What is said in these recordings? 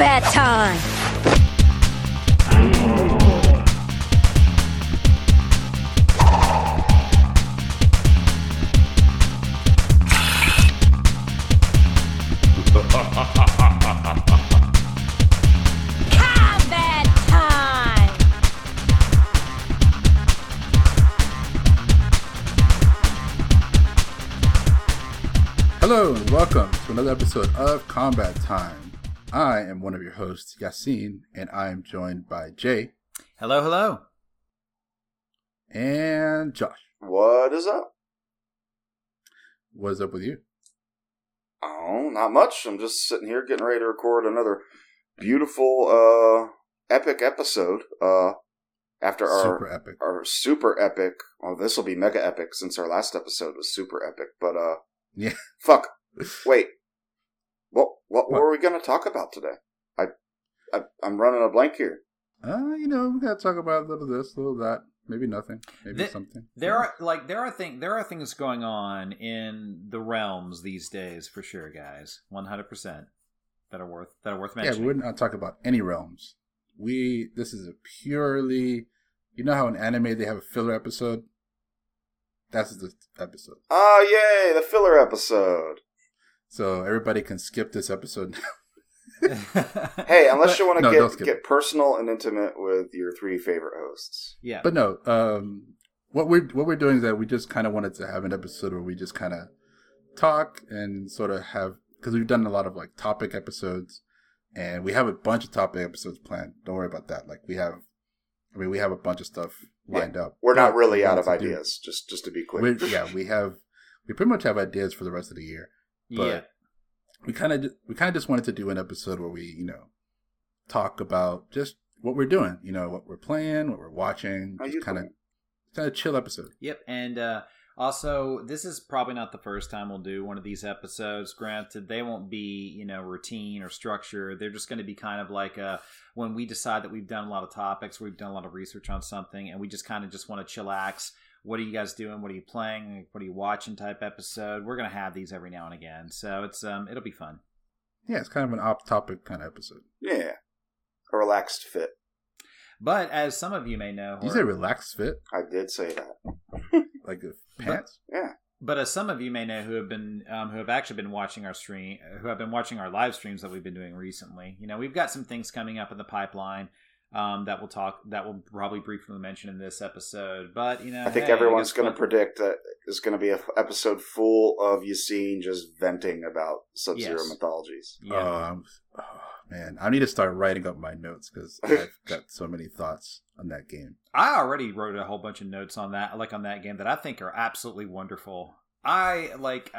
Combat time! Hello and welcome to another episode of Combat Time. I am one of your hosts, Yassine, and I am joined by Jay Hello, hello. and Josh. What is up? What's up with you? Oh, not much. I'm just sitting here getting ready to record another beautiful, uh, epic episode. Uh, after our Super epic. our super epic. Well, this will be mega epic since our last episode was super epic. But uh, Yeah. fuck. Wait. What what, what What? were we gonna talk about today? I, I I'm running a blank here. Uh, you know, we gotta talk about a little this, a little that, maybe nothing, maybe Th- something. There are like there are thing there are things going on in the realms these days for sure, guys. One hundred percent that are worth that are worth Yeah, mentioning. we're not talking about any realms. We this is a purely, you know how in anime they have a filler episode. That's the episode. Oh yay, the filler episode. So everybody can skip this episode. Hey, unless you want to No, get get personal and intimate with your three favorite hosts. yeah, But no, um, what we're what we're doing is that we just kind of wanted to have an episode where we just kind of talk and sort of have because we've done a lot of like topic episodes, and we have a bunch of topic episodes planned. Don't worry about that. Like we have, I mean, we have a bunch of stuff lined up. We're not really we out of wanted to do- ideas. Just just to be clear. we're, yeah, we have. We pretty much have ideas for the rest of the year. But- yeah. We kind of we kind of just wanted to do an episode where we you know talk about just what we're doing. You know what we're playing, what we're watching. Just kind of kind of chill episode. Yep, and uh, also this is probably not the first time we'll do one of these episodes. Granted, they won't be you know routine or structure. They're just going to be kind of like uh when we decide that we've done a lot of topics, we've done a lot of research on something, and we just kind of just want to chillax. What are you guys doing? What are you playing? What are you watching? Type episode. We're gonna have these every now and again, so it's um it'll be fun. Yeah, it's kind of an off topic kind of episode. Yeah. A relaxed fit. But as some of you may know, You or- say relaxed fit, I did say that. like the pants. Yeah. But as some of you may know, who have been um, who have actually been watching our stream, who have been watching our live streams that we've been doing recently, you know, we've got some things coming up in the pipeline um, that we'll talk that we'll probably briefly mention in this episode. But you know, I think hey, everyone's going to predict that there's going to be an episode full of Yassine just venting about Sub Zero Yes. mythologies. Yeah. Um, oh, man, I need to start writing up my notes because I've got so many thoughts on that game. I already wrote a whole bunch of notes on that, like on that game, that I think are absolutely wonderful. I like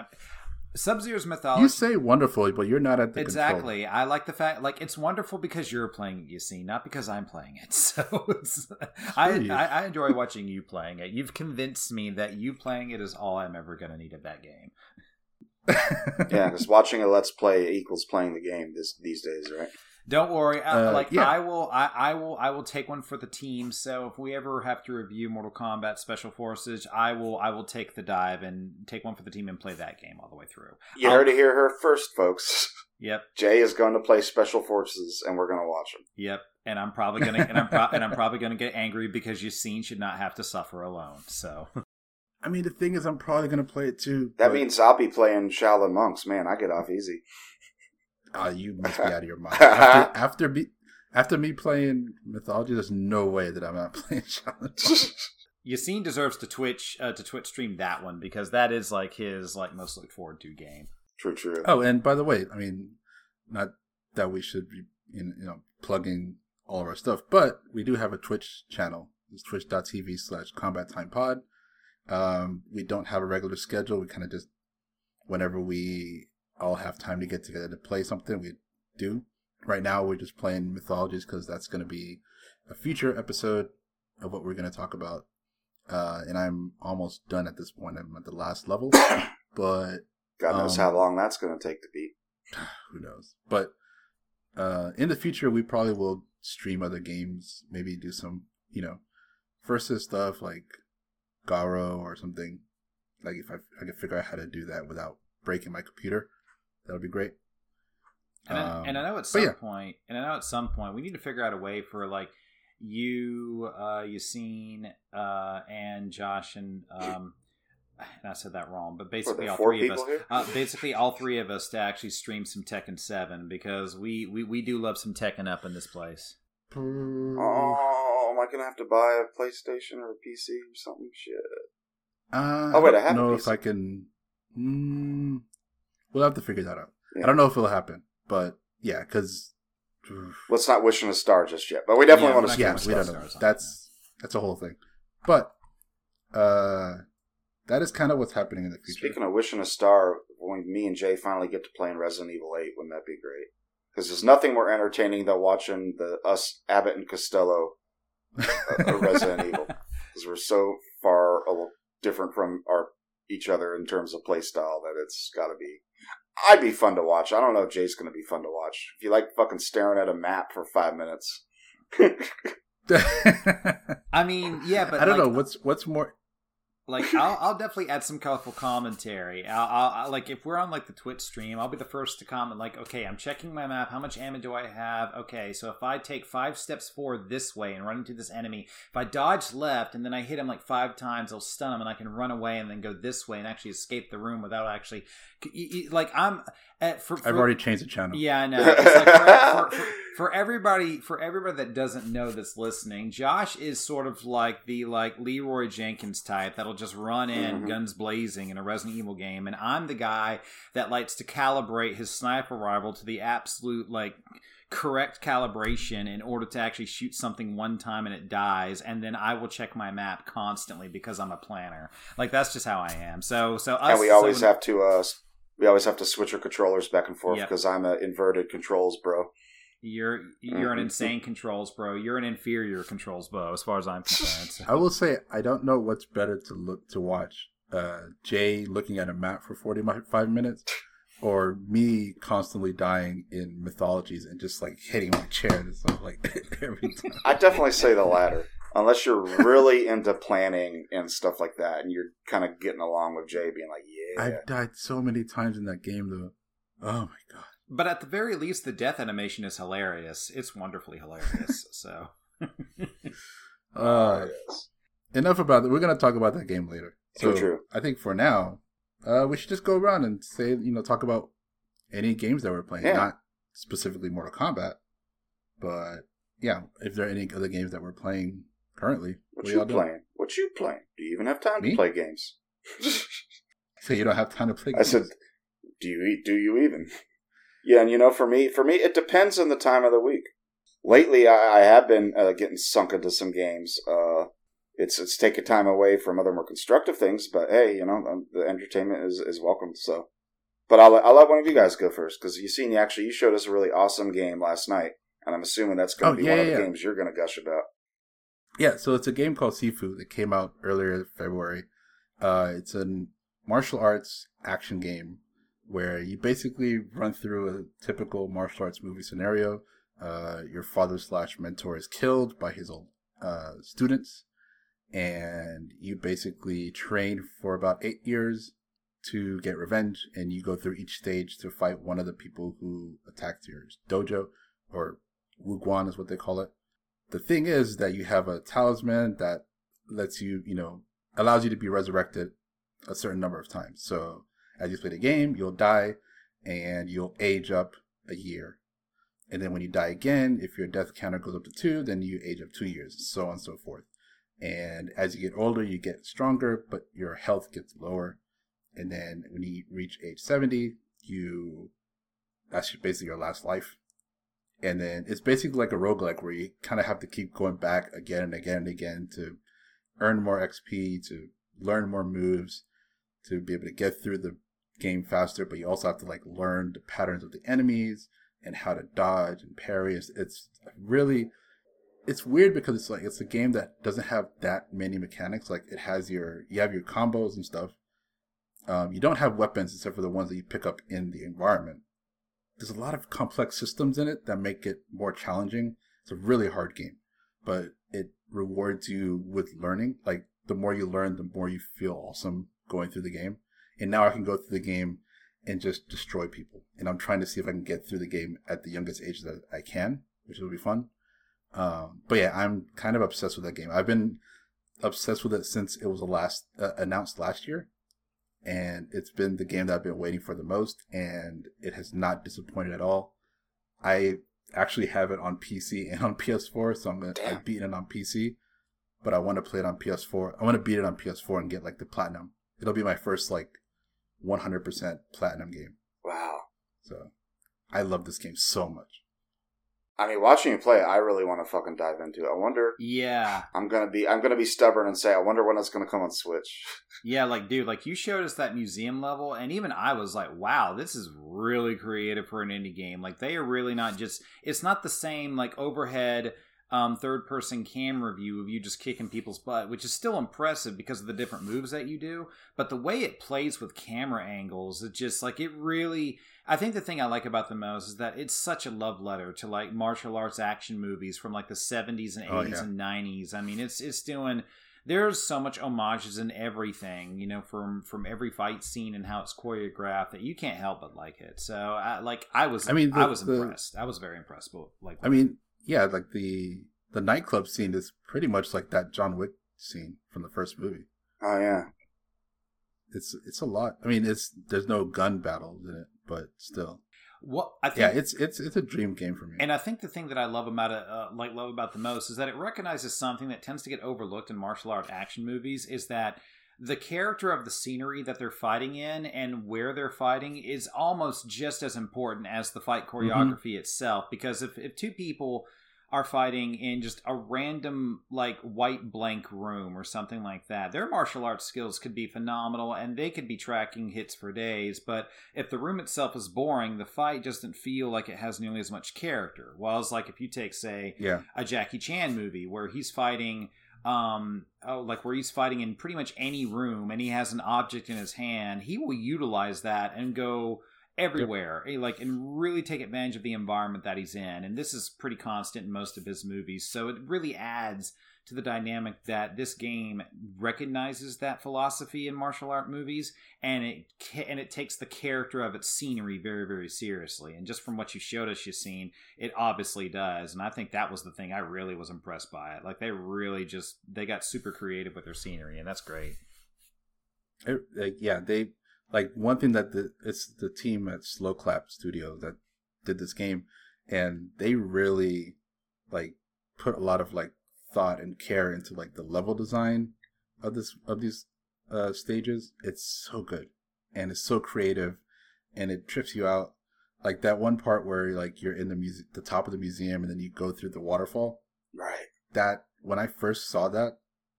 Sub Zero's mythology. You say wonderful, but you're not at the control. Exactly. I like the fact like it's wonderful because you're playing it, you see, not because I'm playing it. So it's, I. I I enjoy watching you playing it. You've convinced me that you playing it is all I'm ever going to need of that game. Yeah, because watching a Let's Play equals playing the game this, these days, right? Don't worry. I, Uh, like yeah. I will, I, I will, I will take one for the team. So if we ever have to review Mortal Kombat Special Forces, I will, I will take the dive and take one for the team and play that game all the way through. You I'll- heard it here her first, folks. Yep, Jay is going to play Special Forces, and we're going to watch him. yep. And I'm probably gonna, and I'm, pro- and I'm probably gonna get angry because Yassine should not have to suffer alone. So I mean, the thing is, I'm probably gonna play it too. That but- means I'll be playing Shaolin Monks. Man, I get off easy. Ah, you must be out of your mind. After, after me, after me playing mythology, there's no way that I'm not playing Shaolin. Monks. Yassine deserves to Twitch uh, to Twitch stream that one because that is like his like most looked forward to game. true, true. oh, and by the way, I mean, not that we should be, you know, plugging all of our stuff, but we do have a Twitch channel. It's twitch.tv slash combat time pod. Um, we don't have a regular schedule. We kind of just, whenever we all have time to get together to play something, we do. Right now, we're just playing mythologies because that's going to be a future episode of what we're going to talk about. Uh, and I'm almost done at this point. I'm at the last level, but God knows um, how long that's going to take to beat. who knows? But uh, in the future, we probably will stream other games. Maybe do some, you know, versus stuff like Garou or something. Like if I I could figure out how to do that without breaking my computer, that would be great. And, I, Um, and I know at some yeah. point, and I know at some point, we need to figure out a way for like you, uh, Yassine, uh, and Josh, and um, and I said that wrong, but basically all three of us, uh, basically all three of us to actually stream some Tekken Seven because we we, we do love some Tekken up in this place. Oh, am I gonna have to buy a PlayStation or a PC or something? Shit. Uh, Oh, wait, I I have don't know if I can. Mm, we'll have to figure that out. Yeah. I don't know if it'll happen, but yeah, because Let's not wish on a star just yet, but we definitely Yeah, want to see yeah, we don't know. stars on That's that's a whole thing. But uh, that is kind of what's happening in the future. Speaking of wishing a star, when me and Jay finally get to play in Resident Evil 8, wouldn't that be great? Because there's nothing more entertaining than watching the us Abbott and Costello uh, uh, Resident Evil because we're so far a little different from our each other in terms of play style that it's got to be. I'd be fun to watch. I don't know if Jay's going to be fun to watch. If you like fucking staring at a map for five minutes, I mean, yeah, but I don't like, know what's what's more. like I'll, I'll definitely add some colorful commentary. I'll, I'll, I'll like if we're on like the Twitch stream, I'll be the first to comment. Like, okay, I'm checking my map. How much ammo do I have? Okay, so if I take five steps forward this way and run into this enemy, if I dodge left and then I hit him like five times, I'll stun him and I can run away and then go this way and actually escape the room without actually y- y- like I'm at for, for I've already changed the channel. yeah, I know. It's like for, for, for, for everybody, for everybody that doesn't know that's listening, Josh is sort of like the like Leeroy Jenkins type that'll just run in Mhm. guns blazing in a Resident Evil game, and I'm the guy that likes to calibrate his sniper rifle to the absolute like correct calibration in order to actually shoot something one time and it dies and then i will check my map constantly because i'm a planner like that's just how i am so so us, and we so always when- have to uh, we always have to switch our controllers back and forth Yep. because I'm an inverted controls bro. You're you're an Mhm. insane controls bro. You're an inferior controls bro, as far as I'm concerned. So- I will say I don't know what's better to look to watch. Uh, Jay looking at a map for forty five minutes, or me constantly dying in mythologies and just like hitting my chair and stuff like every time. I definitely say the latter. Unless you're really into planning and stuff like that, and you're kind of getting along with Jay, being like, "Yeah, I've died so many times in that game though. Oh my god. but at the very least, the death animation is hilarious. It's wonderfully hilarious. so Uh, yes. enough about that. We're gonna talk about that game later. So True, true. I think for now, uh, we should just go around and say you know talk about any games that we're playing, Yeah. not specifically Mortal Kombat, but yeah, if there are any other games that we're playing currently. what What, you y'all doing? playing? What you playing? Do you even have time Me? to play games?" So you don't have time to play. Games. I said, "Do you eat? Do you even?" Yeah, and you know, for me, for me, it depends on the time of the week. Lately, I, I have been uh, getting sunk into some games. Uh, it's it's taking time away from other more constructive things, but hey, you know, um, the entertainment is is welcome. So, but I'll let- I'll let one of you guys go first because Yassine you actually you showed us a really awesome game last night, and I'm assuming that's going Oh, to be yeah, one of the games you're going to gush about. Yeah, so it's a game called Sifu that came out earlier February. Uh, it's a martial arts action game where you basically run through a typical martial arts movie scenario. Uh, your father slash mentor is killed by his old uh, students, and you basically train for about eight years to get revenge, and you go through each stage to fight one of the people who attacked your dojo, or Wuguan is what they call it the thing is that you have a talisman that lets you, you know, allows you to be resurrected a certain number of times. So as you play the game, you'll die and you'll age up a year. And then when you die again, if your death counter goes up to two, then you age up two years, so on and so forth. And as you get older, you get stronger, but your health gets lower. And then when you reach age 70, you, that's basically your last life and then it's basically like a roguelike where you kind of have to keep going back again and again and again to earn more XP, to learn more moves, to be able to get through the game faster, but you also have to like learn the patterns of the enemies and how to dodge and parry. It's, it's really it's weird because it's like it's a game that doesn't have that many mechanics. Like it has your you have your combos and stuff. Um, you don't have weapons except for the ones that you pick up in the environment there's a lot of complex systems in it that make it more challenging. It's a really hard game, but it rewards you with learning. Like the more you learn, the more you feel awesome going through the game. And now I can go through the game and just destroy people. And I'm trying to see if I can get through the game at the youngest age that I can, which will be fun. Um, but yeah, I'm kind of obsessed with that game. I've been obsessed with it since it was last uh, announced last year, and it's been the game that I've been waiting for the most, and it has not disappointed at all. I actually have it on PC and on PS4, so I'm gonna Damn. I've beaten it on PC, but I want to play it on PS4. I want to beat it on PS4 and get like the platinum. It'll be my first like 100% platinum game. Wow. So I love this game so much. I mean, watching you play, I really want to fucking dive into it. I wonder. Yeah, I'm gonna be. I'm gonna be stubborn and say, I wonder when it's gonna come on Switch. yeah, like dude, like you showed us that museum level, and even I was like, wow, this is really creative for an indie game. Like they are really not just. It's not the same like overhead. Um, third person camera view of you just kicking people's butt, which is still impressive because of the different moves that you do. But the way it plays with camera angles, it just like it really. I think the thing I like about the most is that it's such a love letter to like martial arts action movies from like the 70s and 80s Oh, yeah. and 90s. I mean, it's it's doing there's so much homages in everything, you know, from from every fight scene and how it's choreographed that you can't help but like it. So, I like I was I mean, I was the- impressed. I was very impressed but like I mean, yeah, like the the nightclub scene is pretty much like that John Wick scene from the first movie. Oh yeah. It's it's a lot. I mean, it's there's no gun battles in it, but still, what I think yeah, it's it's it's a dream game for me. And I think the thing that I love about it, uh, like love about the most, is that it recognizes something that tends to get overlooked in martial art action movies. Is that the character of the scenery that they're fighting in and where they're fighting is almost just as important as the fight choreography itself. Because if if two people are fighting in just a random like white blank room or something like that their martial arts skills could be phenomenal and they could be tracking hits for days but if the room itself is boring, the fight doesn't feel like it has nearly as much character. Whereas like if you take, say, yeah, a Jackie Chan movie where he's fighting, um, oh, like where he's fighting in pretty much any room and he has an object in his hand, he will utilize that and go everywhere, eh, like and really take advantage of the environment that he's in. And this is pretty constant in most of his movies, so it really adds to the dynamic that this game recognizes that philosophy in martial art movies and it and it takes the character of its scenery very very seriously and just from what you showed us Yassine it obviously does and I think that was the thing I really was impressed by it like they really just they got super creative with their scenery and that's great It- like yeah, they like one thing that the it's the team at Sloclap Studio that did this game, and they really like put a lot of like thought and care into like the level design of this of these uh stages. It's so good and it's so creative, and it trips you out. Like that one part where like you're in the muse- the top of the museum and then you go through the waterfall. Right. That when I first saw that,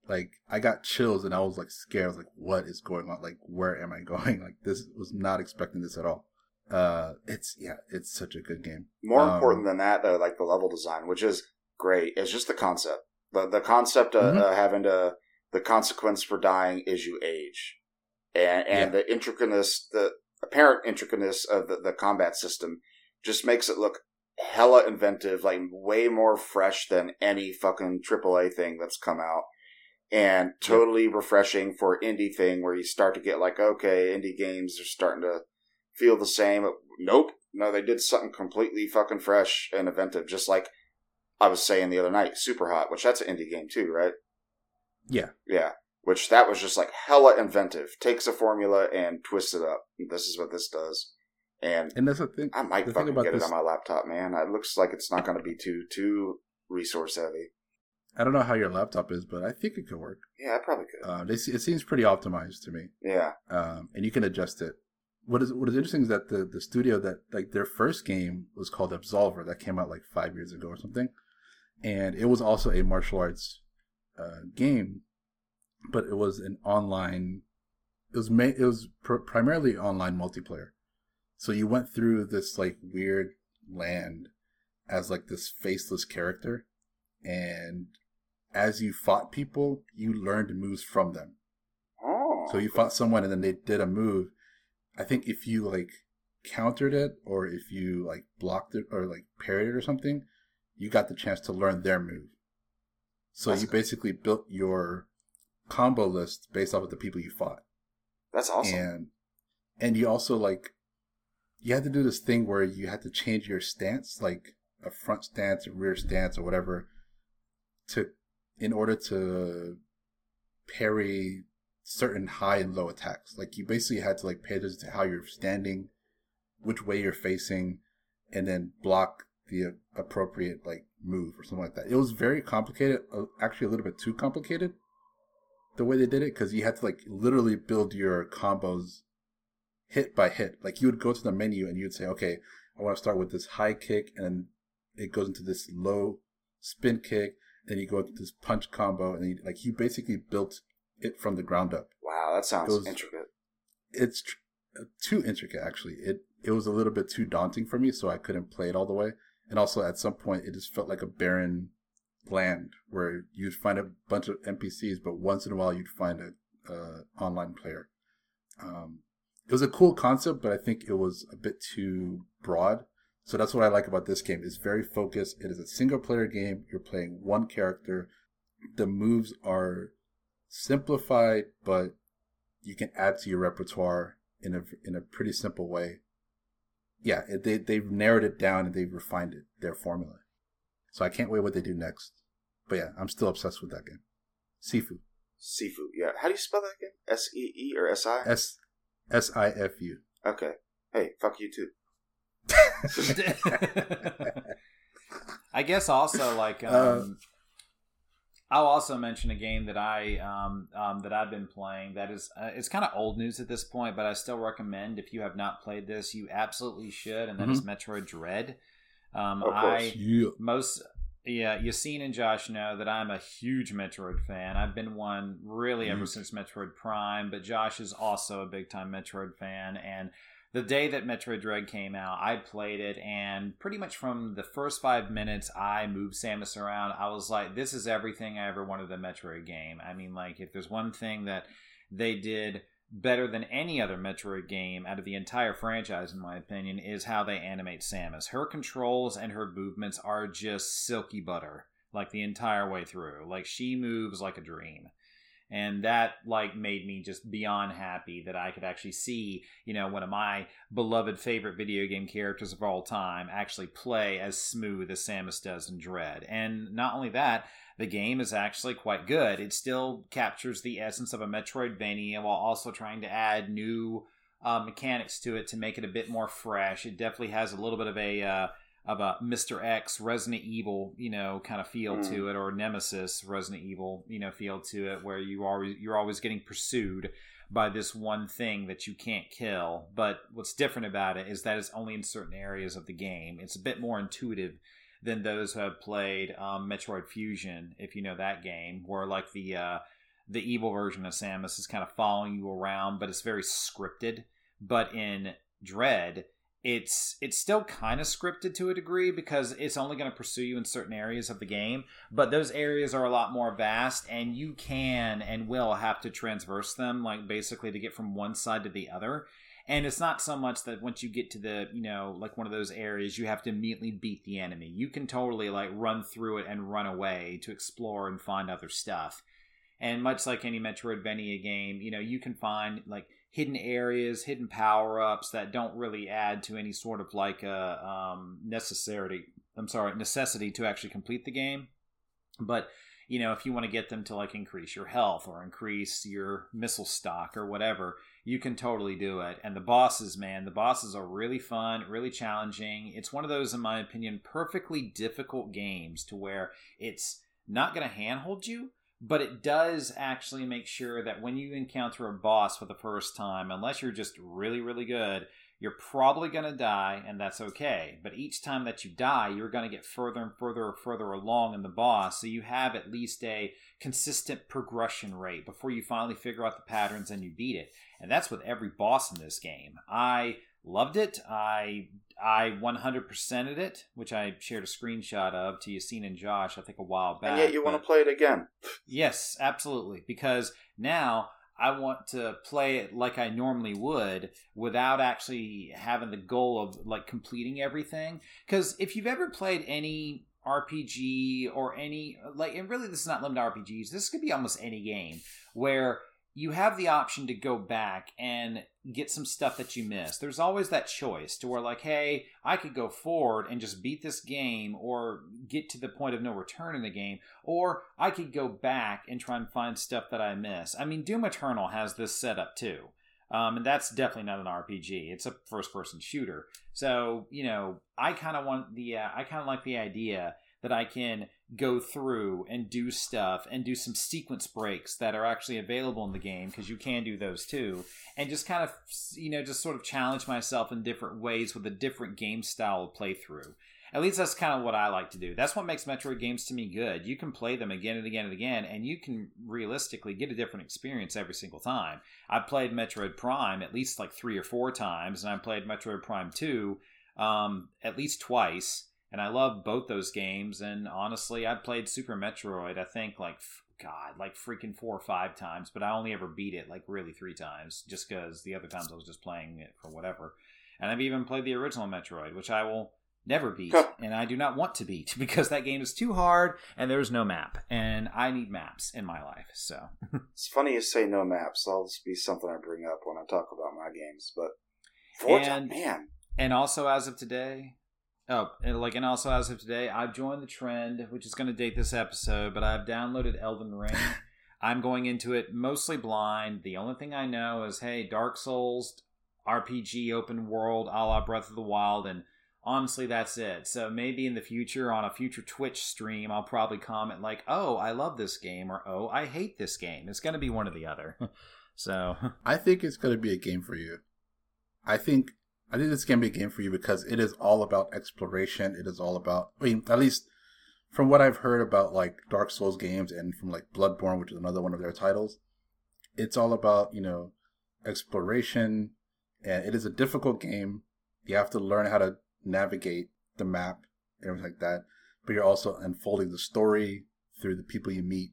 like I got chills and I was like scared. I was like, what is going on? Like, where am I going? Like, this was not expecting this at all. Uh, it's yeah, it's such a good game. More Um, important than that, though, like the level design, which is great, is just the concept. The the concept of Mhm. uh, having to the consequence for dying is you age, and and the intricateness, the apparent intricateness of the, the combat system, just makes it look hella inventive, like way more fresh than any fucking AAA thing that's come out. And totally refreshing for indie thing where you start to get like, okay, indie games are starting to feel the same. Nope. No, they did something completely fucking fresh and inventive, just like I was saying the other night, Superhot, which that's an indie game too, right? Yeah, Yeah. Which that was just like hella inventive. Takes a formula and twists it up. This is what this does. And and that's the thing. I might fucking get this- it on my laptop, man. It looks like it's not going to be too too resource heavy. I don't know how your laptop is, but I think it could work. Yeah, I probably could. Uh, they, it seems pretty optimized to me, yeah. um, and you can adjust it. What is what is interesting is that the the studio that like their first game was called Absolver that came out like five years ago or something, and it was also a martial arts uh, game, but it was an online. It was ma- it was pr- primarily online multiplayer, so you went through this like weird land as like this faceless character, and as you fought people, you learned moves from them. Oh. So you fought someone and then they did a move. I think if you like countered it or if you like blocked it or like parried it or something, you got the chance to learn their move. So That's you cool. basically built your combo list based off of the people you fought. That's awesome. And and you also like you had to do this thing where you had to change your stance, like a front stance, a rear stance, or whatever, to in order to parry certain high and low attacks. Like you basically had to like pay attention to how you're standing, which way you're facing, and then block the appropriate like move or something like that. It was very complicated, uh, actually a little bit too complicated. The way they did it, because you had to like literally build your combos hit by hit. Like you would go to the menu and you'd say, okay, I want to start with this high kick, and it goes into this low spin kick. Then you go into this punch combo, and you, like you basically built it from the ground up. Wow, that sounds was- intricate. It's tr- uh, too intricate, actually. It it was a little bit too daunting for me, so I couldn't play it all the way. And also, at some point, it just felt like a barren land where you'd find a bunch of NPCs, but once in a while, you'd find a uh, online player. Um, it was a cool concept, but I think it was a bit too broad. So that's what I like about this game. It's very focused. It is a single player game. You're playing one character. The moves are simplified, but you can add to your repertoire in a in a pretty simple way. Yeah, they they've narrowed it down and they've refined it their formula. So I can't wait what they do next. But yeah, I'm still obsessed with that game. Sifu. Seafood. Yeah. How do you spell that again? S E E or S I? S S I F U. Okay. Hey, fuck you too. I guess also like um, Uh, I'll also mention a game that I um, um, that I've been playing that is uh, it's kind of old news at this point, but I still recommend if you have not played this, you absolutely should, and that is Metroid Dread. Um. I Yeah. most yeah, Yassine and Josh know that I'm a huge Metroid fan. I've been one really ever since Metroid Prime, but Josh is also a big time Metroid fan. And the day that Metroid Dread came out, I played it, and pretty much from the first five minutes, I moved Samus around. I was like, this is everything I ever wanted in a Metroid game. I mean, like, if there's one thing that they did better than any other Metroid game out of the entire franchise, in my opinion, is how they animate Samus. Her controls and her movements are just silky butter, like the entire way through. Like she moves like a dream. And that like made me just beyond happy that I could actually see, you know, one of my beloved favorite video game characters of all time actually play as smooth as Samus does in Dread. And not only that, the game is actually quite good. It still captures the essence of a Metroidvania while also trying to add new uh, mechanics to it to make it a bit more fresh. It definitely has a little bit of a uh, of a Mr. X Resident Evil, you know, kind of feel to it, or Nemesis Resident Evil, you know, feel to it, where you are you're always getting pursued by this one thing that you can't kill. But what's different about it is that it's only in certain areas of the game. It's a bit more intuitive than those who have played um, Metroid Fusion, if you know that game, where like the uh, the evil version of Samus is kind of following you around, but it's very scripted. But in Dread, it's it's still kind of scripted to a degree because it's only going to pursue you in certain areas of the game but those areas are a lot more vast and you can and will have to transverse them like basically to get from one side to the other. And it's not so much that once you get to the you know like one of those areas you have to immediately beat the enemy. You can totally like run through it and run away to explore and find other stuff. And much like any metroidvania game you know you can find like hidden areas, hidden power ups that don't really add to any sort of like a um, necessity. I'm sorry, necessity to actually complete the game. But you know, if you want to get them to like increase your health or increase your missile stock or whatever, you can totally do it. And the bosses, man, the bosses are really fun, really challenging. It's one of those, in my opinion, perfectly difficult games to where it's not going to handhold you, but it does actually make sure that when you encounter a boss for the first time, unless you're just really, really good, you're probably going to die, and that's okay. But each time that you die, you're going to get further and further and further along in the boss, so you have at least a consistent progression rate before you finally figure out the patterns and you beat it. And that's with every boss in this game. I loved it. I I 100%ed it, which I shared a screenshot of to Yassine and Josh, I think a while back. and yet you want to play it again. Yes, absolutely. Because now I want to play it like I normally would without actually having the goal of like completing everything. Because if you've ever played any RPG or any like, and really this is not limited to RPGs. This could be almost any game where you have the option to go back and get some stuff that you missed. There's always that choice to where, like, hey, I could go forward and just beat this game or get to the point of no return in the game, or I could go back and try and find stuff that I miss. I mean, Doom Eternal has this setup too. Um, and that's definitely not an RPG. It's a first-person shooter. So you know, I kind of want the uh, I kind of like the idea that I can go through and do stuff and do some sequence breaks that are actually available in the game because you can do those too and just kind of you know just sort of challenge myself in different ways with a different game style of playthrough. At least that's kind of what i like to do. That's what makes metroid games to me good. You can play them again and again and again and you can realistically get a different experience every single time. I've played metroid prime at least like three or four times and I've played metroid prime 2 um, at least twice and I love both those games. And honestly, I played Super Metroid. I think like God, like freaking four or five times, but I only ever beat it like really three times, just because the other times I was just playing it for whatever. And I've even played the original Metroid, which I will never beat, and I do not want to beat because that game is too hard and there's no map, and I need maps in my life. So it's funny you say no maps. That'll just be something I bring up when I talk about my games. But Forza, and, man, and also as of today, Oh, and like, and also as of today, I've joined the trend, which is going to date this episode, but I've downloaded Elden Ring. I'm going into it mostly blind. The only thing I know is, hey, Dark Souls, RPG, open world, a la Breath of the Wild, and honestly, that's it. So maybe in the future, on a future Twitch stream, I'll probably comment like, "Oh, I love this game," or "Oh, I hate this game." It's going to be one or the other. so I think it's going to be a game for you. I think I think this can be a game for you because it is all about exploration. It is all about, I mean, at least from what I've heard about like Dark Souls games and from like Bloodborne, which is another one of their titles, it's all about, you know, exploration. And it is a difficult game. You have to learn how to navigate the map and everything like that. But you're also unfolding the story through the people you meet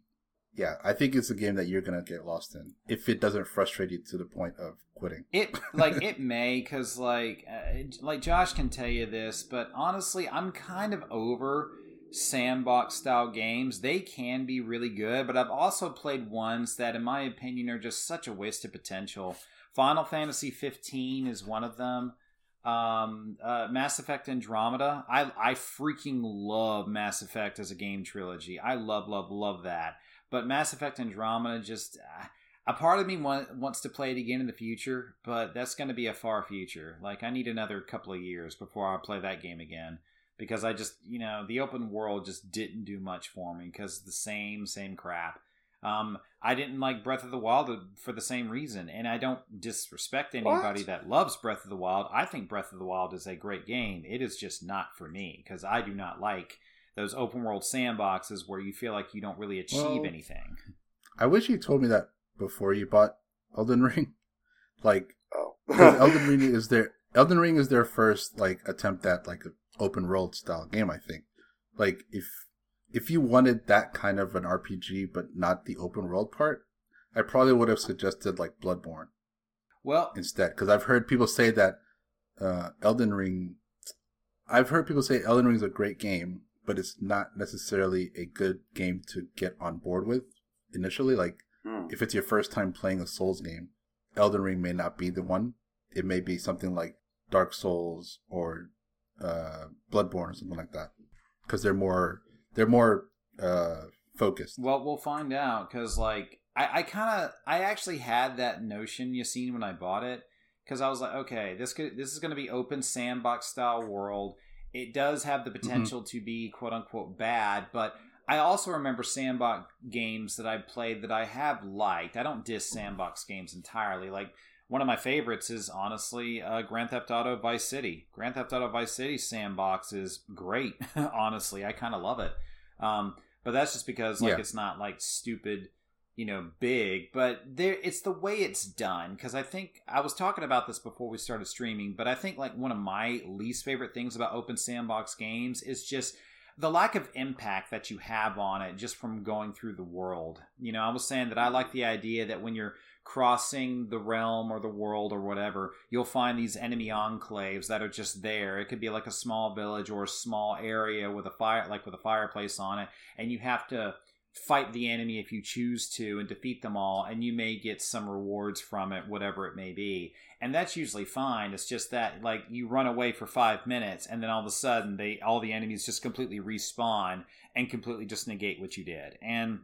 yeah, I think it's a game that you're gonna get lost in if it doesn't frustrate you to the point of quitting. It like it may because like uh, like Josh can tell you this, but honestly, I'm kind of over sandbox style games. They can be really good, but I've also played ones that, in my opinion, are just such a waste of potential. Final Fantasy 15 is one of them. Um, uh, Mass Effect Andromeda. I I freaking love Mass Effect as a game trilogy. I love love love that. But Mass Effect Andromeda just. Uh, a part of me want, wants to play it again in the future, but that's going to be a far future. Like, I need another couple of years before I play that game again because I just, you know, the open world just didn't do much for me because the same, same crap. Um, I didn't like Breath of the Wild for the same reason, and I don't disrespect anybody What? that loves Breath of the Wild. I think Breath of the Wild is a great game. It is just not for me because I do not like those open world sandboxes where you feel like you don't really achieve Well, anything. I wish you told me that before you bought Elden Ring. Like, oh, Elden Ring is their Elden Ring is their first like attempt at like an open world style game. I think. Like, if if you wanted that kind of an RPG but not the open world part, I probably would have suggested like Bloodborne Well, instead because I've heard people say that uh, Elden Ring. I've heard people say Elden Ring is a great game, but it's not necessarily a good game to get on board with initially. Like Hmm. if it's your first time playing a Souls game, Elden Ring may not be the one. It may be something like Dark Souls or uh, Bloodborne or something like that, because they're more they're more uh, focused. Well, we'll find out because, like, I, I kind of, I actually had that notion Yassine when I bought it because I was like, okay, this could, this is going to be open sandbox style world. It does have the potential to be quote unquote bad, but I also remember sandbox games that I played that I have liked. I don't diss sandbox games entirely. Like one of my favorites is honestly uh, Grand Theft Auto Vice City. Grand Theft Auto Vice City sandbox is great. honestly, I kind of love it. Um, but that's just because like Yeah. it's not like stupid, you know, big. But there, it's the way it's done. Because I think I was talking about this before we started streaming. But I think like one of my least favorite things about open sandbox games is just the lack of impact that you have on it just from going through the world. You know, I was saying that I like the idea that when you're crossing the realm or the world or whatever, you'll find these enemy enclaves that are just there. It could be like a small village or a small area with a fire, like with a fireplace on it, and you have to fight the enemy if you choose to and defeat them all and you may get some rewards from it whatever it may be. And that's usually fine. It's just that like you run away for five minutes and then all of a sudden they all the enemies just completely respawn and completely just negate what you did. And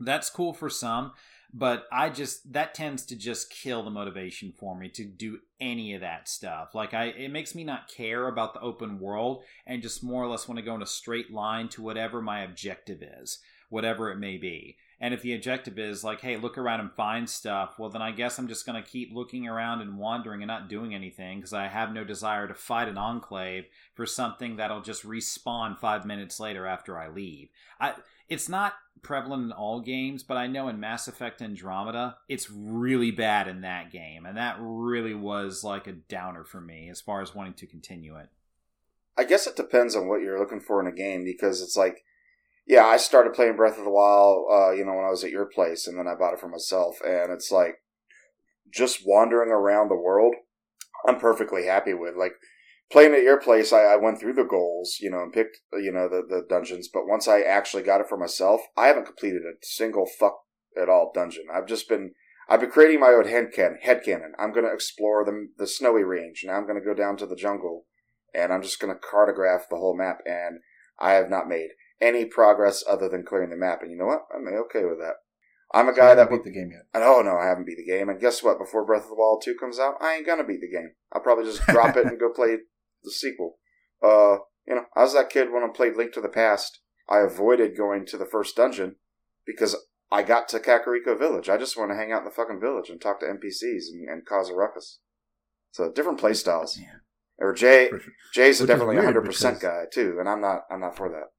that's cool for some but i just that tends to just kill the motivation for me to do any of that stuff. Like i it makes me not care about the open world and just more or less want to go in a straight line to whatever my objective is whatever it may be and if the objective is like hey look around and find stuff well then i guess i'm just going to keep looking around and wandering and not doing anything because i have no desire to fight an enclave for something that'll just respawn five minutes later after i leave I, it's not prevalent in all games, but I know in Mass Effect Andromeda, it's really bad in that game, and that really was like a downer for me as far as wanting to continue it. I guess it depends on what you're looking for in a game because it's like, yeah, I started playing Breath of the Wild, uh, you know, when I was at your place, and then I bought it for myself, and it's like just wandering around the world. I'm perfectly happy with like playing at your place, I, I, went through the goals, you know, and picked, you know, the, the dungeons. But once I actually got it for myself, I haven't completed a single fuck at all dungeon. I've just been, I've been creating my own head head headcanon. I'm to explore the, the snowy range. Now I'm to go down to the jungle and I'm just to cartograph the whole map. And I have not made any progress other than clearing the map. And you know what? I'm okay with that. I'm a guy so that beat the game yet. And, Oh no, I haven't beat the game. And guess what? Before Breath of the Wild two comes out, I ain't gonna beat the game. I'll probably just drop it and go play the sequel. Uh, you know, I was that kid when I played Link to the Past. I avoided going to the first dungeon because I got to Kakariko Village. I just want to hang out in the fucking village and talk to NPCs and, and cause a ruckus. So different play styles. Yeah. Or Jay, Jay's Which definitely a hundred percent guy too, and I'm not. I'm not for that.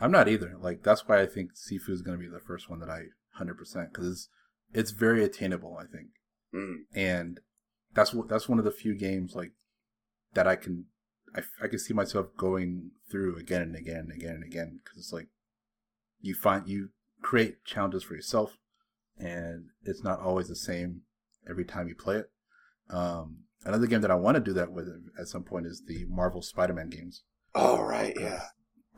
I'm not either. Like that's why I think Sifu is going to be the first one that I 100% because it's it's very attainable. I think, Mm. and that's what that's one of the few games like that I can I, I can see myself going through again and again and again and again because it's like you find you create challenges for yourself, and it's not always the same every time you play it. Um, another game that I want to do that with at some point is the Marvel Spider-Man games. Oh right, yeah.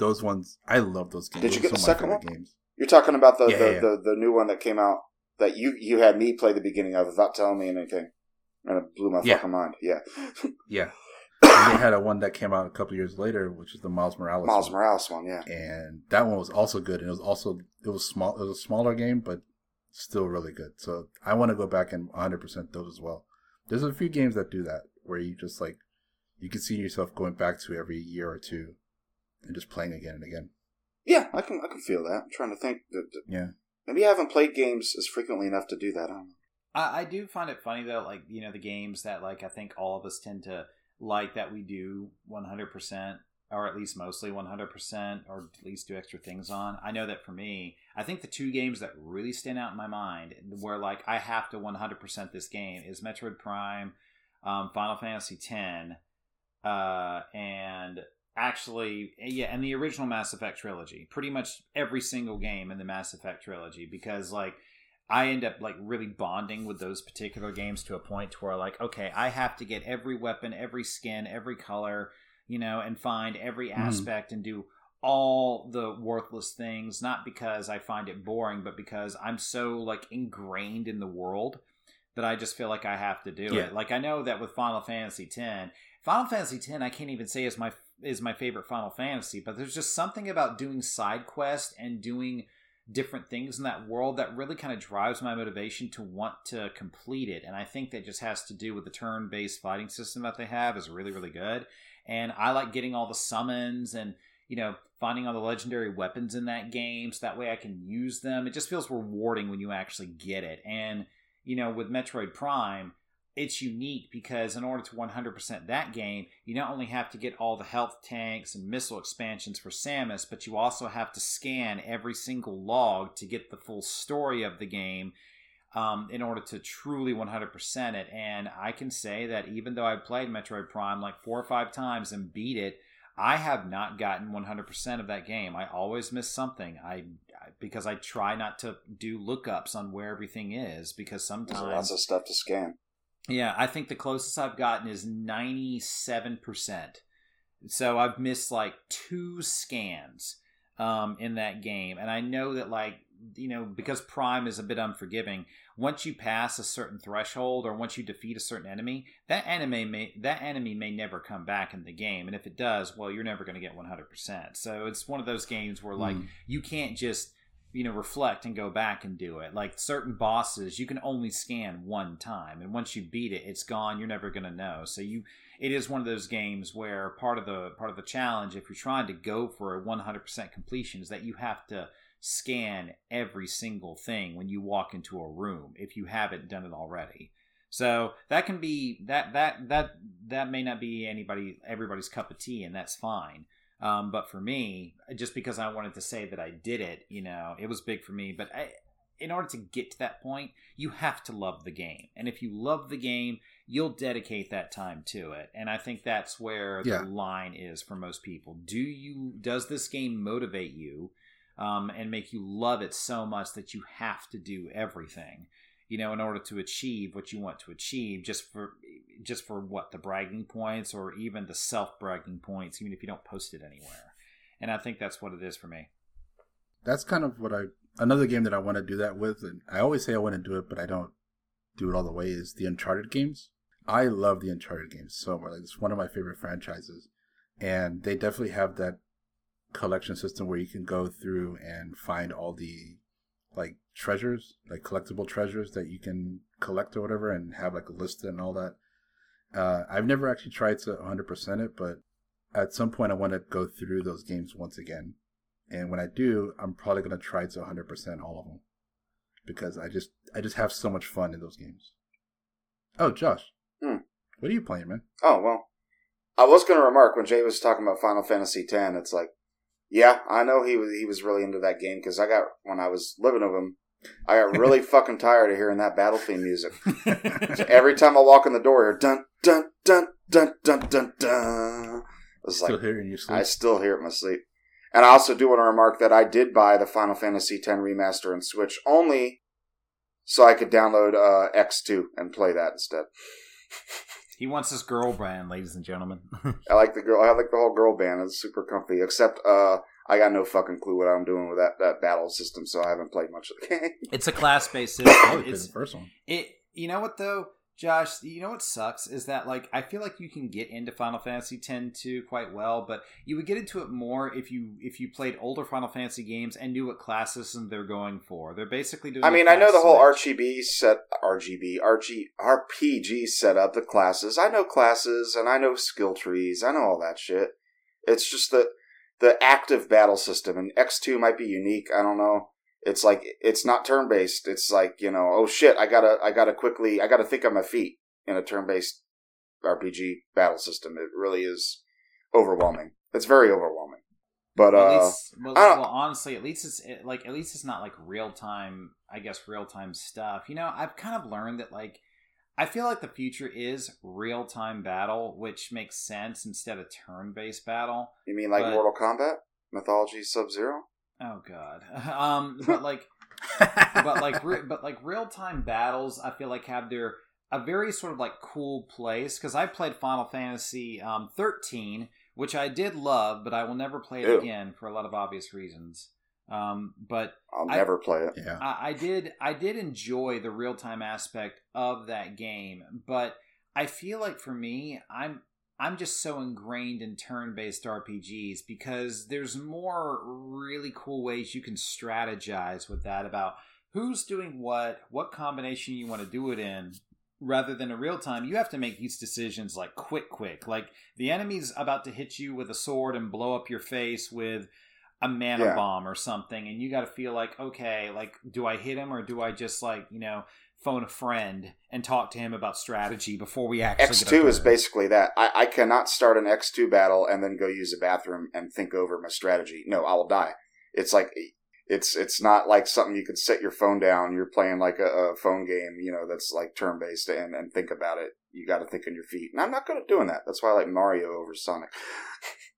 Those ones I love those games. Did you get the second one? Games. You're talking about the, Yeah, the, yeah. the the new one that came out that you you had me play the beginning of without telling me anything, and it blew my Yeah. fucking mind. Yeah, Yeah. and they had a one that came out a couple years later, which is the Miles Morales. Miles one. Morales one. Yeah, and that one was also good. And it was also it was small. It was a smaller game, but still really good. So I want to go back and 100 percent those as well. There's a few games that do that where you just like you can see yourself going back to every year or two and just playing again and again. yeah. I can I can feel that. I'm trying to think. That, that- Yeah. maybe I haven't played games as frequently enough to do that. I don't know. I, I do find it funny though, like you know the games that like I think all of us tend to like that we do 100% or at least mostly 100% or at least do extra things on. I know that for me, I think the two games that really stand out in my mind where like I have to 100% this game is Metroid Prime, um, Final Fantasy X, uh, and actually yeah and the original mass effect trilogy pretty much every single game in the mass effect trilogy because like I end up like really bonding with those particular games to a point to where like, okay, I have to get every weapon, every skin, every color, you know, and find every mm-hmm. aspect and do all the worthless things, not because I find it boring, but because I'm so like ingrained in the world that I just feel like I have to do Yeah. it. Like I know that with Final Fantasy X, Final Fantasy X, I can't even say is my is my favorite Final Fantasy, but there's just something about doing side quests and doing different things in that world that really kind of drives my motivation to want to complete it. And I think that just has to do with the turn based fighting system that they have is really, really good. And I like getting all the summons and, you know, finding all the legendary weapons in that game so that way I can use them. It just feels rewarding when you actually get it. And, you know, with Metroid Prime, it's unique because in order to 100% that game, you not only have to get all the health tanks and missile expansions for Samus, but you also have to scan every single log to get the full story of the game um, in order to truly 100% it. And I can say that even though I've played Metroid Prime like four or five times and beat it, I have not gotten 100% of that game. I always miss something. I because I try not to do lookups on where everything is because There's sometimes lots of stuff to scan. Yeah, I think the closest I've gotten is 97%. So I've missed like two scans um, in that game, and I know that like you know because Prime is a bit unforgiving. Once you pass a certain threshold, or once you defeat a certain enemy, that enemy may that enemy may never come back in the game, and if it does, well, you're never going to get 100. percent So it's one of those games where like Mm. you can't just you know reflect and go back and do it. Like certain bosses you can only scan one time and once you beat it it's gone you're never going to know. So you it is one of those games where part of the part of the challenge if you're trying to go for a 100% completion is that you have to scan every single thing when you walk into a room if you haven't done it already. So that can be that that that that may not be anybody everybody's cup of tea and that's fine um, but for me, just because I wanted to say that I did it, you know, it was big for me. But I, in order to get to that point, you have to love the game. And if you love the game, you'll dedicate that time to it. And I think that's where Yeah. the line is for most people. Do you does this game motivate you um, and make you love it so much that you have to do everything? You know, in order to achieve what you want to achieve, just for just for what the bragging points or even the self bragging points, even if you don't post it anywhere. And I think that's what it is for me. That's kind of what I another game that I want to do that with, and I always say I want to do it, but I don't do it all the way. Is the Uncharted games? I love the Uncharted games so much. Like, it's one of my favorite franchises, and they definitely have that collection system where you can go through and find all the like treasures, like collectible treasures that you can collect or whatever, and have like a list and all that. Uh, I've never actually tried to 100% it, but at some point I want to go through those games once again. And when I do, I'm probably going to try to 100% all of them because I just I just have so much fun in those games. Oh, Josh. Hmm. What are you playing, man? Oh well, I was going to remark when Jay was talking about Final Fantasy X. It's like, yeah, I know he was he was really into that game because I got when I was living with him, I got really fucking tired of hearing that battle theme music. So every time I walk in the door, hear dun dun dun dun dun dun dun. It's Still like sleep. I still hear it in my sleep. And I also do want to remark that I did buy the Final Fantasy X remaster and Switch only so I could download uh, X2 and play that instead. he wants his girl band, ladies and gentlemen. I like the girl. I like the whole girl band. It's super comfy. Except, uh, I got no fucking clue what I'm doing with that, that battle system, so I haven't played much of the game. it's a class based system. It's the first one. it. You know what though, Josh? You know what sucks is that like I feel like you can get into Final Fantasy X 2 quite well, but you would get into it more if you if you played older Final Fantasy games and knew what class system they're going for. They're basically doing. I mean, I know the whole switch. RGB set, RGB, RG, RPG setup, the classes. I know classes and I know skill trees. I know all that shit. It's just the the active battle system, and X two might be unique. I don't know. It's like it's not turn based. It's like you know, oh shit, I gotta, I gotta quickly, I gotta think on my feet in a turn based RPG battle system. It really is overwhelming. It's very overwhelming. But Well, uh, least, well, well, honestly, at least it's it, like at least it's not like real time. I guess real time stuff. You know, I've kind of learned that like I feel like the future is real time battle, which makes sense instead of turn based battle. you mean like but- Mortal Kombat, Mythology Sub Zero? Oh god. Um, but like, but like, re- but like real time battles, I feel like have their a very sort of like cool place because I played Final Fantasy um, 13, which I did love, but I will never play it Ew. again for a lot of obvious reasons. Um, but I'll I- never play it. yeah. I, I did I did enjoy the real time aspect of that game, but I feel like for me, I'm I'm just so ingrained in turn based RPGs because there's more really cool ways you can strategize with that about who's doing what, what combination you want to do it in. Rather than a real time, you have to make these decisions like quick, quick. Like the enemy's about to hit you with a sword and blow up your face with a mana Yeah. bomb or something and you got to feel like okay like do i hit him or do i just like you know phone a friend and talk to him about strategy before we actually X get two our is basically that. I, I cannot start an X two battle and then go use a bathroom and think over my strategy. No, I will die. It's like it's it's not like something you could set your phone down. You're playing like a, a phone game, you know, that's like turn based and, and think about it. You got to think on your feet, and I'm not good at doing that. That's why I like Mario over Sonic.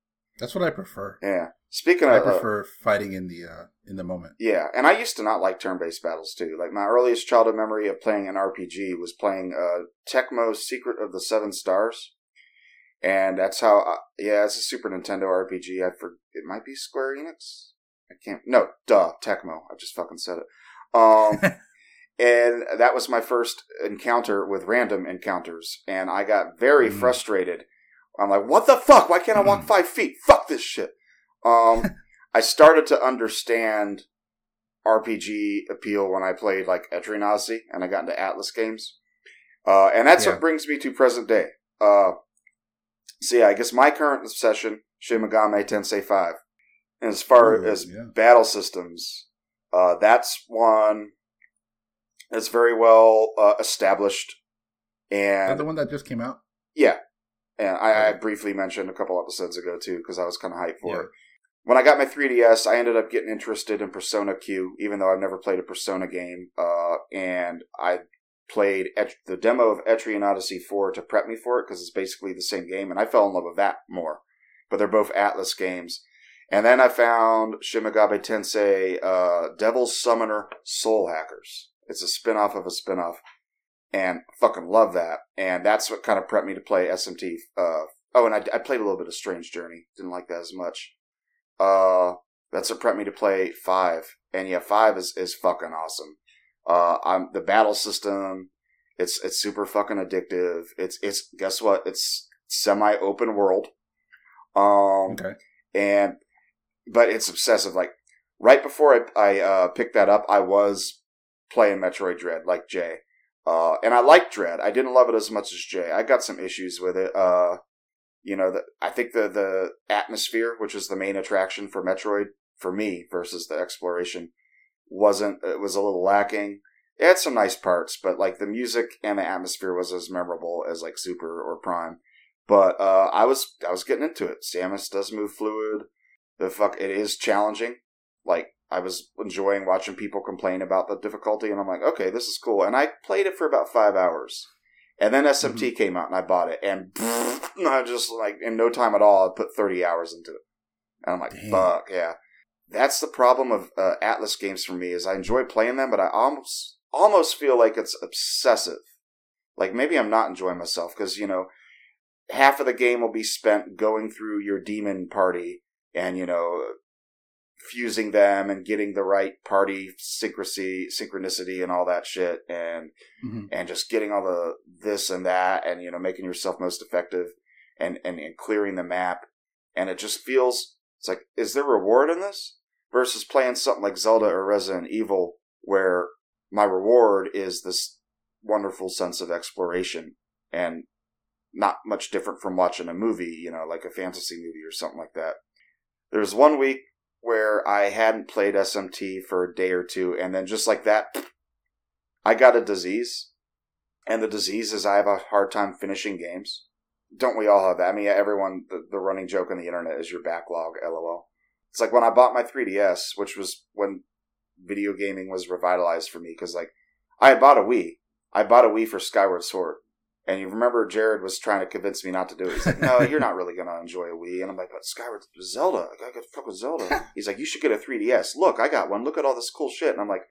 That's what I prefer. Yeah. Speaking I of, I prefer fighting in the uh, in the moment. Yeah, and I used to not like turn-based battles too. Like my earliest childhood memory of playing an RPG was playing uh, Tecmo's Secret of the Seven Stars, and that's how. I, yeah, it's a Super Nintendo RPG. I for it might be Square Enix. I can't. No, duh, Tecmo. I just fucking said it. Um, and that was my first encounter with random encounters, and I got very Mm. frustrated. I'm like, what the fuck? Why can't I walk Mm. five feet? Fuck this shit. Um, I started to understand RPG appeal when I played like Etrian and I got into Atlus games. Uh, and that's Yeah. what brings me to present day. Uh, so yeah, I guess my current obsession, Shin Megami Tensei 5. And as far Ooh, as yeah. battle systems, uh, that's one that's very well uh, established. And the one that just came out? yeah, and I, I briefly mentioned a couple episodes ago too because I was kind of hyped for Yeah. it. When I got my 3DS, I ended up getting interested in Persona Q, even though I've never played a Persona game. Uh, and I played Et- the demo of Etrian Odyssey 4 to prep me for it because it's basically the same game, and I fell in love with that more. But they're both Atlus games. And then I found Shin Megami Tensei uh, Devil's Summoner Soul Hackers. It's a spin off of a spin off and fucking love that. And that's what kind of prepped me to play SMT. Uh, oh, and I, I played a little bit of Strange Journey. Didn't like that as much. Uh, that's what prepped me to play five. And yeah, five is, is fucking awesome. Uh, I'm the battle system. It's it's super fucking addictive. It's it's guess what? It's semi open world. Um, Okay. and but it's obsessive. Like right before I, I uh, picked that up, I was playing Metroid Dread like Jay, uh, and I liked Dread. I didn't love it as much as Jay. I got some issues with it. Uh, you know, the, I think the the atmosphere, which is the main attraction for Metroid for me versus the exploration, wasn't. It was a little lacking. It had some nice parts, but like the music and the atmosphere was as memorable as like Super or Prime. But uh, I was I was getting into it. Samus does move fluid. The fuck it is challenging. Like I was enjoying watching people complain about the difficulty, and I'm like, okay, this is cool. And I played it for about five hours, and then SMT came out, and I bought it, and I just like in no time at all, I put 30 hours into it, and I'm like, Damn. fuck yeah. That's the problem of uh, Atlus games for me is I enjoy playing them, but I almost almost feel like it's obsessive. Like maybe I'm not enjoying myself because you know half of the game will be spent going through your demon party and you know fusing them and getting the right party synchronicity synchronicity and all that shit and Mhm. and just getting all the this and that and you know making yourself most effective and and, and clearing the map and it just feels it's like is there reward in this versus playing something like Zelda or Resident Evil where my reward is this wonderful sense of exploration and not much different from watching a movie, you know, like a fantasy movie or something like that. There was one week where I hadn't played SMT for a day or two, and then just like that, I got a disease. And the disease is I have a hard time finishing games. Don't we all have that? I mean, everyone, the, the running joke on the internet is your backlog, lol. It's like when I bought my 3DS, which was when video gaming was revitalized for me, because like, I had bought a Wii. I bought a Wii for Skyward Sword. And you remember Jared was trying to convince me not to do it. He's like, no, you're not really going to enjoy a Wii. And I'm like, but Skyward Zelda. I got to fuck with Zelda. He's like, you should get a 3DS. Look, I got one. Look at all this cool shit. And I'm like,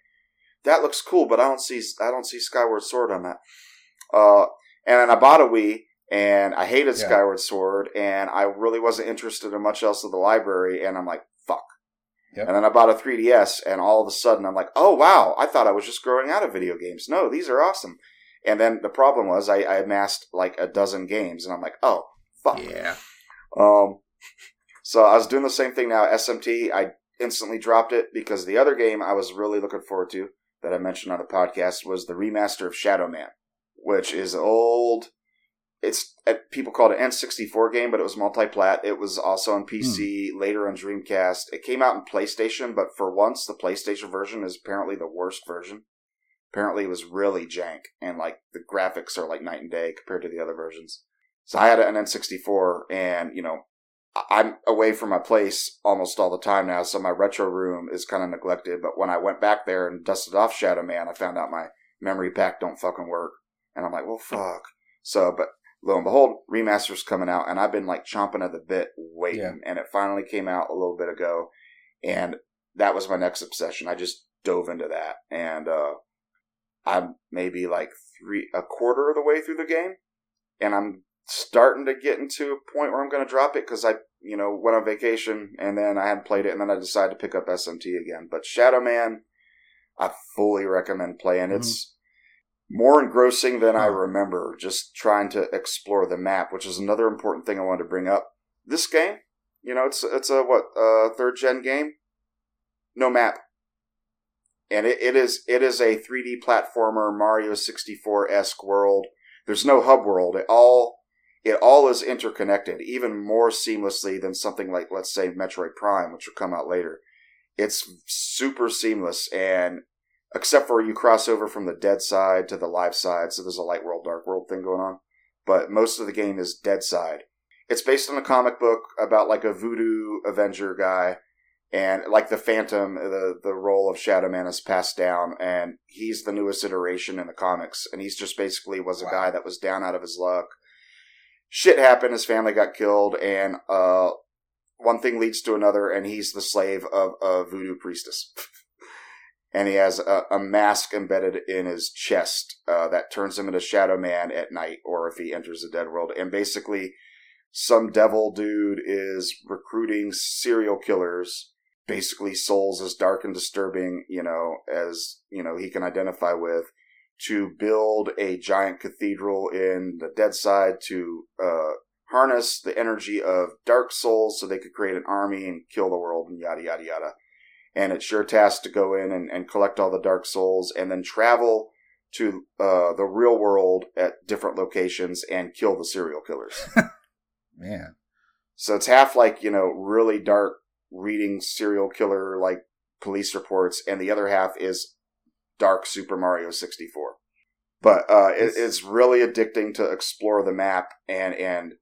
that looks cool, but I don't see I don't see Skyward Sword on that. Uh, and then I bought a Wii, and I hated Yeah. Skyward Sword, and I really wasn't interested in much else of the library. And I'm like, fuck. Yep. And then I bought a 3DS, and all of a sudden I'm like, oh wow, I thought I was just growing out of video games. No, these are awesome. And then the problem was I, I amassed like a dozen games, and I'm like, oh fuck. Yeah. Um, so I was doing the same thing now. SMT, I instantly dropped it because the other game I was really looking forward to that I mentioned on the podcast was the remaster of Shadow Man, which is old. It's uh, people call it an N64 game, but it was multi-plat. It was also on PC, later on Dreamcast. It came out in PlayStation, but for once, the PlayStation version is apparently the worst version. Apparently, it was really jank, and like the graphics are like night and day compared to the other versions. So I had an N64, and you know, I'm away from my place almost all the time now, so my retro room is kind of neglected. But when I went back there and dusted off Shadow Man, I found out my memory pack don't fucking work, and I'm like, well, fuck. So, but lo and behold, remaster's coming out, and I've been like chomping at the bit waiting, Yeah. and it finally came out a little bit ago, and that was my next obsession. I just dove into that, and uh, I'm maybe like three a quarter of the way through the game, and I'm starting to get into a point where I'm going to drop it because I you know, went on vacation, and then I hadn't played it, and then I decided to pick up SMT again. But Shadow Man, I fully recommend playing. Mhm. It's more engrossing than I Oh. remember. Just trying to explore the map, which is another important thing I wanted to bring up. This game, you know, it's it's a what uh, third gen game, no map, and it, it is it is a 3D platformer Mario 64 esque world. There's no hub world. It all it all is interconnected, even more seamlessly than something like let's say Metroid Prime, which will come out later. It's super seamless, and except for you cross over from the dead side to the live side, so there's a light world, dark world thing going on. But most of the game is dead side. It's based on a comic book about like a voodoo Avenger guy, and like the Phantom, the the role of Shadow Man is passed down, and he's the newest iteration in the comics, and he's just basically was a Wow. guy that was down out of his luck. Shit happened, his family got killed, and uh, one thing leads to another, and he's the slave of a voodoo priestess. and he has a, a mask embedded in his chest uh, that turns him into Shadow Man at night, or if he enters the dead world. And basically, some devil dude is recruiting serial killers, basically souls as dark and disturbing, you know, as you know he can identify with, to build a giant cathedral in the dead side to uh, harness the energy of dark souls so they could create an army and kill the world and yada yada yada and it's your task to go in and, and collect all the dark souls and then travel to uh, the real world at different locations and kill the serial killers. Man. so it's half like, you know, really dark reading serial killer like police reports, and the other half is dark Super Mario 64. But uh, it, it's really addicting to explore the map and and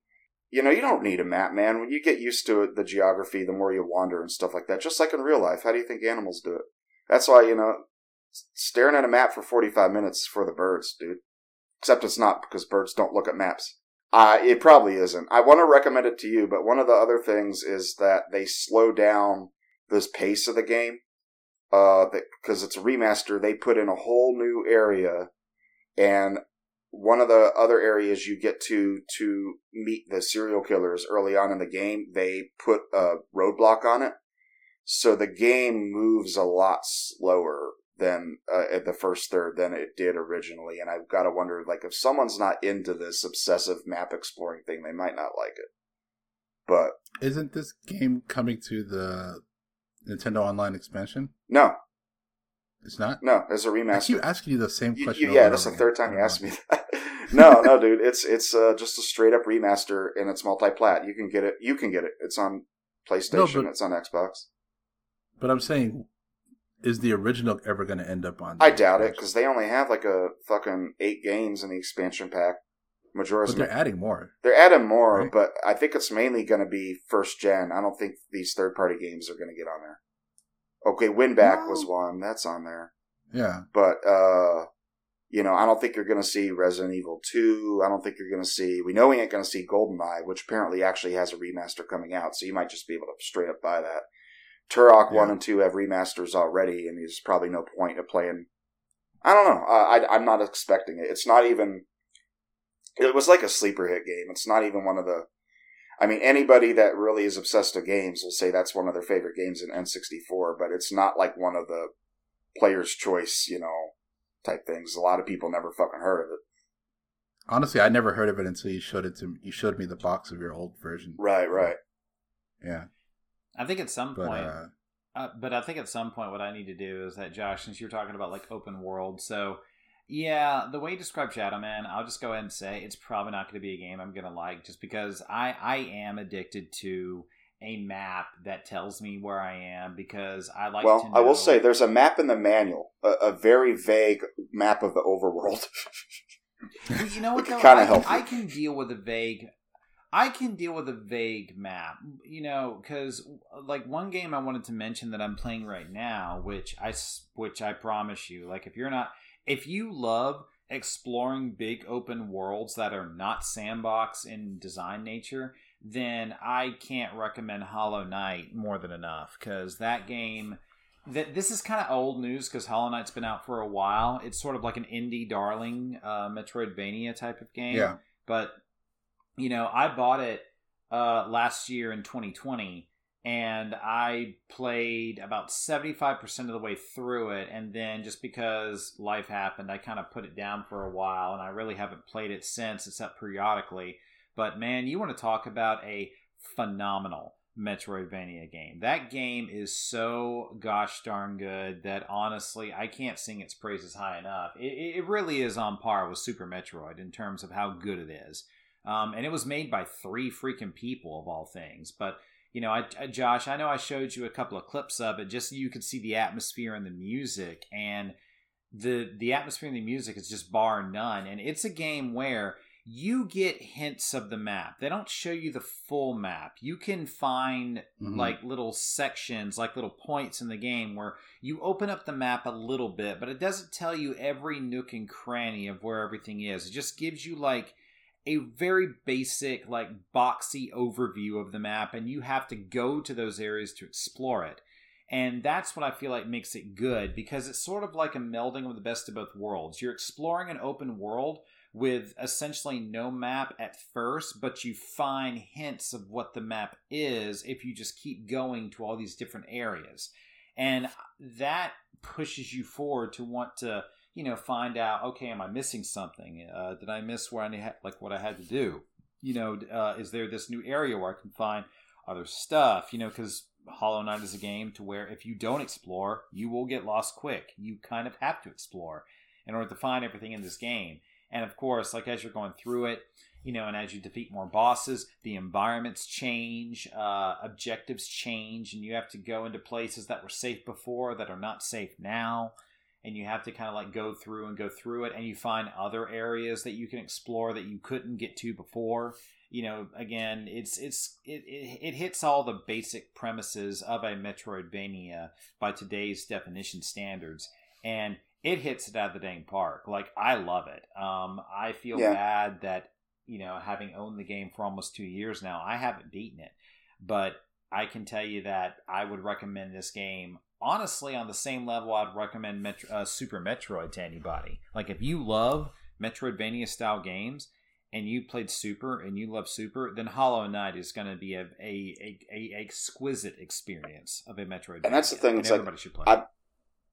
you know you don't need a map, man. When you get used to it, the geography, the more you wander and stuff like that. Just like in real life, how do you think animals do it? That's why you know staring at a map for forty five minutes is for the birds, dude. Except it's not because birds don't look at maps. Uh, it probably isn't. I want to recommend it to you, but one of the other things is that they slow down this pace of the game. Uh, because it's a remaster, they put in a whole new area, and one of the other areas you get to to meet the serial killers early on in the game, they put a roadblock on it, so the game moves a lot slower than uh, at the first third than it did originally. And I've got to wonder, like, if someone's not into this obsessive map exploring thing, they might not like it. But Isn't this game coming to the Nintendo Online expansion? no, It's not. no, it's a I keep remaster. asking you the same question. you- over yeah, that's the third time you asked me that. no, no, dude, it's it's uh, just a straight up remaster, and it's multi-plat. You can get it. You can get it. It's on PlayStation. but- it's on Xbox. But I'm saying, is the original ever going to end up on? I the doubt it because they only have like a fucking eight games in the expansion pack. Majora's But they're adding more. They're adding more, Right. but I think it's mainly going to be first gen. I don't think these third party games are going to get on there. Okay, Winback was one that's on there, Yeah. but uh, you know, I don't think you're going to see Resident Evil two. I don't think you're going to see. We know we ain't going to see GoldenEye, which apparently actually has a remaster coming out, so you might just be able to straight up buy that. Turok one and two have remasters already, and there's probably no point of playing. I don't know. I, I I'm not expecting it. It's not even. It was like a sleeper hit game. It's not even one of the. I mean, anybody that really is obsessed with games will say that's one of their favorite games in N64, but it's not like one of the player's choice, you know, type things. A lot of people never fucking heard of it. Honestly, I never heard of it until you showed it to me. You showed me the box of your old version. Right, right. Yeah. I think at some But point, uh, Uh, but I think at some point, what I need to do is that Josh, since you're talking about like open world, so yeah, the way you describe Shadow Man, I'll just go ahead and say it's probably not going to be a game I'm going to like, just because I I am addicted to a map that tells me where I am because I like. well, to I will say there's a map in the manual, a, a very vague map of the overworld. Well, you know what though, kinda I, help can. I can deal with a vague. I can deal with a vague map, you know, because like one game I wanted to mention that I'm playing right now, which I which I promise you, like if you're not, if you love exploring big open worlds that are not sandbox in design nature, then I can't recommend Hollow Knight more than enough because that game. That this is kind of old news because Hollow Knight's been out for a while. It's sort of like an indie darling, uh, Metroidvania type of game. yeah. But you know, I bought it uh, last year in 2020, and I played about 75% of the way through it. And then just because life happened, I kind of put it down for a while, and I really haven't played it since, except periodically. But man, you want to talk about a phenomenal Metroidvania game. That game is so gosh darn good that honestly, I can't sing its praises high enough. It, it really is on par with Super Metroid in terms of how good it is. Um, and it was made by three freaking people of all things. But you know, I, I, Josh, I know I showed you a couple of clips of it just so you could see the atmosphere and the music, and the the atmosphere and the music is just bar none. And it's a game where you get hints of the map. They don't show you the full map. You can find mm-hmm. like little sections, like little points in the game where you open up the map a little bit, but it doesn't tell you every nook and cranny of where everything is. It just gives you like a very basic, like boxy overview of the map, and you have to go to those areas to explore it. And that's what I feel like makes it good because it's sort of like a melding of the best of both worlds. You're exploring an open world with essentially no map at first, but you find hints of what the map is if you just keep going to all these different areas. And that pushes you forward to want to, you know, find out, okay, am I missing something? Uh, did I miss where I had, like what I had to do? You know, uh, is there this new area where I can find other stuff? You know, because Hollow Knight is a game to where if you don't explore, you will get lost quick. You kind of have to explore in order to find everything in this game. And of course, like as you're going through it, you know, and as you defeat more bosses, the environments change, uh, objectives change, and you have to go into places that were safe before that are not safe now. And you have to kind of like go through and go through it, and you find other areas that you can explore that you couldn't get to before. You know, again, it's it's it, it, it hits all the basic premises of a Metroidvania by today's definition standards, and it hits it out of the dang park. Like I love it. Um, I feel yeah. bad that you know, having owned the game for almost two years now, I haven't beaten it, but I can tell you that I would recommend this game honestly on the same level I'd recommend Metro, uh, Super Metroid to anybody. Like if you love Metroidvania style games and you played Super and you love Super, then Hollow Knight is going to be a, a, a, a, exquisite experience of a Metroidvania. And that's the thing. It's everybody like, should play. I,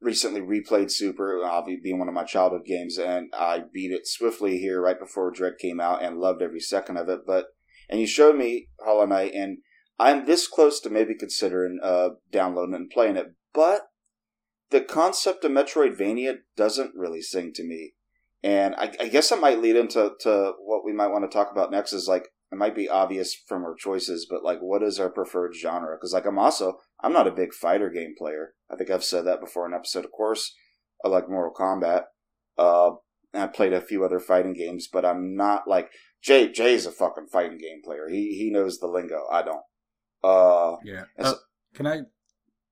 recently replayed Super, obviously being one of my childhood games, and I beat it swiftly here right before Dread came out and loved every second of it. But and you showed me Hollow Knight, and I'm this close to maybe considering uh, downloading and playing it, but the concept of Metroidvania doesn't really sing to me. And I, I guess that might lead into to what we might want to talk about next is like it might be obvious from our choices, but like what is our preferred genre? Because like I'm also I'm not a big fighter game player. I think I've said that before in an episode. Of course, I like Mortal Kombat. Uh, I played a few other fighting games, but I'm not like Jay. Jay's a fucking fighting game player. He he knows the lingo. I don't. Uh, yeah. Uh, can I?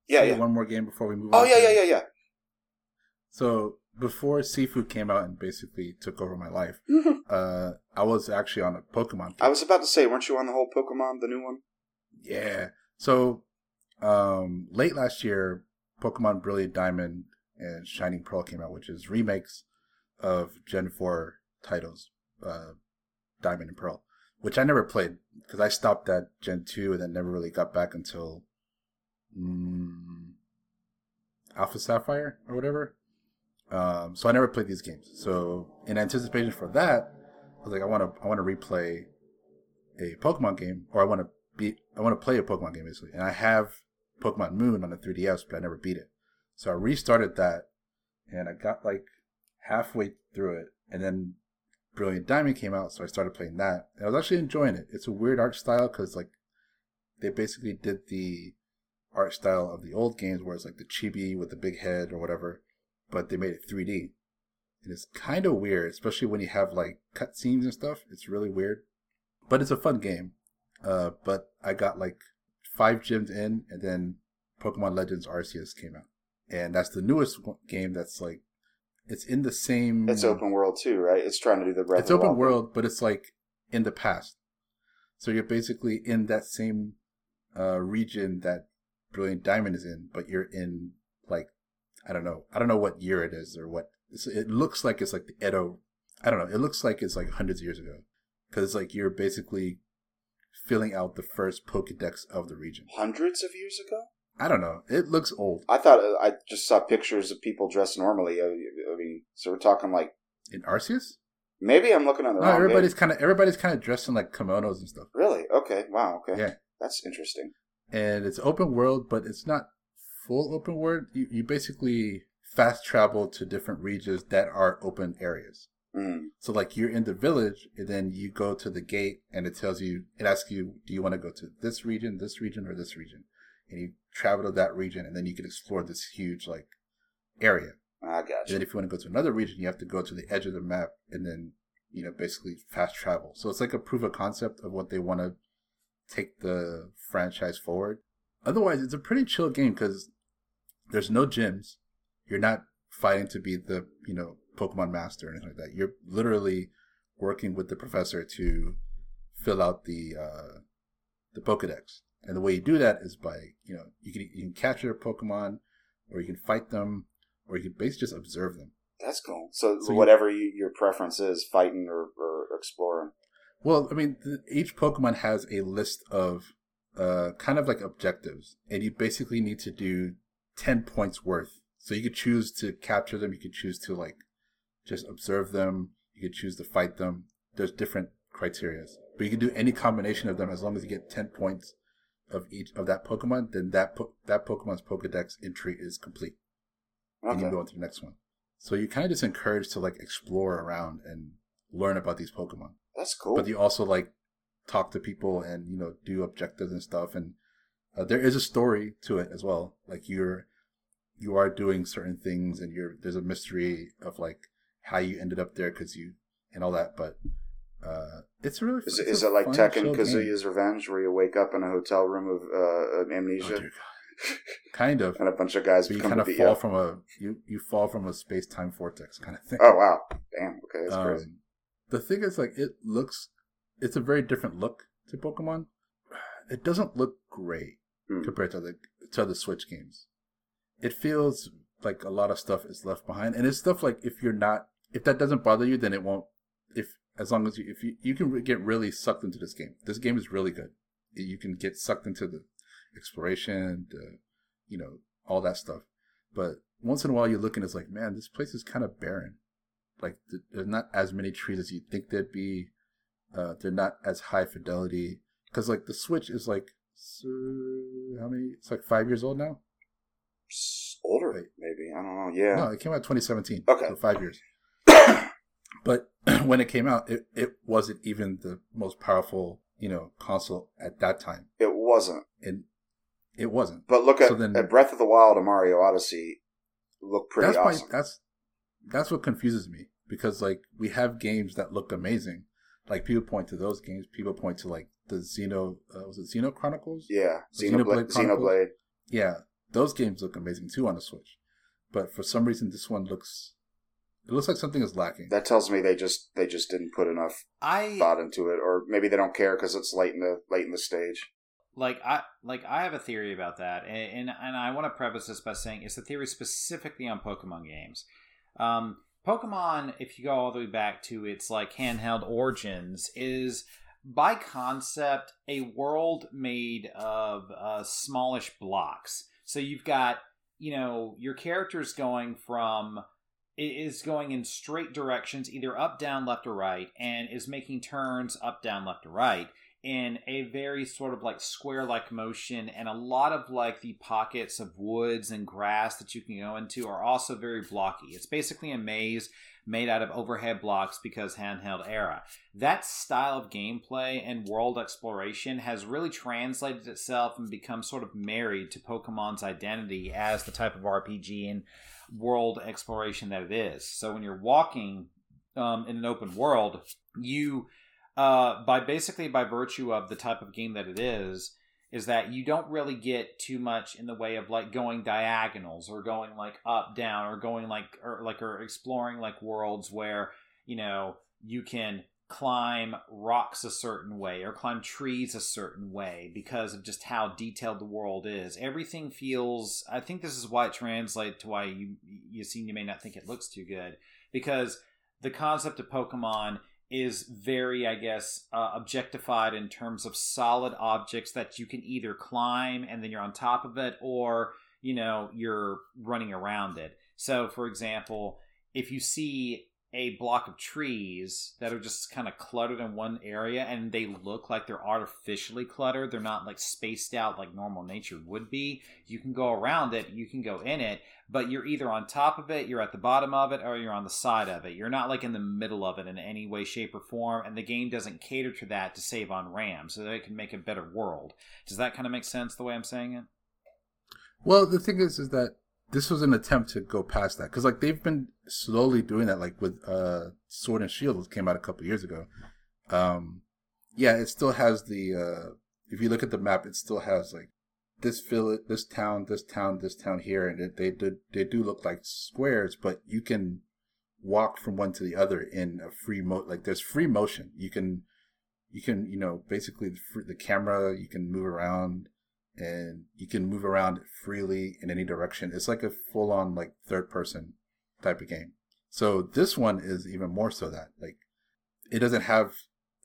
Yeah, yeah. One more game before we move. Oh on Oh yeah, yeah, yeah, yeah. So before Sifu came out and basically took over my life, uh, I was actually on a Pokemon. Kick. I was about to say, weren't you on the whole Pokemon, the new one? Yeah. So um, late last year, Pokemon Brilliant Diamond and Shining Pearl came out, which is remakes of Gen 4 titles, uh, Diamond and Pearl, which I never played because I stopped at Gen 2 and then never really got back until mm, Alpha Sapphire or whatever. Um, so I never played these games. So in anticipation for that, I was like, I want to, I want to replay a Pokemon game, or I want to be, I want to play a Pokemon game basically. And I have Pokemon Moon on the 3DS, but I never beat it. So I restarted that, and I got like halfway through it, and then Brilliant Diamond came out, so I started playing that. And I was actually enjoying it. It's a weird art style because like they basically did the art style of the old games, where it's like the chibi with the big head or whatever, but they made it 3D. And it's kind of weird, especially when you have like cutscenes and stuff. It's really weird, but it's a fun game. Uh, but I got like five gyms in, and then Pokemon Legends Arceus came out, and that's the newest game. That's like it's in the same. It's open world too, right? It's trying to do the. Breath it's open world, but it's like in the past. So you're basically in that same uh, region that Brilliant Diamond is in, but you're in like I don't know, I don't know what year it is or what. it looks like it's like the Edo. I don't know. It looks like it's like hundreds of years ago because it's like you're basically filling out the first Pokedex of the region. Hundreds of years ago. I don't know. It looks old. I thought uh, I just saw pictures of people dressed normally. I, I mean, so we're talking like In Arceus? maybe I'm looking on the No, wrong. everybody's kind of everybody's kind of dressed in like kimonos and stuff. really okay. Wow. Okay. Yeah. That's interesting. And it's open world, but it's not full open world. You, you basically fast travel to different regions that are open areas. Mm. So like you're in the village, and then you go to the gate, and it tells you, it asks you, do you want to go to this region, this region, or this region? And you travel to that region, and then you can explore this huge like area. I got you. And then if you want to go to another region, you have to go to the edge of the map, and then you know basically fast travel. So it's like a proof of concept of what they want to take the franchise forward. Otherwise, it's a pretty chill game because there's no gyms. You're not fighting to be the you know Pokemon master or anything like that. You're literally working with the professor to fill out the uh, the Pokedex. And the way you do that is by you know you can you can capture a Pokemon, or you can fight them, or you can basically just observe them. That's cool. So, So whatever you, your preference is, fighting or, or exploring. Well, I mean, each Pokemon has a list of uh, kind of like objectives, and you basically need to do 10 points worth. So you could choose to capture them, you could choose to like just observe them, you could choose to fight them. There's different criterias, but you can do any combination of them as long as you get 10 points of each of that Pokemon. Then that po- that Pokemon's Pokedex entry is complete, and you Okay. go on to the next one. So you kind of just encouraged to like explore around and learn about these Pokemon That's cool. but you also like talk to people and you know do objectives and stuff and uh, there is a story to it as well like you're you are doing certain things and you're there's a mystery of like how you ended up there because you and all that but uh it's really is, it's it- is a it like Tekken. Kazuya's Revenge, where you wake up in a hotel room of uh, Oh, amnesia God. kind of and a bunch of guys but you kind of fall you from a you you fall from a space-time vortex kind of thing Oh wow! Damn. Okay, that's Um, crazy. The thing is, like, it looks, it's a very different look to Pokemon. It doesn't look great Hmm. compared to the to other Switch games. It feels like a lot of stuff is left behind, and it's stuff like if you're not, if that doesn't bother you, then it won't. If as long as you, if you you can get really sucked into this game. This game is really good. You can get sucked into the exploration, the, you know, all that stuff. But once in a while, you look and it's like, man, this place is kind of barren like th- there's not as many trees as you'd think there'd be. Uh, they're not as high fidelity because like the Switch is like so, how many? It's like five years old now. Older, wait. maybe. I don't know. Yeah. No, it came out 2017. Okay. so five years. But when it came out, it, it wasn't even the most powerful you know console at that time, It wasn't. and it wasn't. But look at, So then- at Breath of the Wild and Mario Odyssey. Look pretty that's awesome. why that's that's what confuses me because like we have games that look amazing. Like people point to those games. People point to like the Xeno uh, was it Xeno Chronicles? yeah, The Xenoblade. Xenoblade Chronicles? Xenoblade. Yeah, those games look amazing too on the Switch. But for some reason, this one looks it looks like something is lacking. That tells me they just they just didn't put enough I thought into it, or maybe they don't care because it's late in the late in the stage. like I like I have a theory about that, and and, and I want to preface this by saying it's a theory specifically on Pokemon games. Um, Pokemon, if you go all the way back to its like handheld origins, is by concept a world made of uh, smallish blocks. So you've got you know your characters going from is going in straight directions, either up, down, left, or right, and is making turns up, down, left, or right in a very sort of like square like motion and a lot of like the pockets of woods and grass that you can go into are also very blocky. It's basically a maze made out of overhead blocks because handheld era. That style of gameplay and world exploration has really translated itself and become sort of married to pokemon's identity as the type of rpg and world exploration that it is. So when you're walking um, in an open world you uh, by basically by virtue of the type of game that it is, is that you don't really get too much in the way of like going diagonals or going like up down or going like or like or exploring like worlds where you know you can climb rocks a certain way or climb trees a certain way because of just how detailed the world is. Everything feels i think this is why it translates to why you you see you may not think it looks too good because the concept of pokemon is very, I guess, uh, objectified in terms of solid objects that you can either climb and then you're on top of it, or you know you're running around it. So, for example, if you see a block of trees that are just kind of cluttered in one area and they look like they're artificially cluttered. They're not like spaced out like normal nature would be. You can go around it, you can go in it, but you're either on top of it, you're at the bottom of it, or you're on the side of it. You're not like in the middle of it in any way, shape, or form, and the game doesn't cater to that to save on RAM so that it can make a better world. Does that kind of make sense the way I'm saying it? Well, the thing is, is that this was an attempt to go past that. Because like they've been slowly doing that like with uh sword and shield that came out a couple years ago. Um yeah it still has the uh if you look at the map it still has like this village this town this town this town here and it, they do they do look like squares but you can walk from one to the other in a free mo like there's free motion. You can you can you know basically the, the camera you can move around and you can move around freely in any direction. It's like a full on like third person type of game. So this one is even more so that like it doesn't have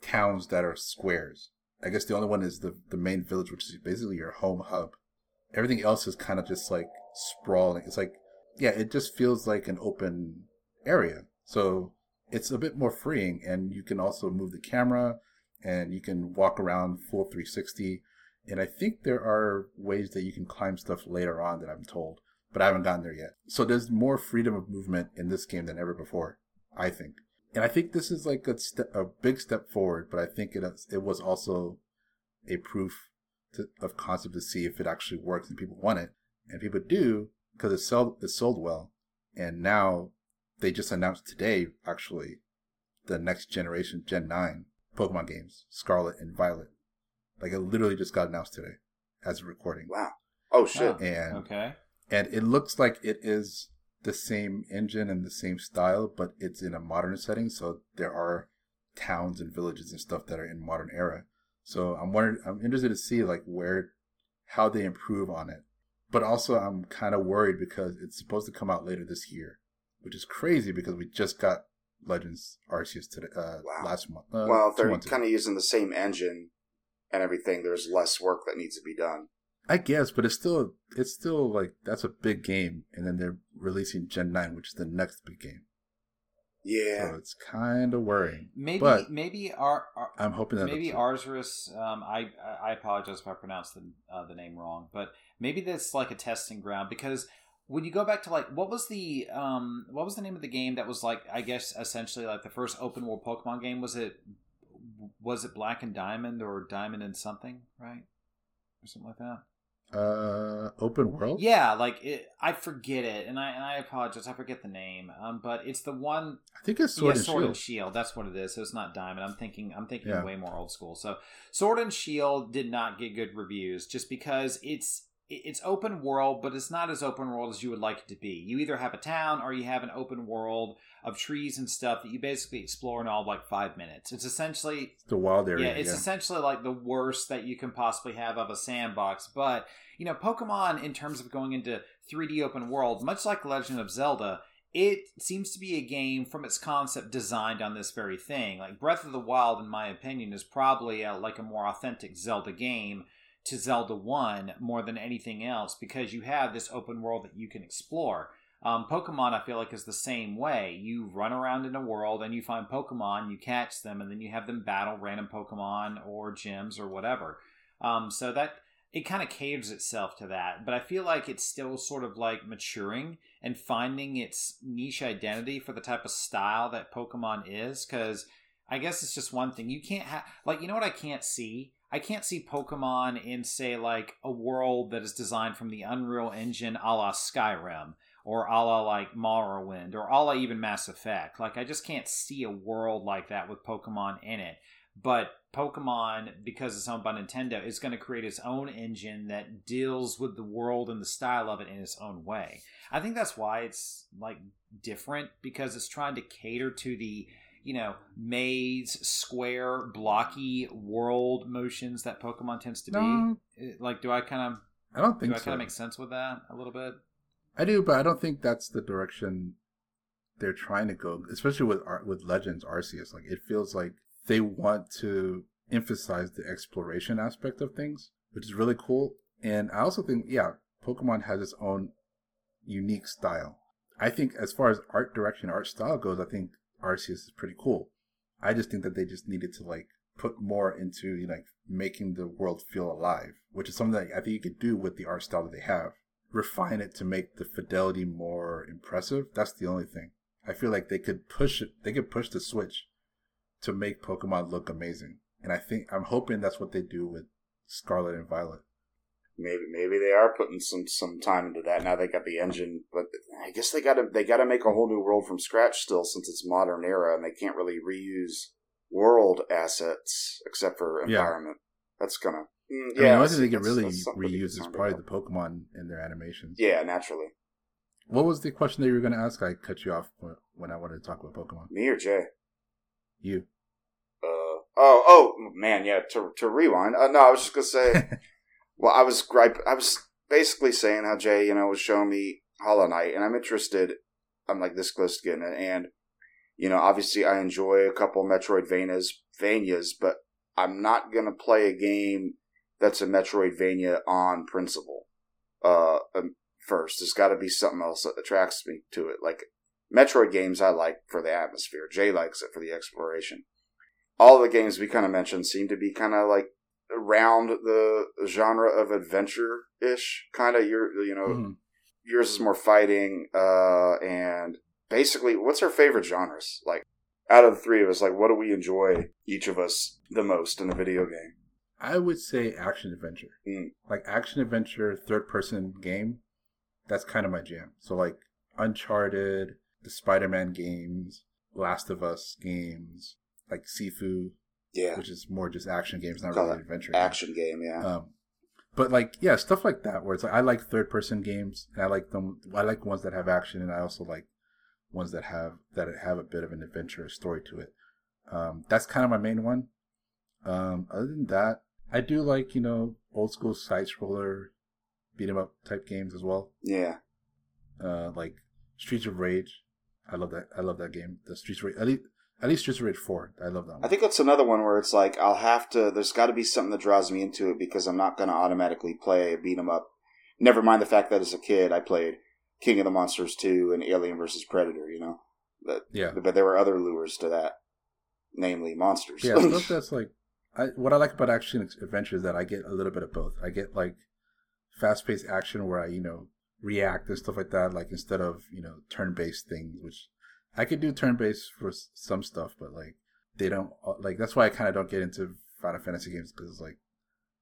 towns that are squares. I guess the only one is the the main village, which is basically your home hub. Everything else is kind of just like sprawling. It's like yeah, it just feels like an open area. So it's a bit more freeing, and you can also move the camera, and you can walk around full 360 and I think there are ways that you can climb stuff later on that I'm told, but I haven't gotten there yet. So there's more freedom of movement in this game than ever before, I think. And I think this is like a step, a big step forward, but I think it it was also a proof to, of concept to see if it actually works and people want it, and people do because it sold it sold well, and now they just announced today actually the next generation Gen nine Pokemon games, Scarlet and Violet. Like it literally just got announced today as a recording. Wow. Oh shit. Oh, And okay. and it looks like it is the same engine and the same style, but it's in a modern setting. So there are towns and villages and stuff that are in modern era. So I'm wondering, I'm interested to see like where, how they improve on it. But also I'm kind of worried because it's supposed to come out later this year, which is crazy because we just got Legends Arceus today, uh, Wow. last month. Uh, well, they're kind of using the same engine and everything, there's less work that needs to be done. I guess, but it's still it's still like that's a big game, and then they're releasing Gen Nine, which is the next big game. Yeah. So it's kind of worrying. Maybe but maybe our, our I'm hoping that maybe it's- Arzuris. Um, I I apologize if I pronounced the uh, the name wrong, but maybe that's like a testing ground because when you go back to like what was the um what was the name of the game that was like I guess essentially like the first open world Pokemon game was it was it Black and Diamond or Diamond and something right or something like that. uh open world. Yeah, like it, I forget it, and I and I apologize. I forget the name, um, but it's the one I think it's Sword yeah, and Sword Shield. and Shield. That's what it is. So it's not Diamond. I'm thinking. I'm thinking Yeah. way more old school. So Sword and Shield did not get good reviews just because it's it's open world, but it's not as open world as you would like it to be. You either have a town or you have an open world of trees and stuff that you basically explore in all like five minutes. It's essentially the wild area. yeah, it's essentially like the worst that you can possibly have of a sandbox. But you know, Pokemon, in terms of going into 3D open world, much like Legend of Zelda, it seems to be a game from its concept designed on this very thing. Like Breath of the Wild, in my opinion, is probably a, like a more authentic Zelda game to Zelda 1 more than anything else because you have this open world that you can explore. Um, Pokemon, I feel like, is the same way. You run around in a world and you find Pokemon, you catch them, and then you have them battle random Pokemon or gyms or whatever. Um, so that it kind of caters itself to that, but I feel like it's still sort of like maturing and finding its niche identity for the type of style that Pokemon is. Because I guess it's just one thing you can't have, like, you know what I can't see. I can't see Pokemon in, say, like a world that is designed from the Unreal Engine a la Skyrim or a la like Morrowind or a la even Mass Effect. Like, I just can't see a world like that with Pokemon in it. But Pokemon, because it's owned by Nintendo, is going to create its own engine that deals with the world and the style of it in its own way. I think that's why it's like different because it's trying to cater to the you know maze square blocky world motions that pokemon tends to No. be like do i kind of I don't think do think i so. kind of make sense with that a little bit I do, but I don't think that's the direction they're trying to go, especially with with Legends Arceus. Like it feels like they want to emphasize the exploration aspect of things, which is really cool. And I also think, yeah, Pokemon has its own unique style. I think as far as art direction, art style goes, I think Arceus is pretty cool. I just think that they just needed to like put more into you know, like making the world feel alive, which is something that I think you could do with the art style that they have. Refine it to make the fidelity more impressive. That's the only thing. I feel like they could push it. They could push the switch to make Pokemon look amazing, and I think I'm hoping that's what they do with Scarlet and Violet. Maybe maybe they are putting some some time into that. Now they got the engine, but I guess they got to they got to make a whole new world from scratch still, since it's modern era, and they can't really reuse world assets except for Yeah. environment. That's gonna mm, I mean, the only thing they can really that's something to be reuse is probably the Pokemon in their animations. yeah, naturally. What was the question that you were going to ask? I cut you off when- when I wanted to talk about Pokemon. Me or Jay? You. Uh, oh, oh, man, yeah. To to rewind. Uh, no, I was just gonna say. well, I was gripe. I was basically saying how Jay, you know, was showing me Hollow Knight, and I'm interested. I'm like this close to getting it, and you know, obviously, I enjoy a couple Metroidvanias, Vanias, but I'm not gonna play a game that's a Metroidvania on principle. Uh, um, first, there's got to be something else that attracts me to it, like. Metroid games I like for the atmosphere. Jay likes it for the exploration all the games we kind of mentioned seem to be kind of like around the genre of adventure ish kind of your you know Mhm. yours is more fighting uh and basically what's our favorite genres like out of the three of us like what do we enjoy each of us the most in a video game I would say action adventure. Mm. Like action adventure, third person game. That's kind of my jam. So like Uncharted, the Spider-Man games, Last of Us games, like Sifu, yeah which is more just action games, not Call really adventure. action game yeah Um, but like yeah, stuff like that where it's like I like third person games and I like them. I like ones that have action and I also like ones that have that have a bit of an adventurous story to it. Um, that's kind of my main one. Um, other than that, I do like you know old school side scroller beat 'em up type games as well. yeah Uh, like Streets of Rage. I love that. I love that game. The Streets of Rage. At least, at least Streets of Rage Four. I love that one. I think that's another one where it's like I'll have to. There's got to be something that draws me into it because I'm not going to automatically play beat 'em up. Never mind the fact that as a kid I played King of the Monsters 2 and Alien versus Predator. You know, but yeah. but there were other lures to that, namely monsters. Yeah, stuff that's like I, what I like about action adventure is that I get a little bit of both. I get like fast paced action where I you know react and stuff like that. Like instead of you know turn based things, which I could do turn based for some stuff, but like they don't uh, like. That's why I kind of don't get into Final Fantasy games because like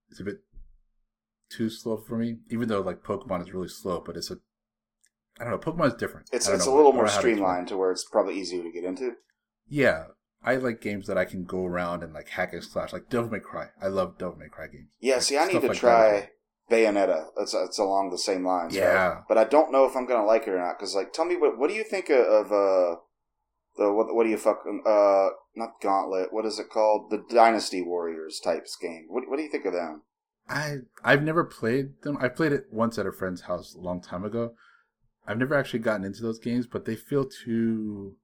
it's a bit too slow for me. Even though like Pokemon is really slow, but it's a I don't know. Pokemon is different. it's it's a little more know streamlined to where it's probably easier to get into. Yeah, I like games that I can go around and like hack and slash, like Devil May Cry. I love Devil May Cry games. Yeah, Like, see, I need to like try as Bayonetta. That's it's along the same lines. right? Yeah. but I don't know if I'm gonna like it or not. Because like, tell me what what do you think of, of uh the what what do you fucking uh not Gauntlet? What is it called? The Dynasty Warriors types game. What what do you think of them? I I've never played them. I played it once at a friend's house a long time ago. I've never actually gotten into those games, but they feel too.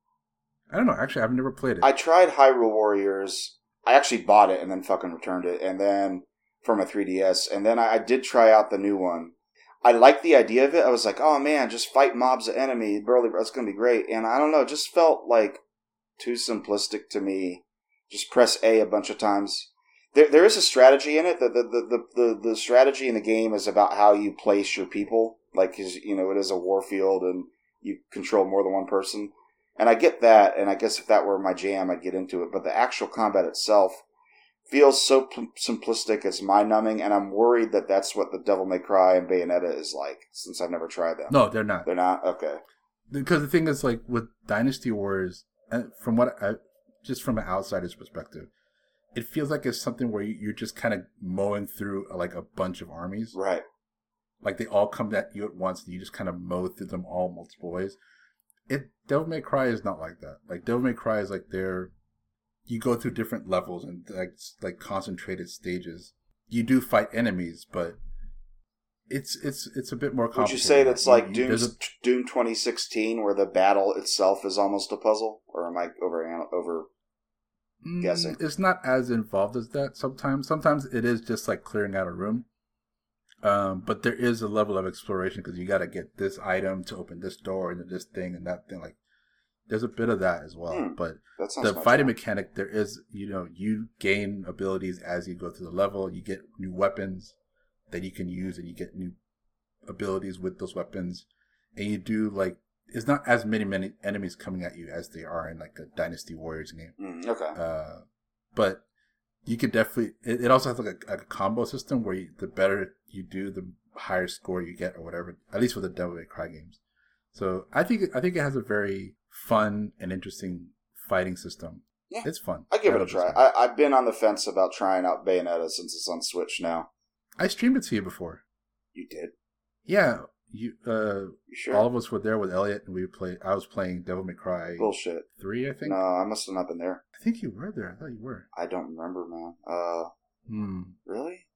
I don't know. Actually, I've never played it. I tried Hyrule Warriors. I actually bought it and then fucking returned it, and then from a 3DS, and then I, I did try out the new one. I liked the idea of it. I was like, oh man, just fight mobs of enemy, burly. That's gonna be great. And I don't know, it just felt like too simplistic to me. Just press A a bunch of times. There, there is a strategy in it. The, the, the, the, the, strategy in the game is about how you place your people. Like, you know, it is a war field and you control more than one person. And I get that, and I guess if that were my jam, I'd get into it. But the actual combat itself feels so pl- simplistic, it's mind numbing, and I'm worried that that's what the Devil May Cry and Bayonetta is like, since I've never tried them. no, they're not. They're not? Okay. Because the thing is, like with Dynasty Warriors, and from what I just from an outsider's perspective, it feels like it's something where you- you're just kind of mowing through uh, like a bunch of armies. Right. like they all come at you at once and you just kind of mow through them all multiple ways. It Devil May Cry is not like that. Like Devil May Cry is like they're you go through different levels and like like concentrated stages. You do fight enemies, but it's it's it's a bit more. Would you say that's like You- Doom, a- Doom 2016, where the battle itself is almost a puzzle, or am I over over? Mm, guessing. It's not as involved as that sometimes. Sometimes it is just like clearing out a room. Um, but there is a level of exploration because you got to get this item to open this door and this thing and that thing. Like, there's a bit of that as well. Hmm. But the fighting fun. mechanic, there is, you know, you gain abilities as you go through the level. You get new weapons that you can use, and you get new abilities with those weapons. And you do like it's not as many many enemies coming at you as they are in like a Dynasty Warriors game. Mm, okay. Uh, but you could definitely. It, it also has like a, a combo system where you, the better you do, the higher score you get, or whatever. At least with the Devil May Cry games. So I think I think it has a very fun and interesting fighting system. Yeah. it's fun. I give it a try. I, I've been on the fence about trying out Bayonetta since it's on Switch now. I streamed it to you before. You did? Yeah, you. Uh, You sure? all of us were there with Elliot, and we played. I was playing Devil May Cry Bullshit. three, I think. No, I must have not been there. I think you were there. I thought you were. I don't remember, man. Uh, Hmm. really?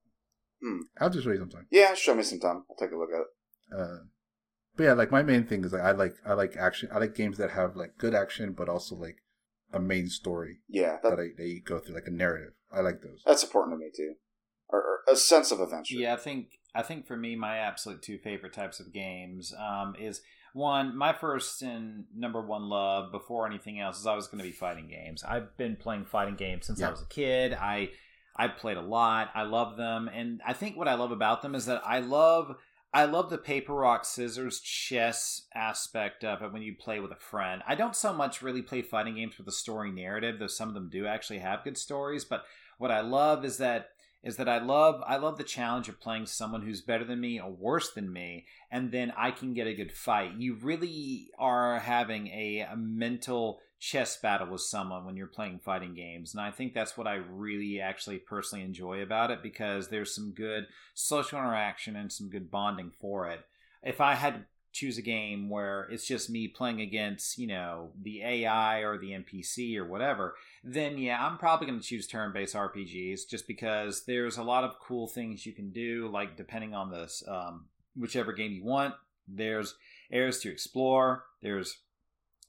I'll just show you sometime. Yeah, show me sometime. I'll take a look at it. Uh, but yeah, like my main thing is like I like I like action. I like games that have like good action, but also like a main story Yeah, that, that I that you go through, like a narrative. I like those. that's important to me too. Or, or a sense of adventure. Yeah, I think I think for me, my absolute two favorite types of games um, is one. My first and number one love before anything else is always going to be fighting games. I've been playing fighting games since Yeah. I was a kid. I I played a lot. I love them, and I think what I love about them is that I love. I love the paper rock scissors chess aspect of it when you play with a friend. I don't so much really play fighting games with a story narrative, though some of them do actually have good stories. But what I love is that is that I love I love the challenge of playing someone who's better than me or worse than me, and then I can get a good fight. You really are having a, a mental chess battle with someone when you're playing fighting games, and I think that's what I really actually personally enjoy about it because there's some good social interaction and some good bonding for it. If I had to choose a game where it's just me playing against, you know, the AI or the NPC or whatever, then yeah, I'm probably going to choose turn-based RPGs just because there's a lot of cool things you can do. Like depending on this, um, whichever game you want, there's areas to explore. There's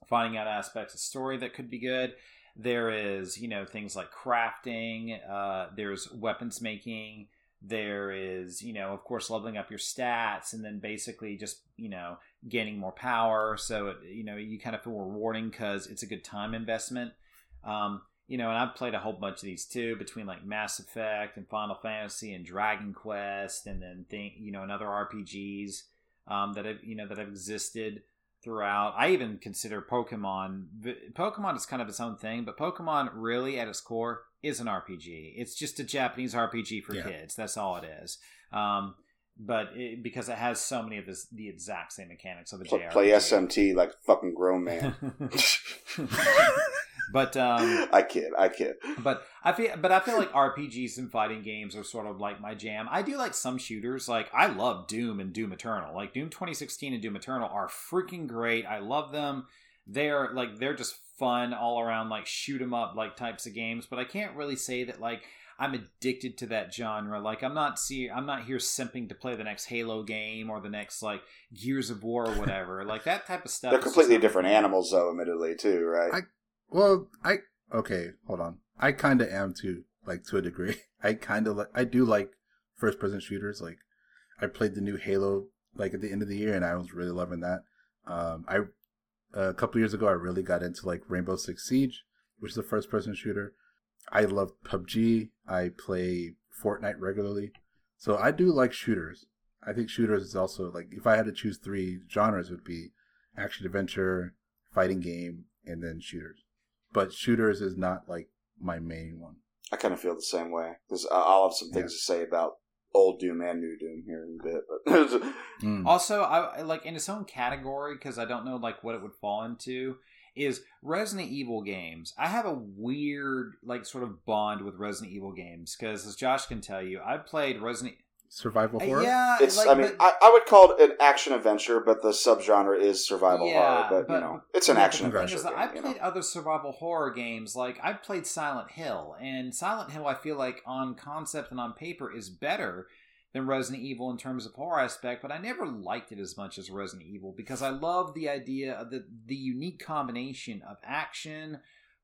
finding out aspects of story that could be good. There is, you know, things like crafting. Uh, there's weapons making. There is, you know, of course, leveling up your stats, and then basically just, you know, gaining more power. So, it, you know, you kind of feel rewarding because it's a good time investment. Um, you know, and I've played a whole bunch of these too, between like Mass Effect and Final Fantasy and Dragon Quest, and then think, you know, and other RPGs um, that have, you know, that have existed throughout. I even consider Pokemon. Pokemon is kind of its own thing, but Pokemon really, at its core, is an RPG. It's just a Japanese RPG for Yeah. kids. That's all it is. Um, but it, because it has so many of this, the exact same mechanics of a Play, JRPG. play SMT like fucking grown man. but um, I kid. I kid. but I feel, but I feel like RPGs and fighting games are sort of like my jam. I do like some shooters. Like I love Doom and Doom Eternal. Like Doom 2016 and Doom Eternal are freaking great. I love them. They're like they're just fun all around, like shoot 'em up like types of games. But I can't really say that like I'm addicted to that genre. Like I'm not see I'm not here simping to play the next Halo game or the next like Gears of War or whatever. like that type of stuff. They're completely different animals, though. Admittedly, too, right? I- Well, I okay, hold on. I kind of am too, like to a degree. I kind of like. I do like first person shooters. Like, I played the new Halo like at the end of the year, and I was really loving that. Um, I a couple years ago, I really got into like Rainbow Six Siege, which is a first person shooter. I love PUBG. I play Fortnite regularly, so I do like shooters. I think shooters is also like if I had to choose three genres, would be action adventure, fighting game, and then shooters. But shooters is not like my main one. I kind of feel the same way because I'll have some things to say about old Doom and new Doom here in a bit. But Mm. Also, I I- like in its own category because I don't know like what it would fall into is Resident Evil games. I have a weird like sort of bond with Resident Evil games because as Josh can tell you, I played Resident. Survival Uh, horror. Yeah, it's, like, I mean, but- I, I would call it an action adventure, but the subgenre is survival Yeah, horror. But, but- you know, it's an Yeah, action but the thing adventure. game, I you played know? other survival horror games. Like I played Silent Hill, and Silent Hill, I feel like on concept and on paper is better than Resident Evil in terms of horror aspect, but I never liked it as much as Resident Evil because I love the idea of the the unique combination of action,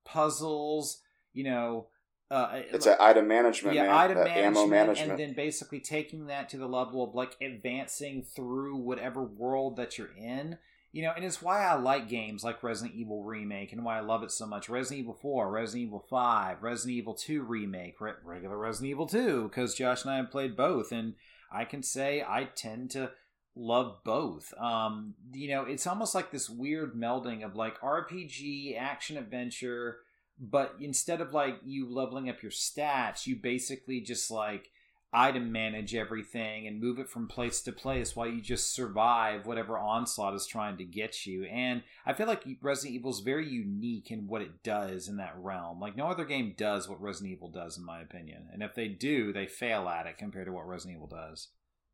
puzzles, you know, uh, It's an item management, yeah, man. item management, ammo management. and then basically taking that to the level of like advancing through whatever world that you're in. You know, and it's why I like games like Resident Evil Remake and why I love it so much. Resident Evil 4, Resident Evil 5, Resident Evil 2 Remake, re- regular Resident Evil 2, because Josh and I have played both, and I can say I tend to love both. Um, you know, it's almost like this weird melding of like RPG, action adventure, but instead of like you leveling up your stats, you basically just like item manage everything and move it from place to place while you just survive whatever onslaught is trying to get you. And I feel like Resident Evil is very unique in what it does in that realm. Like no other game does what Resident Evil does, in my opinion. And if they do, they fail at it compared to what Resident Evil does.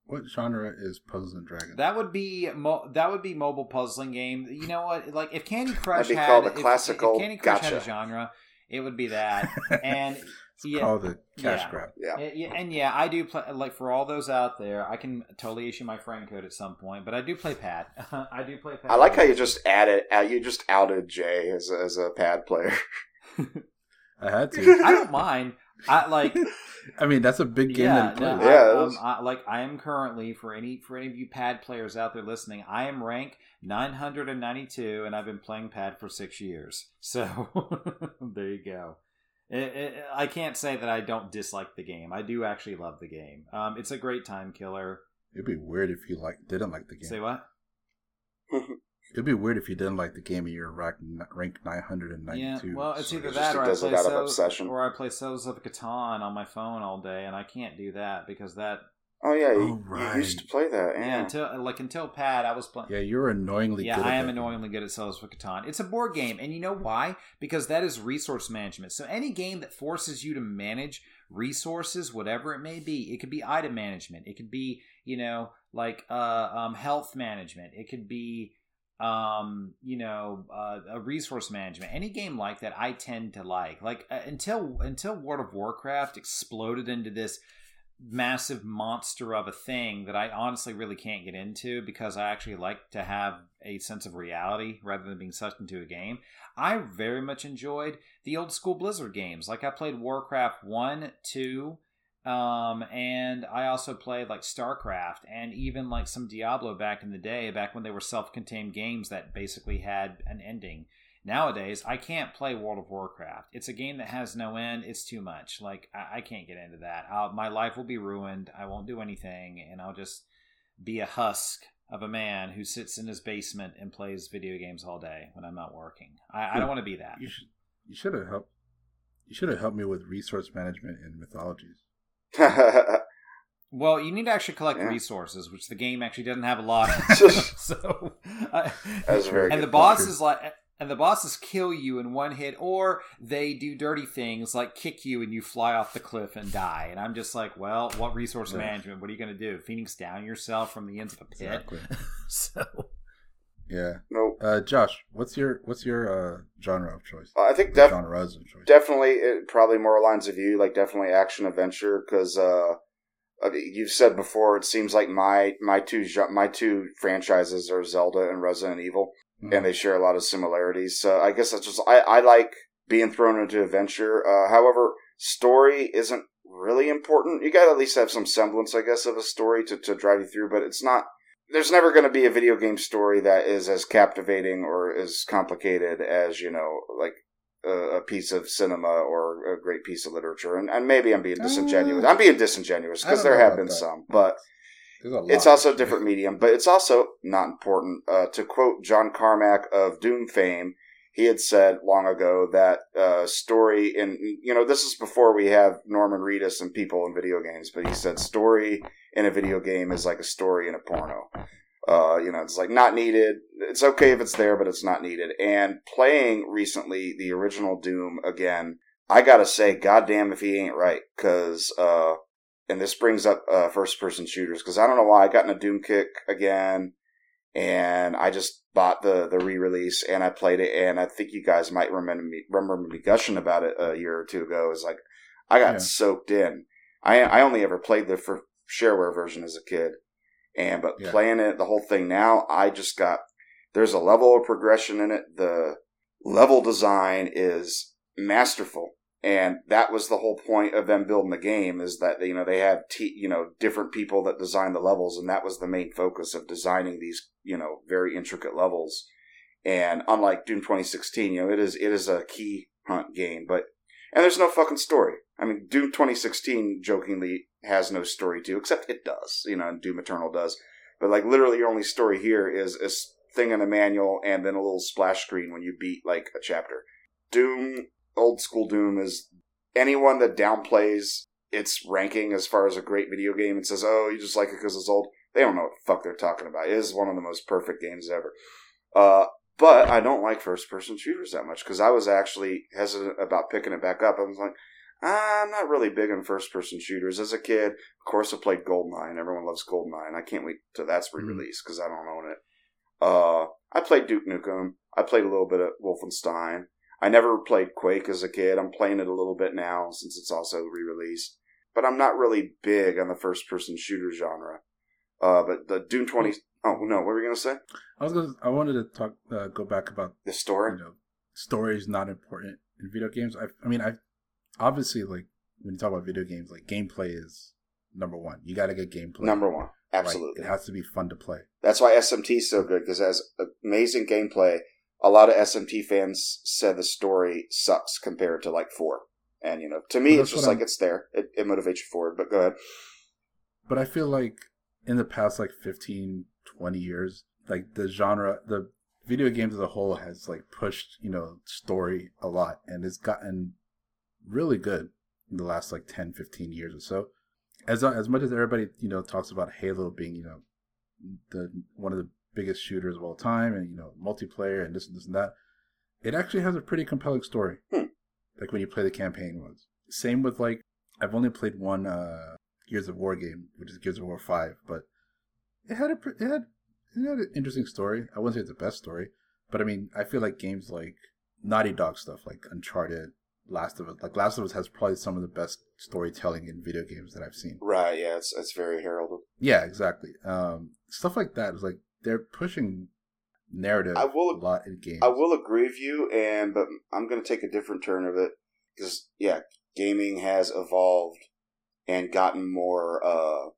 What genre is Puzzles and Dragons? That would be mo- that would be mobile puzzling game. You know what? Like if Candy Crush That'd be had called a if- if, classical Candy Crush had a genre, it would be that. And it's yeah, called the cash yeah. grab. yeah. Yeah, and yeah, I do play. Like for all those out there, I can totally issue my friend code at some point. But I do play pad. I do play pad. I like how you just added, uh, you just outed Jay as a, as a pad player. I had to. I don't mind. I like. I mean, that's a big game yeah, that he no, plays. I, um. I, like I am currently for any for any of you pad players out there listening, I am rank 992, and I've been playing pad for six years. So there you go. It, it, I can't say that I don't dislike the game. I do actually love the game. Um, it's a great time killer. It'd be weird if you like didn't like the game. Say what? It'd be weird if you didn't like the game and you're ranked ranked nine hundred and ninety Yeah, well, it's either He that or I play out of Cells, obsession. or I play Settlers of Catan on my phone all day, and I can't do that because that Oh yeah, you, Oh, you used to play that. yeah, Yeah, until like until Pad I was playing. Yeah, you're annoyingly. Yeah, good at I am that game. annoyingly good at Settlers of Catan. It's a board game, and you know why? Because that is resource management. So any game that forces you to manage resources, whatever it may be, it could be item management, it could be you know like uh, um, health management, it could be um, you know uh, a resource management. Any game like that, I tend to like. Like uh, until until World of Warcraft exploded into this massive monster of a thing that I honestly really can't get into because I actually like to have a sense of reality rather than being sucked into a game. I very much enjoyed the old school Blizzard games. Like I played Warcraft 1, 2, um, and I also played like StarCraft and even like some Diablo back in the day, back when they were self contained games that basically had an ending. Nowadays, I can't play World of Warcraft. It's a game that has no end. It's too much. Like I, I can't get into that. I'll, my life will be ruined. I won't do anything, and I'll just be a husk of a man who sits in his basement and plays video games all day when I'm not working. I, I don't want to be that. You should. You should have helped. You should have helped me with resource management in mythologies. Well, you need to actually collect Yeah. resources, which the game actually doesn't have a lot. Of. so, I, That's very and good the point. bosses like, and the bosses kill you in one hit, or they do dirty things like kick you and you fly off the cliff and die. And I'm just like, well, what resource Yeah. management? What are you going to do? Phoenix down yourself from the ends of a pit? Exactly. so, Yeah. nope. Uh, Josh, what's your what's your uh, genre of choice? I think def- genres of choice. definitely it, probably more lines of you like definitely action adventure because uh, you've said before it seems like my my two my two franchises are Zelda and Resident Evil Mhm. and they share a lot of similarities so I guess that's just I, I like being thrown into adventure uh, however story isn't really important you got to at least have some semblance I guess of a story to, to drive you through but it's not there's never going to be a video game story that is as captivating or as complicated as you know like a, a piece of cinema or a great piece of literature. And, and maybe I'm being disingenuous. Uh, I'm being disingenuous because there have been that. some, but There's a lot, it's also a different medium. But it's also not important. Uh, to quote John Carmack of Doom fame, he had said long ago that uh, story in you know this is before we have Norman Reedus and people in video games, but he said story in a video game is like a story in a porno. Uh, you know, it's like not needed. It's okay if it's there, but it's not needed. And playing recently the original Doom again, I gotta say, goddamn if he ain't right, because uh, and this brings up uh, first person shooters because I don't know why I got in a Doom kick again, and I just bought the the re release and I played it, and I think you guys might remember me remember me gushing about it a year or two ago. Is like I got Yeah. soaked in. I I only ever played the for shareware version as a kid, and but Yeah. playing it the whole thing now, I just got there's a level of progression in it. The level design is masterful. And that was the whole point of them building the game is that you know they have t- you know different people that design the levels, and that was the main focus of designing these you know very intricate levels. And unlike Doom 2016, you know it is it is a key hunt game, but and there's no fucking story. I mean, Doom 2016 jokingly has no story too, except it does, you know, and Doom Eternal does. But like literally, your only story here is a thing in the manual and then a little splash screen when you beat like a chapter. Doom, old school Doom, is anyone that downplays its ranking as far as a great video game and says, "Oh, you just like it because it's old." They don't know what the fuck they're talking about. It is one of the most perfect games ever. Uh, but I don't like first person shooters that much because I was actually hesitant about picking it back up. I was like, "Ah, I'm not really big on first person shooters. As a kid, of course, I played Goldeneye, and everyone loves Goldeneye, and I can't wait till that's re released because I don't own it. Uh, I played Duke Nukem. I played a little bit of Wolfenstein. I never played Quake as a kid. I'm playing it a little bit now since it's also re released. But I'm not really big on the first person shooter genre. Uh, but the Doom 20. Oh, no, what were we going to say? I was gonna, I wanted to talk, uh, go back about The story? you know, story is not important in video games. I, I mean, I obviously like when you talk about video games, like gameplay is number one. You got to get gameplay. Number one. right? Absolutely. It has to be fun to play. That's why SMT is so good because it has amazing gameplay. A lot of SMT fans said the story sucks compared to like four. And you know, to me, it's just like I'm- it's there. It, it motivates you forward. But go ahead. But I feel like in the past like 15, 20 years, like the genre, the video games as a whole has like pushed, you know, story a lot and it's gotten really good in the last like 10, 15 years or so. As uh, as much as everybody, you know, talks about Halo being, you know, the one of the biggest shooters of all time and, you know, multiplayer and this and this and that, it actually has a pretty compelling story. Hmm. Like when you play the campaign ones. Same with like I've only played one uh Gears of War game, which is Gears of War Five, but it had a it had it had an interesting story. I wouldn't say it's the best story, but I mean, I feel like games like Naughty Dog stuff, like Uncharted, Last of Us, like Last of Us has probably some of the best storytelling in video games that I've seen. Right. Yeah. It's it's very heralded. Yeah, exactly. Um, stuff like that is like they're pushing narrative I will- a lot in games. I will agree with you, and but I'm going to take a different turn of it because yeah, gaming has evolved and gotten more uh,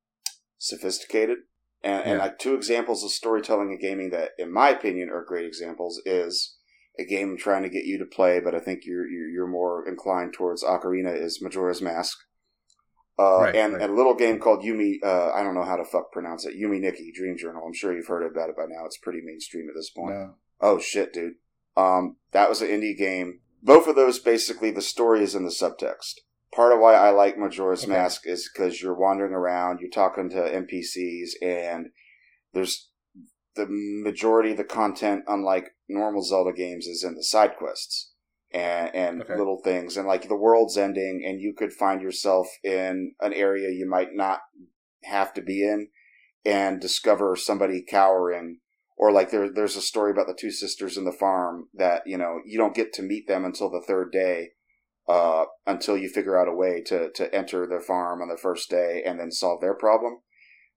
sophisticated. And, and like two examples of storytelling in gaming that, in my opinion, are great examples is a game I'm trying to get you to play, but I think you're you're, you're more inclined towards Ocarina is Majora's Mask. Uh, Right, and, right. and a little game called Yume, uh, I don't know how to fuck pronounce it, Yume Nikki Dream Journal. I'm sure you've heard about it by now. It's pretty mainstream at this point. No. Oh shit, dude. Um, that was an indie game. Both of those basically the story is in the subtext. Part of why I like Majora's Okay. Mask is because you're wandering around, you're talking to NPCs, and there's the majority of the content, unlike normal Zelda games, is in the side quests and, and Okay. little things. And like the world's ending, and you could find yourself in an area you might not have to be in and discover somebody cowering or like there there's a story about the two sisters in the farm that you know you don't get to meet them until the third day uh, until you figure out a way to to enter their farm on the first day and then solve their problem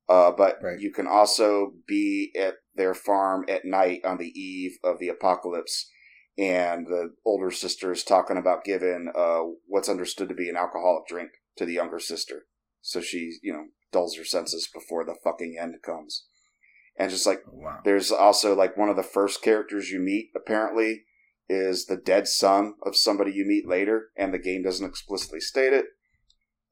uh, but Right. you can also be at their farm at night on the eve of the apocalypse and the older sister is talking about giving uh, what's understood to be an alcoholic drink to the younger sister so she you know dulls her senses before the fucking end comes and just like wow. there's also like one of the first characters you meet apparently is the dead son of somebody you meet later, and the game doesn't explicitly state it.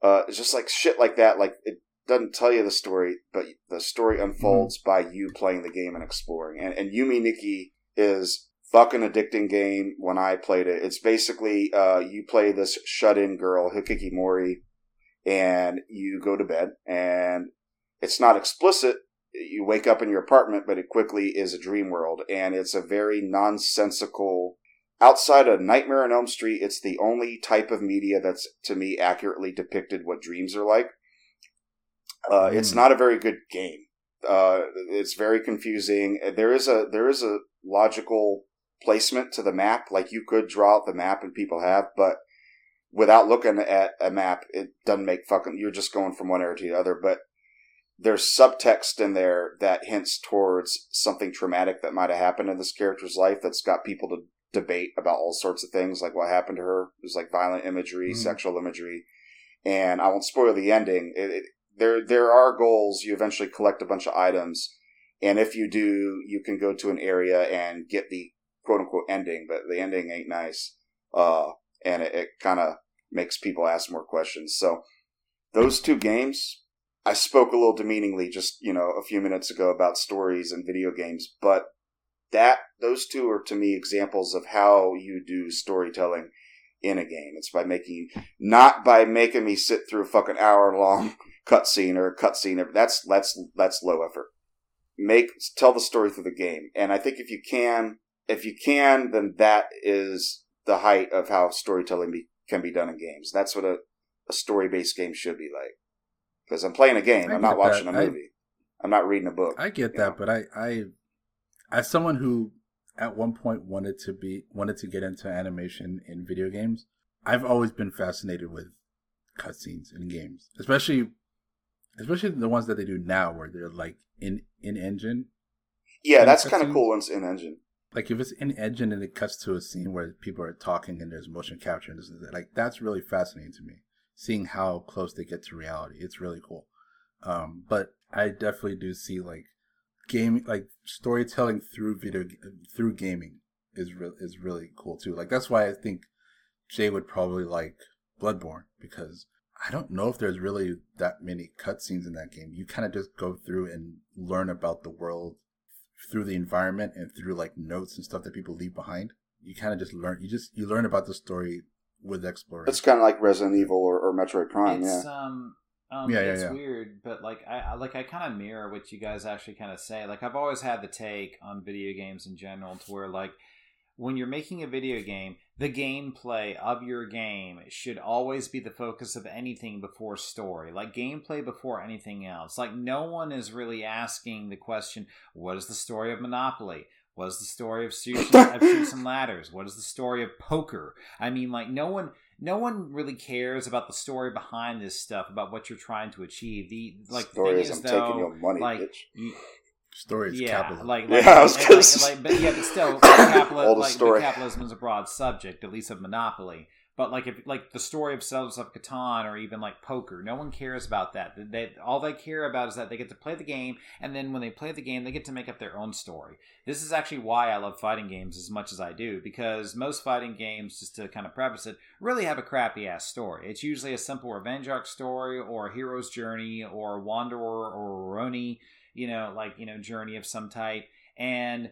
Uh, it's just like shit like that. Like it doesn't tell you the story, but the story unfolds by you playing the game and exploring. And, and Yume Nikki is fucking addicting game. When I played it, it's basically uh, you play this shut-in girl Hikikomori, and you go to bed, and it's not explicit you wake up in your apartment, but it quickly is a dream world, and it's a very nonsensical. Outside of Nightmare on Elm Street, it's the only type of media that's to me accurately depicted what dreams are like. Uh, It's Mm. not a very good game. Uh, it's very confusing. There is a there is a logical placement to the map. Like you could draw out the map, and people have, but without looking at a map, it doesn't make fucking. You're just going from one area to the other. But there's subtext in there that hints towards something traumatic that might have happened in this character's life that's got people to debate about all sorts of things, like what happened to her. There's like violent imagery, Mhm. sexual imagery, and I won't spoil the ending. It, it, there, there are goals. You eventually collect a bunch of items, and if you do, you can go to an area and get the quote unquote ending, but the ending ain't nice. Uh, and it, it kind of makes people ask more questions. So those two games, I spoke a little demeaningly just, you know, a few minutes ago about stories and video games, but that, those two are to me examples of how you do storytelling in a game. It's by making, not by making me sit through a fucking hour long cutscene or a cutscene. That's, that's, that's low effort. Make, tell the story through the game. And I think if you can, if you can, then that is the height of how storytelling be, can be done in games. That's what a, a story based game should be like. Because I'm playing a game. I I'm not get that. watching a I- movie. I'm not reading a book. I get that, know? but I, I, as someone who at one point wanted to be wanted to get into animation in video games, I've always been fascinated with cutscenes in games, especially, especially the ones that they do now, where they're like in in engine. yeah, that's kind of cool in, in Engine. Like if it's in engine and it cuts to a scene where people are talking and there's motion capture and this like that's really fascinating to me. Seeing how close they get to reality, it's really cool. Um, but I definitely do see like game like storytelling through video through gaming is re- is really cool too. Like that's why I think Jay would probably like Bloodborne because I don't know if there's really that many cutscenes in that game. You kind of just go through and learn about the world through the environment and through like notes and stuff that people leave behind. You kind of just learn. You just you learn about the story with exploration. It's kind of like Resident Evil or, or Metroid Prime. it's yeah, um um Yeah, yeah, it's yeah. weird but like I I- like i kind of mirror what you guys actually kind of say like i've always had the take on video games in general to where like when you're making a video game the gameplay of your game should always be the focus of anything before story like gameplay before anything else. Like no one is really asking the question what is the story of monopoly? What is the story of Chutes, of Chutes and ladders? What is the story of poker? I mean like no one no one really cares about the story behind this stuff about what you're trying to achieve. The like story the is thing I'm is though taking your money, like you, story is yeah, capitalism. like, Yeah, I was like, gonna like, like- but yeah, but still, like, capitalism, like, story. capitalism is a broad subject, at least of monopoly. But like, if like the story of Settlers of Catan or even like poker, no one cares about that. They all they care about is that they get to play the game, and then when they play the game, they get to make up their own story. This is actually why I love fighting games as much as I do, because most fighting games, just to kind of preface it, really have a crappy ass story. It's usually a simple revenge arc story, or a hero's journey, or a wanderer, or a ronin, you know, like you know, journey of some type, and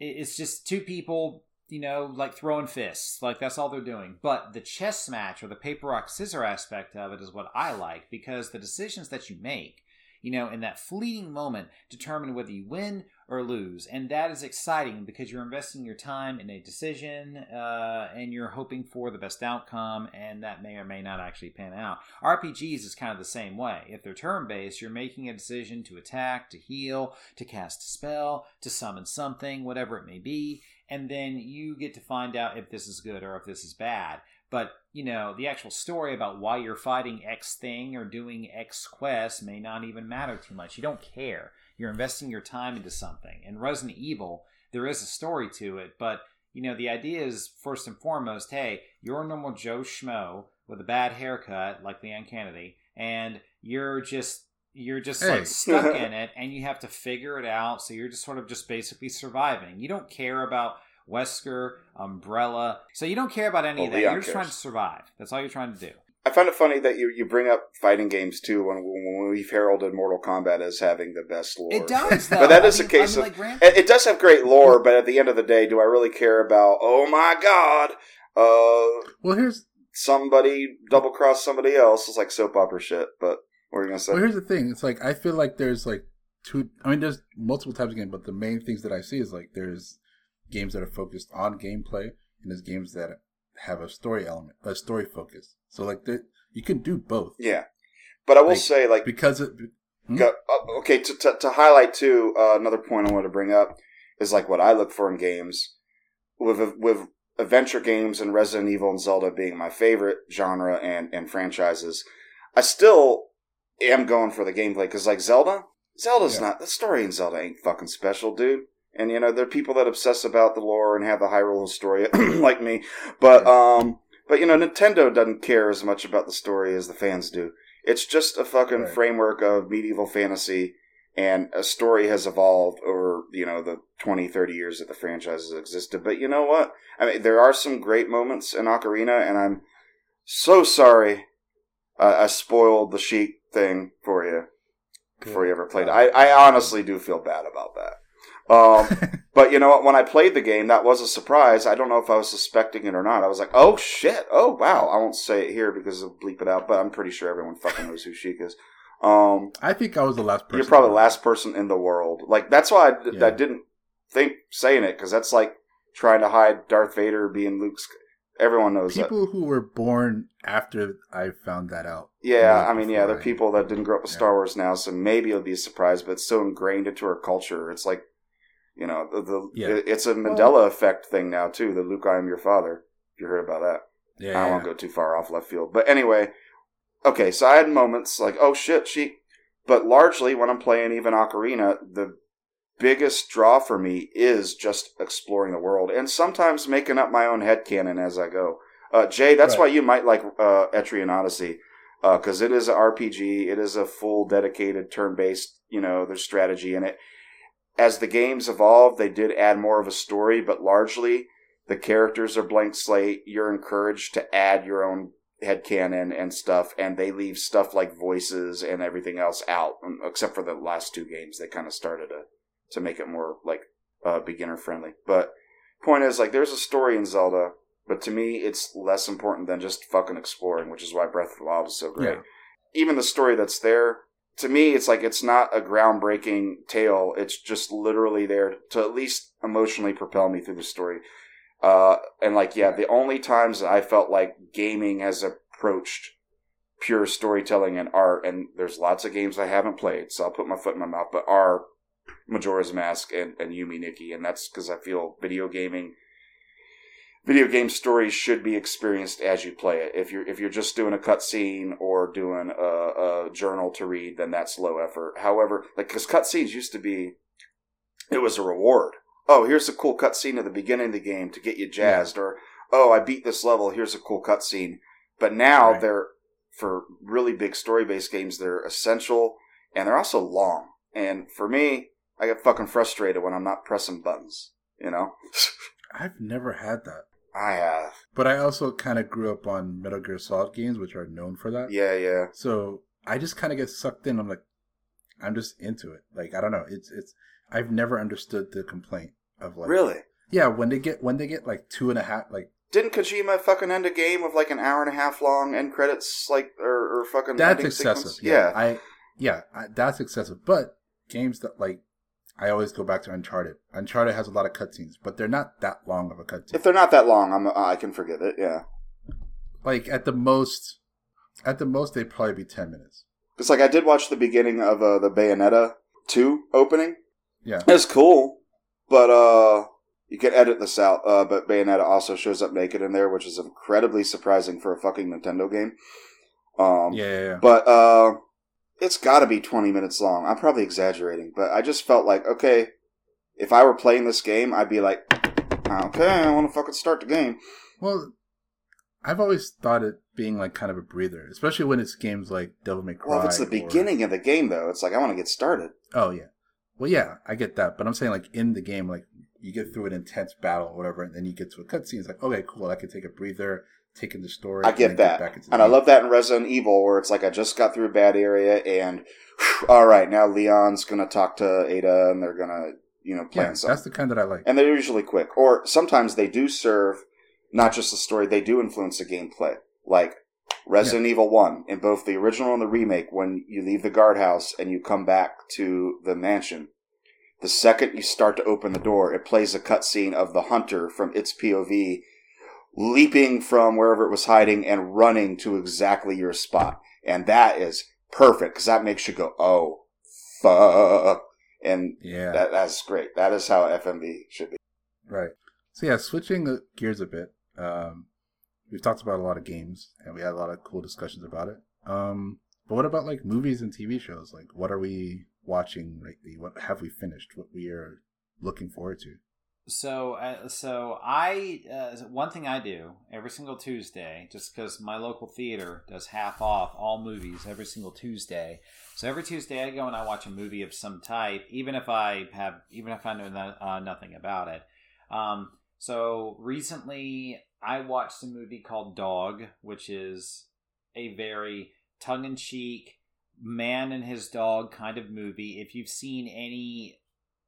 it's just two people you know like throwing fists like that's all they're doing. But the chess match or the paper rock scissor aspect of it is what i like because the decisions that you make you know in that fleeting moment determine whether you win or lose and that is exciting because you're investing your time in a decision uh, and you're hoping for the best outcome and that may or may not actually pan out rpgs is kind of the same way if they're turn based you're making a decision to attack to heal to cast a spell to summon something whatever it may be and then you get to find out if this is good or if this is bad. But, you know, the actual story about why you're fighting X thing or doing X quest may not even matter too much. You don't care. You're investing your time into something. And Resident Evil, there is a story to it, but, you know, the idea is first and foremost hey, you're a normal Joe Schmo with a bad haircut like Leon Kennedy, and you're just you're just Hey. like stuck in it and you have to figure it out so you're just sort of just basically surviving. You don't care about wesker umbrella so you don't care about any Well, of that. Leon you're just trying to survive. That's all you're trying to do I find it funny that you, you bring up fighting games too when, when we've heralded Mortal Kombat as having the best lore. it does though. But that I is a case I mean, of- like, it does have great lore, but at the end of the day, do I really care about? Oh my god, uh, well, here's somebody double cross somebody else. It's like soap opera shit. But what are you gonna say? well, here's the thing. It's like I feel like there's like two. I mean, there's multiple types of games, but the main things that I see is like there's games that are focused on gameplay, and there's games that have a story element, a story focus. So like you can do both yeah, but I will Like, say, like, because it. Hmm? Go, uh, okay, to, to, to highlight too, uh, another point I want to bring up is like what I look for in games with with adventure games and Resident Evil and Zelda being my favorite genre and and franchises. I still am going for the gameplay because, like Zelda, Zelda's Yeah. not the story in Zelda ain't fucking special, dude. And you know, there are people that obsess about the lore and have the Hyrule story, like me. But um, but you know, Nintendo doesn't care as much about the story as the fans do. It's just a fucking Right. framework of medieval fantasy, and a story has evolved over you know the 20, 30 years that the franchise has existed. But you know what? I mean, there are some great moments in Ocarina, and I'm so sorry uh, I spoiled the sheep thing for you before you ever played it. I, I honestly do feel bad about that. Um, but you know what? When I played the game, that was a surprise. I don't know if I was suspecting it or not. I was like, oh shit, oh wow. I won't say it here because I'll bleep it out, but I'm pretty sure everyone fucking knows who Sheik is. Um, I think I was the last person. you're probably the last person in the world. Like that's why I, Yeah. I didn't think saying it because that's like trying to hide Darth Vader being Luke's. Everyone knows that. People who were born after I found that out. Yeah, I mean, yeah, before there are I- people that didn't grow up with Yeah. Star Wars now, so maybe it'll be a surprise, but it's so ingrained into our culture. It's like, you know, the, the Yeah. it's a Mandela effect thing now too. The Luke, I am your father. If you heard about that, Yeah, I don't yeah. want to go too far off left field, but anyway, okay. So I had moments like, oh shit, she. But largely, when I'm playing even Ocarina, the biggest draw for me is just exploring the world and sometimes making up my own head headcanon as I go. Uh, Jay, that's Right. why you might like uh, Etrian Odyssey because it is an RPG. It is a full dedicated turn-based. You know, there's strategy in it. As the games evolve, they did add more of a story, but largely the characters are blank slate. You're encouraged to add your own head headcanon and stuff, and they leave stuff like voices and everything else out, um, except for the last two games. They kind of started to to make it more like uh, beginner friendly. But point is, like, there's a story in Zelda, but to me, it's less important than just fucking exploring, which is why Breath of the Wild is so great. Yeah. Even the story that's there, to me, it's like it's not a groundbreaking tale. It's just literally there to at least emotionally propel me through the story. Uh, and like, yeah, the only times that I felt like gaming has approached pure storytelling and art, and there's lots of games I haven't played, so I'll put my foot in my mouth, but are Majora's Mask and, and Yume Nikki, and that's because I feel video gaming, video game stories should be experienced as you play it. If you're if you're just doing a cutscene or doing a, a journal to read, then that's low effort. However, like because cutscenes used to be, it was a reward. Oh, here's a cool cutscene at the beginning of the game to get you jazzed, or oh, I beat this level. Here's a cool cutscene. But now Right. they're for really big story based games. They're essential and they're also long. And for me, I get fucking frustrated when I'm not pressing buttons. You know, I've never had that. I have. But I also kind of grew up on Metal Gear Solid games, which are known for that. Yeah, yeah. So I just kind of get sucked in. I'm like, I'm just into it. Like I don't know. It's it's. I've never understood the complaint of like. Really? Yeah, when they get when they get like two and a half, like Didn't Kojima fucking end a game with like an hour and a half long end credits, like or, or fucking that's excessive. sequence? Yeah, I yeah, I, that's excessive. But games that like, I always go back to Uncharted. Uncharted has a lot of cutscenes, but they're not that long of a cutscene. If they're not that long, I'm I can forgive it. Yeah, like at the most, at the most, they'd probably be ten minutes. it's like I did watch the beginning of uh, the Bayonetta two opening. Yeah, It's cool, but uh, you can edit this out. Uh, but Bayonetta also shows up naked in there, which is incredibly surprising for a fucking Nintendo game. Um, yeah, yeah. yeah. But uh, it's got to be 20 minutes long. I'm probably exaggerating, but I just felt like, okay, if I were playing this game, I'd be like, okay, I want to fucking start the game. Well, I've always thought it being like kind of a breather, especially when it's games like Devil May Cry. Well, if it's the or- beginning of the game, though, it's like, I want to get started. Oh yeah. Well, yeah, I get that, but I'm saying like in the game, like you get through an intense battle or whatever, and then you get to a cutscene. It's like, okay, cool, I can take a breather, take in the story. I get that. back into the And I love that in Resident Evil, where it's like, I just got through a bad area, and all right, now Leon's to talk to Ada, and they're to, you know, plan Yeah, something. that's the kind that I like. and they're usually quick. Or sometimes they do serve not just the story; they do influence the gameplay. Like Resident Evil One, in both the original and the remake, when you leave the guardhouse and you come back to the mansion, the second you start to open the door, it plays a cutscene of the hunter from its POV leaping from wherever it was hiding and running to exactly your spot, and that is perfect because that makes you go, "Oh, fuck!" And Yeah, that, that's great. That is how FMV should be. right. So yeah, switching the gears a bit. Um, we've talked about a lot of games, and we had a lot of cool discussions about it. Um, But what about like movies and TV shows? Like, what are we watching lately? What have we finished? What we are looking forward to? So, uh, so I uh, one thing I do every single Tuesday, just because my local theater does half off all movies every single Tuesday. So every Tuesday I go and I watch a movie of some type, even if I have, even if I know no, uh, nothing about it. Um, so recently I watched a movie called Dog, which is a very tongue-in-cheek man and his dog kind of movie. If you've seen any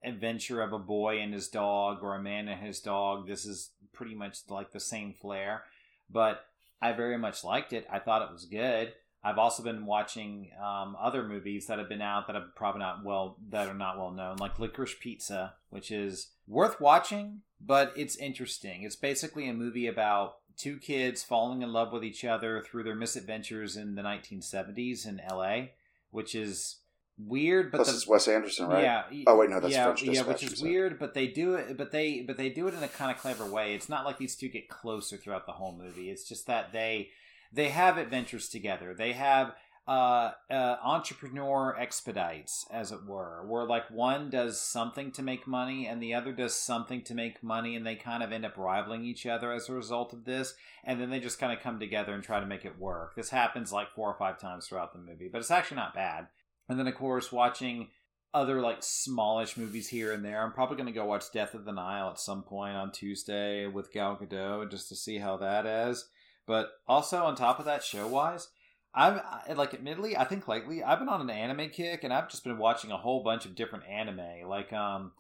adventure of a boy and his dog or a man and his dog. This is pretty much like the same flair, but I very much liked it. I thought it was good. I've also been watching um, other movies that have been out that are probably not well that are not well known, like Licorice Pizza, which is worth watching, but it's interesting. It's basically a movie about two kids falling in love with each other through their misadventures in the 1970s in LA, which is weird, but Plus the, it's Wes Anderson, right? yeah. Oh, wait, no, that's yeah, French yeah, which is weird. But they do it, but they but they do it in a kind of clever way. It's not like these two get closer throughout the whole movie. It's just that they they have adventures together. They have uh, uh entrepreneur expedites, as it were, where like one does something to make money and the other does something to make money, and they kind of end up rivaling each other as a result of this. And then they just kind of come together and try to make it work. This happens like four or five times throughout the movie, but it's actually not bad. And then, of course, watching other like smallish movies here and there. I'm probably going to go watch Death of the Nile at some point on Tuesday with Gal Gadot just to see how that is. But also on top of that, show wise, I'm like, admittedly, I think lately I've been on an anime kick, and I've just been watching a whole bunch of different anime. Like, um,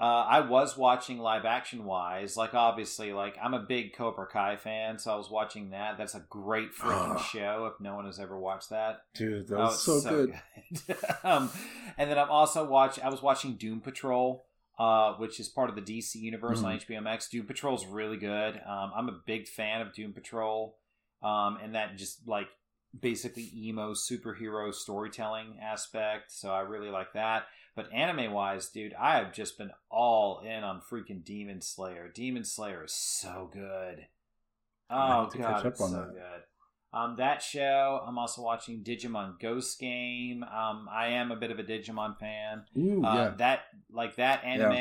uh, I was watching live action wise, like obviously, like I'm a big Cobra Kai fan, so I was watching that. That's a great freaking show. If no one has ever watched that, Dude, that Oh, was it's so, good. good. um, and then I'm also watch. I was watching Doom Patrol, uh, which is part of the DC universe on HBO Max. Doom Patrol's really good. Um, I'm a big fan of Doom Patrol, um, and that just like basically emo superhero storytelling aspect. So I really like that. But anime wise, dude, I have just been all in on freaking Demon Slayer. Demon Slayer is so good. Oh god, it's on so that. good. Um, that show. I'm also watching Digimon Ghost Game. Um, I am a bit of a Digimon fan. Ooh, Uh, yeah. That like that anime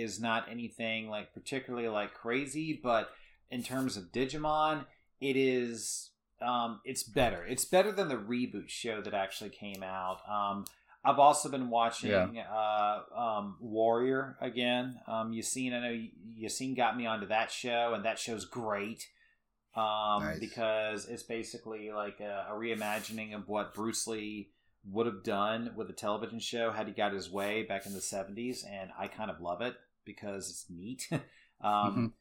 is not anything like particularly like crazy, but in terms of Digimon, it is. Um, it's better. It's better than the reboot show that actually came out. Um, I've also been watching uh, um, Warrior again. Um, Yassine, I know Yassine got me onto that show, and that show's great um, Nice. because it's basically like a, a reimagining of what Bruce Lee would have done with a television show had he got his way back in the 70s, and I kind of love it because it's neat. um,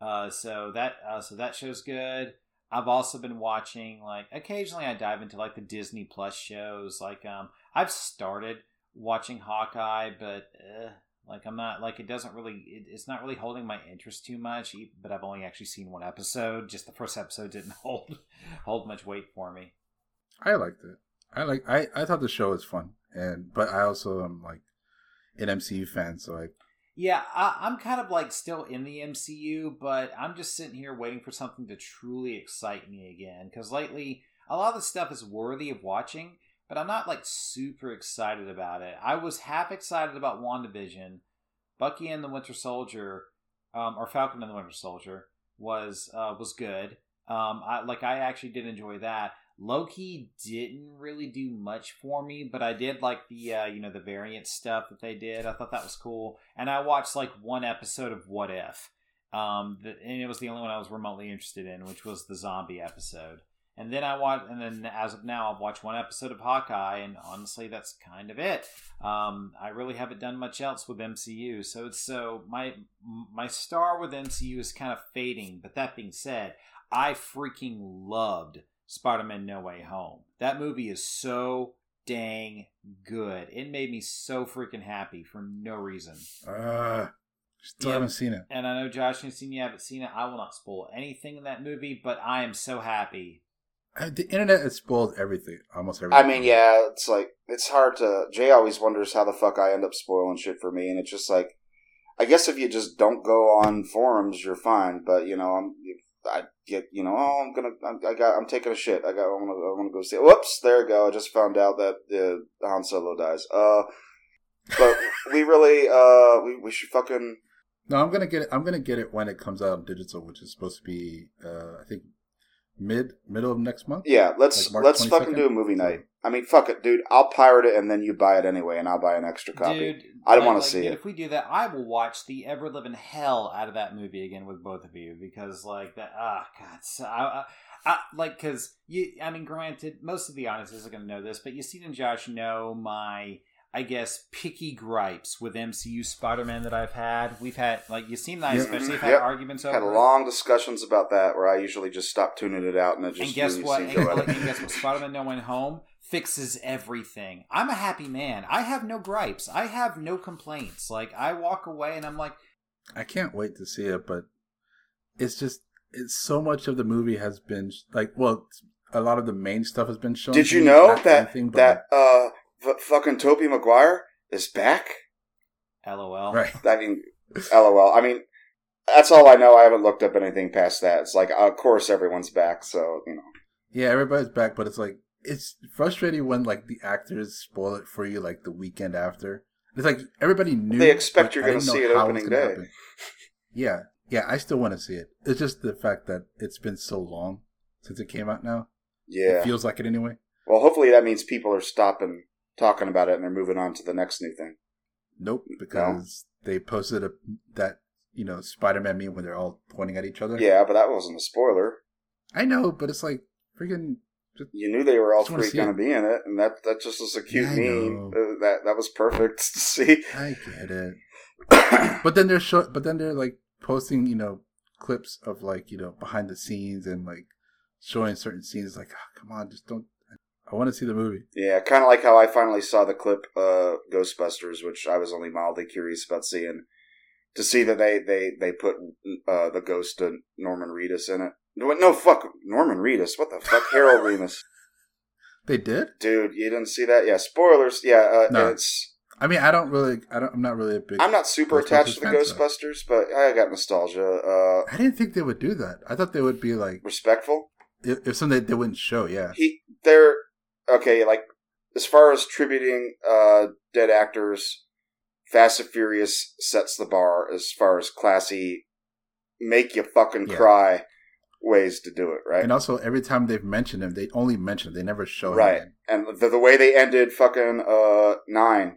uh, so that uh, so that show's good. I've also been watching like occasionally I dive into like the Disney Plus shows. Like um, I've started watching Hawkeye, but uh, like I'm not like it doesn't really it, it's not really holding my interest too much. But I've only actually seen one episode. Just the first episode didn't hold hold much weight for me. I liked it. I like. I I thought the show was fun, and but I also am like an MCU fan, so I Yeah, I, I'm kind of like still in the MCU, but I'm just sitting here waiting for something to truly excite me again. Because lately, a lot of the stuff is worthy of watching, but I'm not like super excited about it. I was half excited about WandaVision. Bucky and the Winter Soldier, um, or Falcon and the Winter Soldier, was uh, was good. Um, I like I actually did enjoy that. Loki didn't really do much for me, but I did like the uh, you know the variant stuff that they did. I thought that was cool, and I watched like one episode of What If, um, the, and it was the only one I was remotely interested in, which was the zombie episode. And then I watched, and then as of now, I've watched one episode of Hawkeye, and honestly, that's kind of it. Um, I really haven't done much else with MCU, so it's so my my star with MCU is kind of fading. But that being said, I freaking loved Spider-Man No Way Home. That movie is so dang good. It made me so freaking happy for no reason. uh still Yeah. haven't seen it. And I know Josh and seen you haven't seen it. I will not spoil anything in that movie, but I am so happy. Uh, The internet has spoiled everything, almost everything. I mean, yeah, it's like it's hard to. Jay always wonders how the fuck I end up spoiling shit for me, and it's just like, I guess if you just don't go on forums, you're fine. But you know, I'm I get you know oh I'm gonna I'm, I got I'm taking a shit I got I want to I want to go see it. whoops there you go I just found out that uh, Han Solo dies uh but we really uh we, we should fucking No, I'm gonna get it. I'm gonna get it when it comes out on digital, which is supposed to be, uh, I think, mid middle of next month. yeah let's Like let's fucking do a movie night I mean fuck it dude I'll pirate it and then you buy it anyway and I'll buy an extra copy Dude, I don't like- wanna like, see dude, it. If we do that, I will watch the ever living hell out of that movie again with both of you because, like that. Ah, God, so, I, I, I, like because you. I mean, granted, most of the audiences are going to know this, but you see and Josh know my. I guess picky gripes with MCU Spider-Man that I've had. We've had like you've seen that, Yep. especially have had Yep. arguments over. had long discussions about that where I usually just stop tuning it out and it just and guess really what? seems And, like, and guess what? Spider-Man No Way Home fixes everything. I'm a happy man. I have no gripes. I have no complaints. Like I walk away and I'm like, I can't wait to see it, but it's just it's so much of the movie has been like well, a lot of the main stuff has been shown. Did you me, know not that everything, but, that uh f- fucking Tobey Maguire is back? LOL. right? I mean, lol. I mean, that's all I know. I haven't looked up anything past that. It's like, of course, everyone's back. So you know, Yeah, everybody's back, but it's like it's frustrating when like the actors spoil it for you like the weekend after. It's like everybody knew They expect but you're gonna see it how opening it's day. happen. Yeah, yeah, I still want to see it. It's just the fact that it's been so long since it came out. Now yeah. it feels like it anyway. Well, hopefully that means people are stopping talking about it and they're moving on to the next new thing. Nope, because they posted a that you know Spider-Man meme when they're all pointing at each other. Yeah, but that wasn't a spoiler. I know, but it's like freaking. You knew they were all Just three going to be in it, and that that just was a cute Yeah, meme. Uh, that that was perfect to see. I get it, but then they're show, but then they're like posting you know clips of like you know behind the scenes and like showing certain scenes. Like, oh, come on, just don't. I want to see the movie. Yeah, kind of like how I finally saw the clip uh, Ghostbusters, which I was only mildly curious about seeing. To see that they they they put uh, the ghost of Norman Reedus in it. No, no, fuck Norman Reedus. What the fuck, Harold Ramis, They did. dude? You didn't see that? Yeah, spoilers. Yeah, uh, No. it's. I mean, I don't really. I don't. I'm not really a big. I'm not super attached to the Ghostbusters, but I got nostalgia. Uh, I didn't think they would do that. I thought they would be like respectful. if, if something they wouldn't show. Yeah. he they're okay like as far as tributing uh dead actors fast and furious sets the bar as far as classy make you fucking Yeah. cry ways to do it right And also, every time they've mentioned him, they only mention him. They never show him. right and the, the way they ended fucking uh nine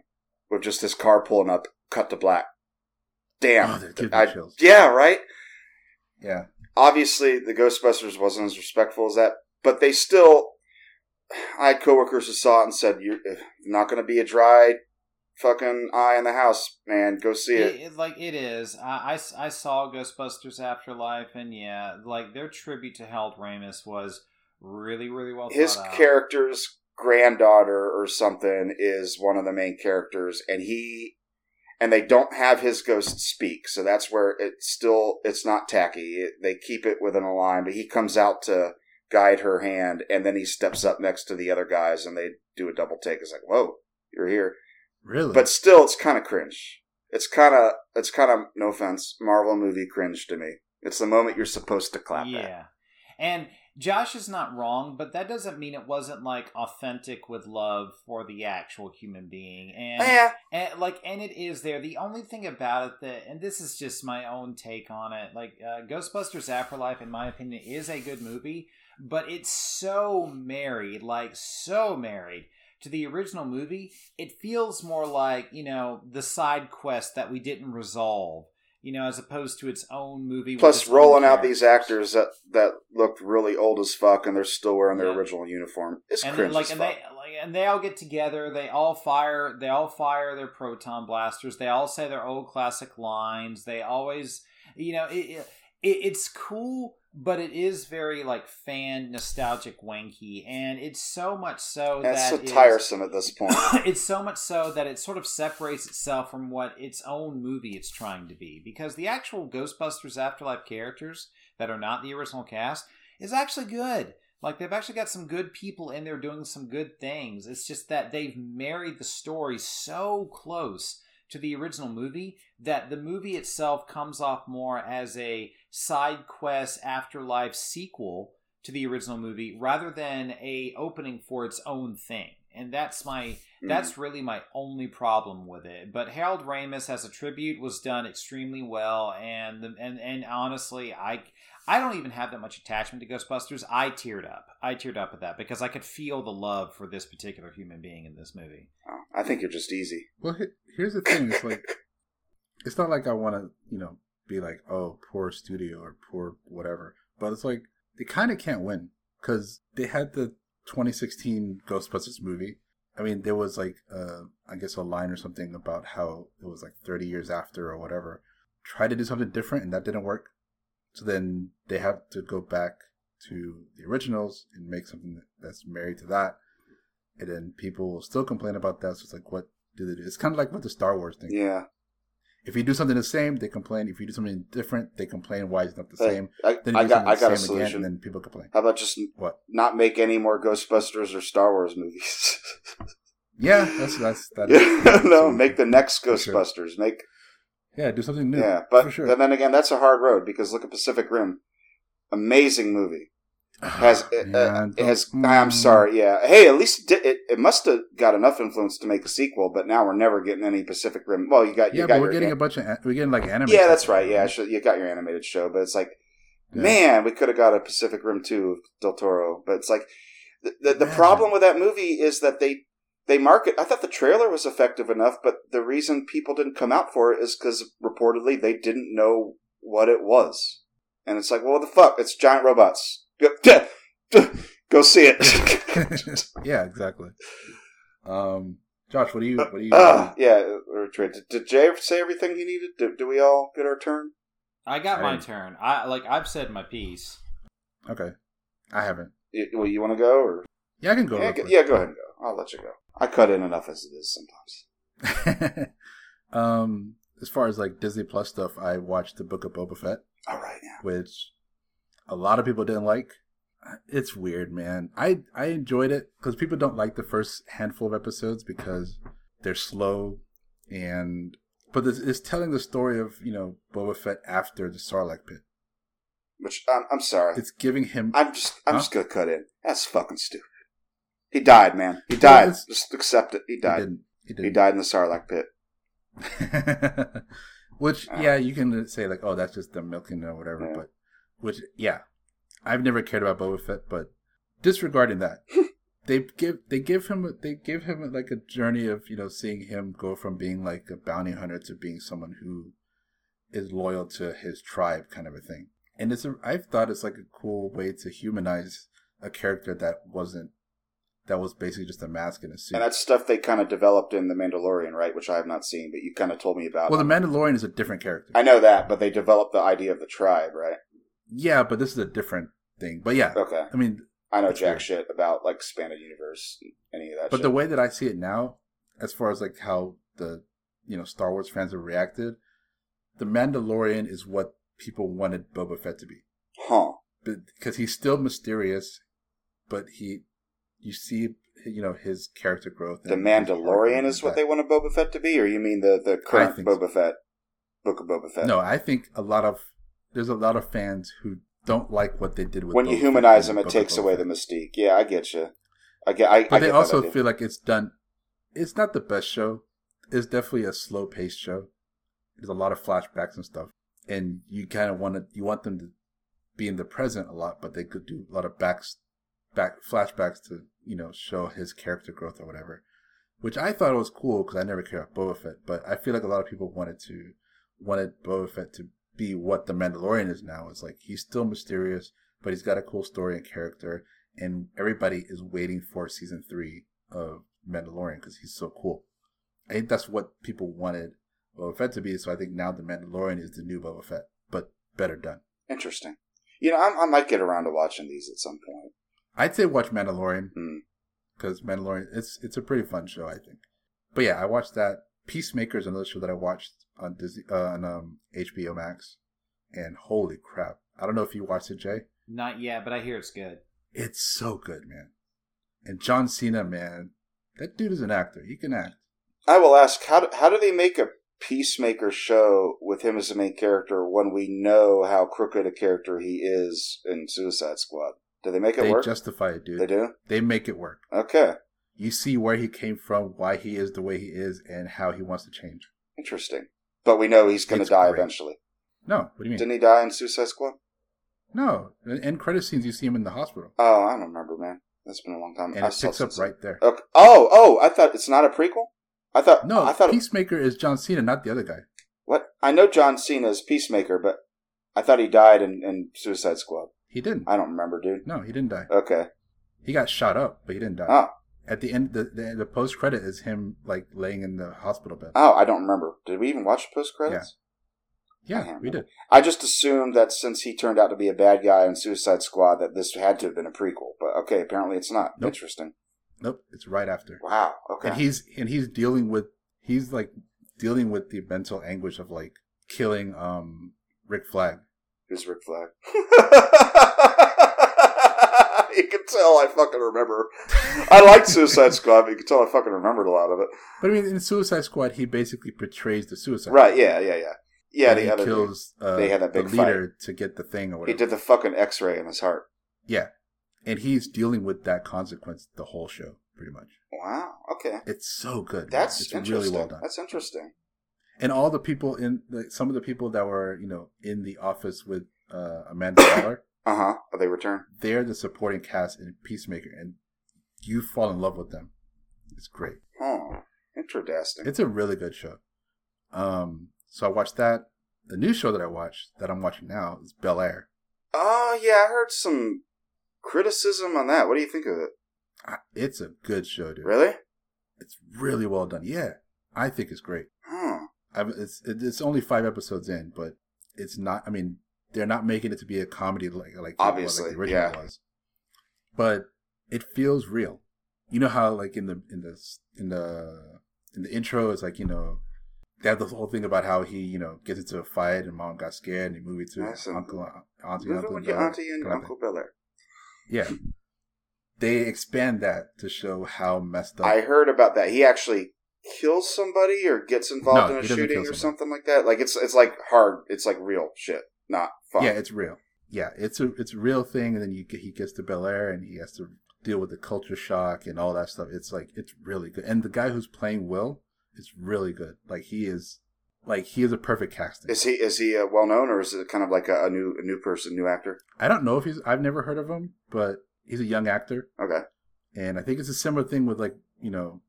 with just this car pulling up cut to black damn Oh, that gives me I- yeah right Yeah. obviously the Ghostbusters wasn't as respectful as that, but they still. I had coworkers who saw it and said, "You're eh, not going to be a dry fucking eye in the house, man. Go see It, it." it- like it is. I, I, I saw Ghostbusters Afterlife, and yeah, like their tribute to Harold Ramis was really, really well His character's granddaughter or something is one of the main characters, and he and they don't have his ghost speak, so that's where it's still it's not tacky. It, they keep it within a line, but he comes out to guide her hand, and then he steps up next to the other guys, and they do a double take. It's like, whoa, you're here. Really. But still, it's kind of cringe. It's kind of, it's kind of, no offense, Marvel movie cringe to me. It's the moment you're supposed to clap yeah. at. And Josh is not wrong, but that doesn't mean it wasn't like authentic with love for the actual human being. And Yeah, and like and it is there the only thing about it that and this is just my own take on it like uh, ghostbusters afterlife in my opinion is a good movie but it's so married like so married to the original movie it feels more like you know the side quest that we didn't resolve you know as opposed to its own movie Plus, rolling out these actors that that looked really old as fuck, and they're still wearing their Yeah. original uniform. It's and cringe then, like and fuck. they like and they all get together they all fire they all fire their proton blasters they all say their old classic lines they always you know it, it it's cool but it is very like fan nostalgic wanky and it's so much so it's that so tiresome at this point. it's so much so that it sort of separates itself from what its own movie it's trying to be because the actual ghostbusters afterlife characters that are not the original cast is actually good like they've actually got some good people in there doing some good things it's just that they've married the story so close to the original movie that the movie itself comes off more as a side quest afterlife sequel to the original movie rather than a opening for its own thing. And that's my Mm. that's really my only problem with it. But Harold Ramis as a tribute was done extremely well, and the, and and honestly, I I don't even have that much attachment to Ghostbusters. I teared up. I teared up at that because I could feel the love for this particular human being in this movie. Oh, I think you're just easy. Well, here's the thing. It's like, it's not like I want to, you know, be like, oh, poor studio or poor whatever. But it's like they kind of can't win because they had the 2016 Ghostbusters movie. I mean, there was like, uh, I guess a line or something about how it was like 30 years after or whatever. Try to do something different and that didn't work. So then they have to go back to the originals and make something that's married to that. And then people will still complain about that. So it's like, what do they do? It's kind of like with the Star Wars thing. Yeah. If you do something the same, they complain. If you do something different, they complain why it's not the same. I, Then you I do got I the got a same again, solution. and then people complain. How about just What? not make any more Ghostbusters or Star Wars movies? Yeah, that's that's that. is- yeah, no, make the next For sure. Ghostbusters. Make yeah, do something new. yeah, but sure. but then again, that's a hard road because look at Pacific Rim, amazing movie. Has uh, Yeah, it has I'm sorry, yeah. Hey, at least it, it, it must have got enough influence to make a sequel, but now we're never getting any Pacific Rim. Well, you got you Yeah, got but we're getting a bunch of we're getting like anime. yeah, that's right. Yeah, sure, you got your animated show, but it's like Yeah. man, we could have got a Pacific Rim two Del Toro, but it's like the the, the problem with that movie is that they they market. I thought the trailer was effective enough, but the reason people didn't come out for it is because reportedly they didn't know what it was, and it's like, well, what the fuck? It's giant robots. Go, go see it. yeah, exactly. Um, Josh, what do you what do you? Ah, yeah. or Trey, Did, did Jay say everything he needed? Do, do we all get our turn? I got I my didn't- turn. I like I've said my piece. okay, I haven't. You, well, you want to go or Yeah, I can go. yeah, real go, yeah, go ahead and go. I'll let you go. I cut in enough as it is sometimes. um, as far as like Disney Plus stuff, I watched the Book of Boba Fett, All right, yeah. which a lot of people didn't like. It's weird, man. I I enjoyed it because people don't like the first handful of episodes because they're slow and but it's, it's telling the story of you know Boba Fett after the Sarlacc pit. Which I'm, I'm sorry. It's giving him I'm just I'm Huh? just gonna cut in. That's fucking stupid. He died, man. He died. just accept it. He he died. didn't he He, didn't died in the Sarlacc pit. which Oh. yeah, you can say like, oh, that's just the milking or whatever. Yeah. But which yeah, I've never cared about Boba Fett, but disregarding that, they give they give him they give him like a journey of you know seeing him go from being like a bounty hunter to being someone who is loyal to his tribe, kind of a thing. And it's a, I thought it's like a cool way to humanize a character that wasn't that was basically just a mask and a suit. And that's stuff they kind of developed in The Mandalorian, right? Which I have not seen, but you kind of told me about. well, the Mandalorian is a different character. I know that, but they developed the idea of the tribe, right? Yeah, but this is a different thing. But yeah, Okay. I mean, I know jack weird. shit about like expanded universe, any of that. but shit. the way that I see it now, as far as like how the you know Star Wars fans have reacted, the Mandalorian is what people wanted Boba Fett to be, huh? because he's still mysterious, but he, you see, you know, his character growth. The and his arc Mandalorian is what they wanted Boba Fett to be, or you mean the the current think so. Boba Fett, Book of Boba Fett? No, I think a lot of there's a lot of fans who don't like what they did with. when you humanize them, it takes away the mystique. Yeah, I get you. I get. I, But I they also feel like it's done. It's not the best show. It's definitely a slow paced show. There's a lot of flashbacks and stuff, and you kind of want to you want them to be in the present a lot, but they could do a lot of backs, back flashbacks to you know show his character growth or whatever, which I thought was cool because I never cared about Boba Fett, but I feel like a lot of people wanted to wanted Boba Fett to be what the Mandalorian is now. It's like he's still mysterious, but he's got a cool story and character, and everybody is waiting for season three of Mandalorian because he's so cool. I think that's what people wanted Boba Fett to be. So I think now the Mandalorian is the new Boba Fett, but better done. Interesting. You know, I, I might get around to watching these at some point. I'd say watch Mandalorian Hmm. because Mandalorian it's it's a pretty fun show I think. But yeah, I watched that. Peacemaker is another show that I watched on Disney uh, on um, HBO Max, and holy crap! I don't know if you watched it, Jay. Not yet, but I hear it's good. It's so good, man. And John Cena, man, that dude is an actor. He can act. I will ask how do, how do they make a Peacemaker show with him as the main character when we know how crooked a character he is in Suicide Squad? Do they make it They work? justify it, dude. they do. They make it work. Okay, You see where he came from, why he is the way he is, and how he wants to change. interesting. But we know he's going to die great. eventually. No, what do you mean? Didn't he die in Suicide Squad? No, in end credit scenes, you see him in the hospital, Oh, I don't remember, man. That's been a long time. and I it picks up right there. Okay. Oh, oh! I thought it's not a prequel. I thought No, I thought Peacemaker is John Cena, not the other guy. what I know John Cena is Peacemaker, but I thought he died in, in Suicide Squad. He didn't. I don't remember, dude. No, he didn't die. Okay. He got shot up, but he didn't die. Oh, At the end, the the, the post credit is him like laying in the hospital bed. oh, I don't remember. Did we even watch the post credits? yeah, can't we did. I just assumed that since he turned out to be a bad guy in Suicide Squad, that this had to have been a prequel. But okay, apparently it's not. Nope. Interesting. Nope, it's right after. Wow. Okay. And he's and he's dealing with he's like dealing with the mental anguish of like killing um Rick Flag. Who's Rick Flag? you can tell I fucking remember. I liked Suicide Squad, but you can tell I fucking remembered a lot of it. But I mean, in Suicide Squad, he basically portrays the suicide. Right? Yeah, yeah, yeah. Yeah, And the he other dude. kills uh, They had that the big leader to get the thing or whatever. He did the fucking X-ray in his heart. Yeah, and he's dealing with that consequence the whole show, pretty much. Wow. Okay. It's so good. man. That's it's interesting. really well done. That's interesting. and all the people in like, some of the people that were you know in the office with uh, Amanda Waller, Uh huh. They return. they're the supporting cast in Peacemaker, and you fall in love with them. It's great. Oh, interesting. It's a really good show. Um, so I watched that. The new show that I watched that I'm watching now is Bel Air. Oh yeah, I heard some criticism on that. What do you think of it? I- It's a good show, dude. Really? It's really well done. Yeah, I think it's great. Huh. I've, it's it's only five episodes in, but it's not. I mean, they're not making it to be a comedy like like the- Obviously, like the original yeah. was. But it feels real. You know how like in the in the in the in the intro, it's like you know they have the whole thing about how he you know gets into a fight and mom got scared and he moved to and- uncle uh, auntie Moving uncle and your auntie and Uncle. Bel Yeah, they expand that to show how messed up. I heard about that. He actually kills somebody or gets involved No, in a shooting or something like that. Like it's it's like hard. It's like real shit, not fun. Yeah, it's real. Yeah, it's a it's a real thing, and then you he gets to Bel Air, and he has to deal with the culture shock and all that stuff. It's like it's really good, and the guy who's playing Will is really good. Like he is, like he is a perfect casting. Is he is he uh, well known or is it kind of like a, a new a new person, new actor? I don't know if he's. I've never heard of him, but he's a young actor, Okay. and I think it's a similar thing with like you know,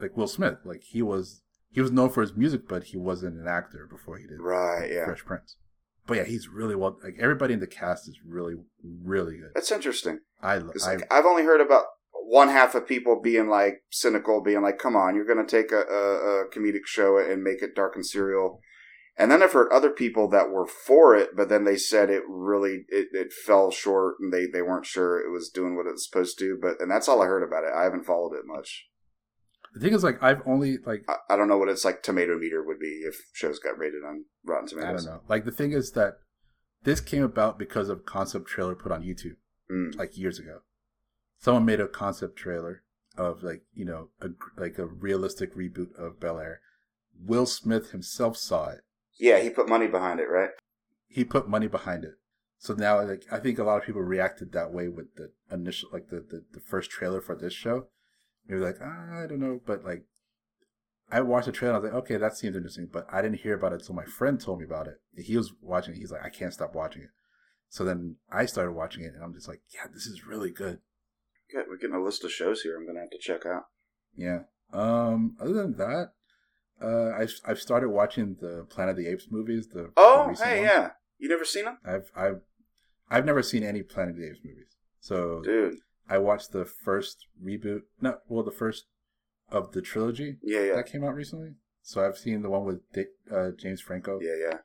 like Will Smith. Like he was he was known for his music, but he wasn't an actor before he did Right. Yeah. Fresh Prince. But yeah, he's really well. Like everybody in the cast is really, really good. That's interesting. I, I like, I've only heard about one half of people being like cynical, being like, "Come on, you're going to take a, a, a comedic show and make it dark and serial." And then I've heard other people that were for it, but then they said it really it, it fell short, and they they weren't sure it was doing what it was supposed to. But and that's all I heard about it. I haven't followed it much. The thing is, like, I've only like I, I don't know what it's like tomato meter would be if shows got rated on Rotten Tomatoes. I don't know. Like the thing is that this came about because of concept trailer put on YouTube Mm. like years ago. Someone made a concept trailer of like you know a like a realistic reboot of Bel Air. Will Smith himself saw it. Yeah, he put money behind it, right? He put money behind it. So now, like, I think a lot of people reacted that way with the initial, like, the, the, the first trailer for this show. Maybe like, ah, I don't know, but like, I watched the trailer. I was like, okay, that seems interesting, but I didn't hear about it until my friend told me about it. He was watching it. He's like, I can't stop watching it. So then I started watching it, and I'm just like, yeah, this is really good. Good. We're getting a list of shows here. I'm gonna have to check out. Yeah. Um. Other than that, uh, I've I've started watching the Planet of the Apes movies. The the Oh, recent hey, ones. yeah. You never seen them, I've I've I've never seen any Planet of the Apes movies. So dude? I watched the first reboot. No, well, the first of the trilogy Yeah, yeah, that came out recently. So I've seen the one with Dick, uh, James Franco. yeah, yeah.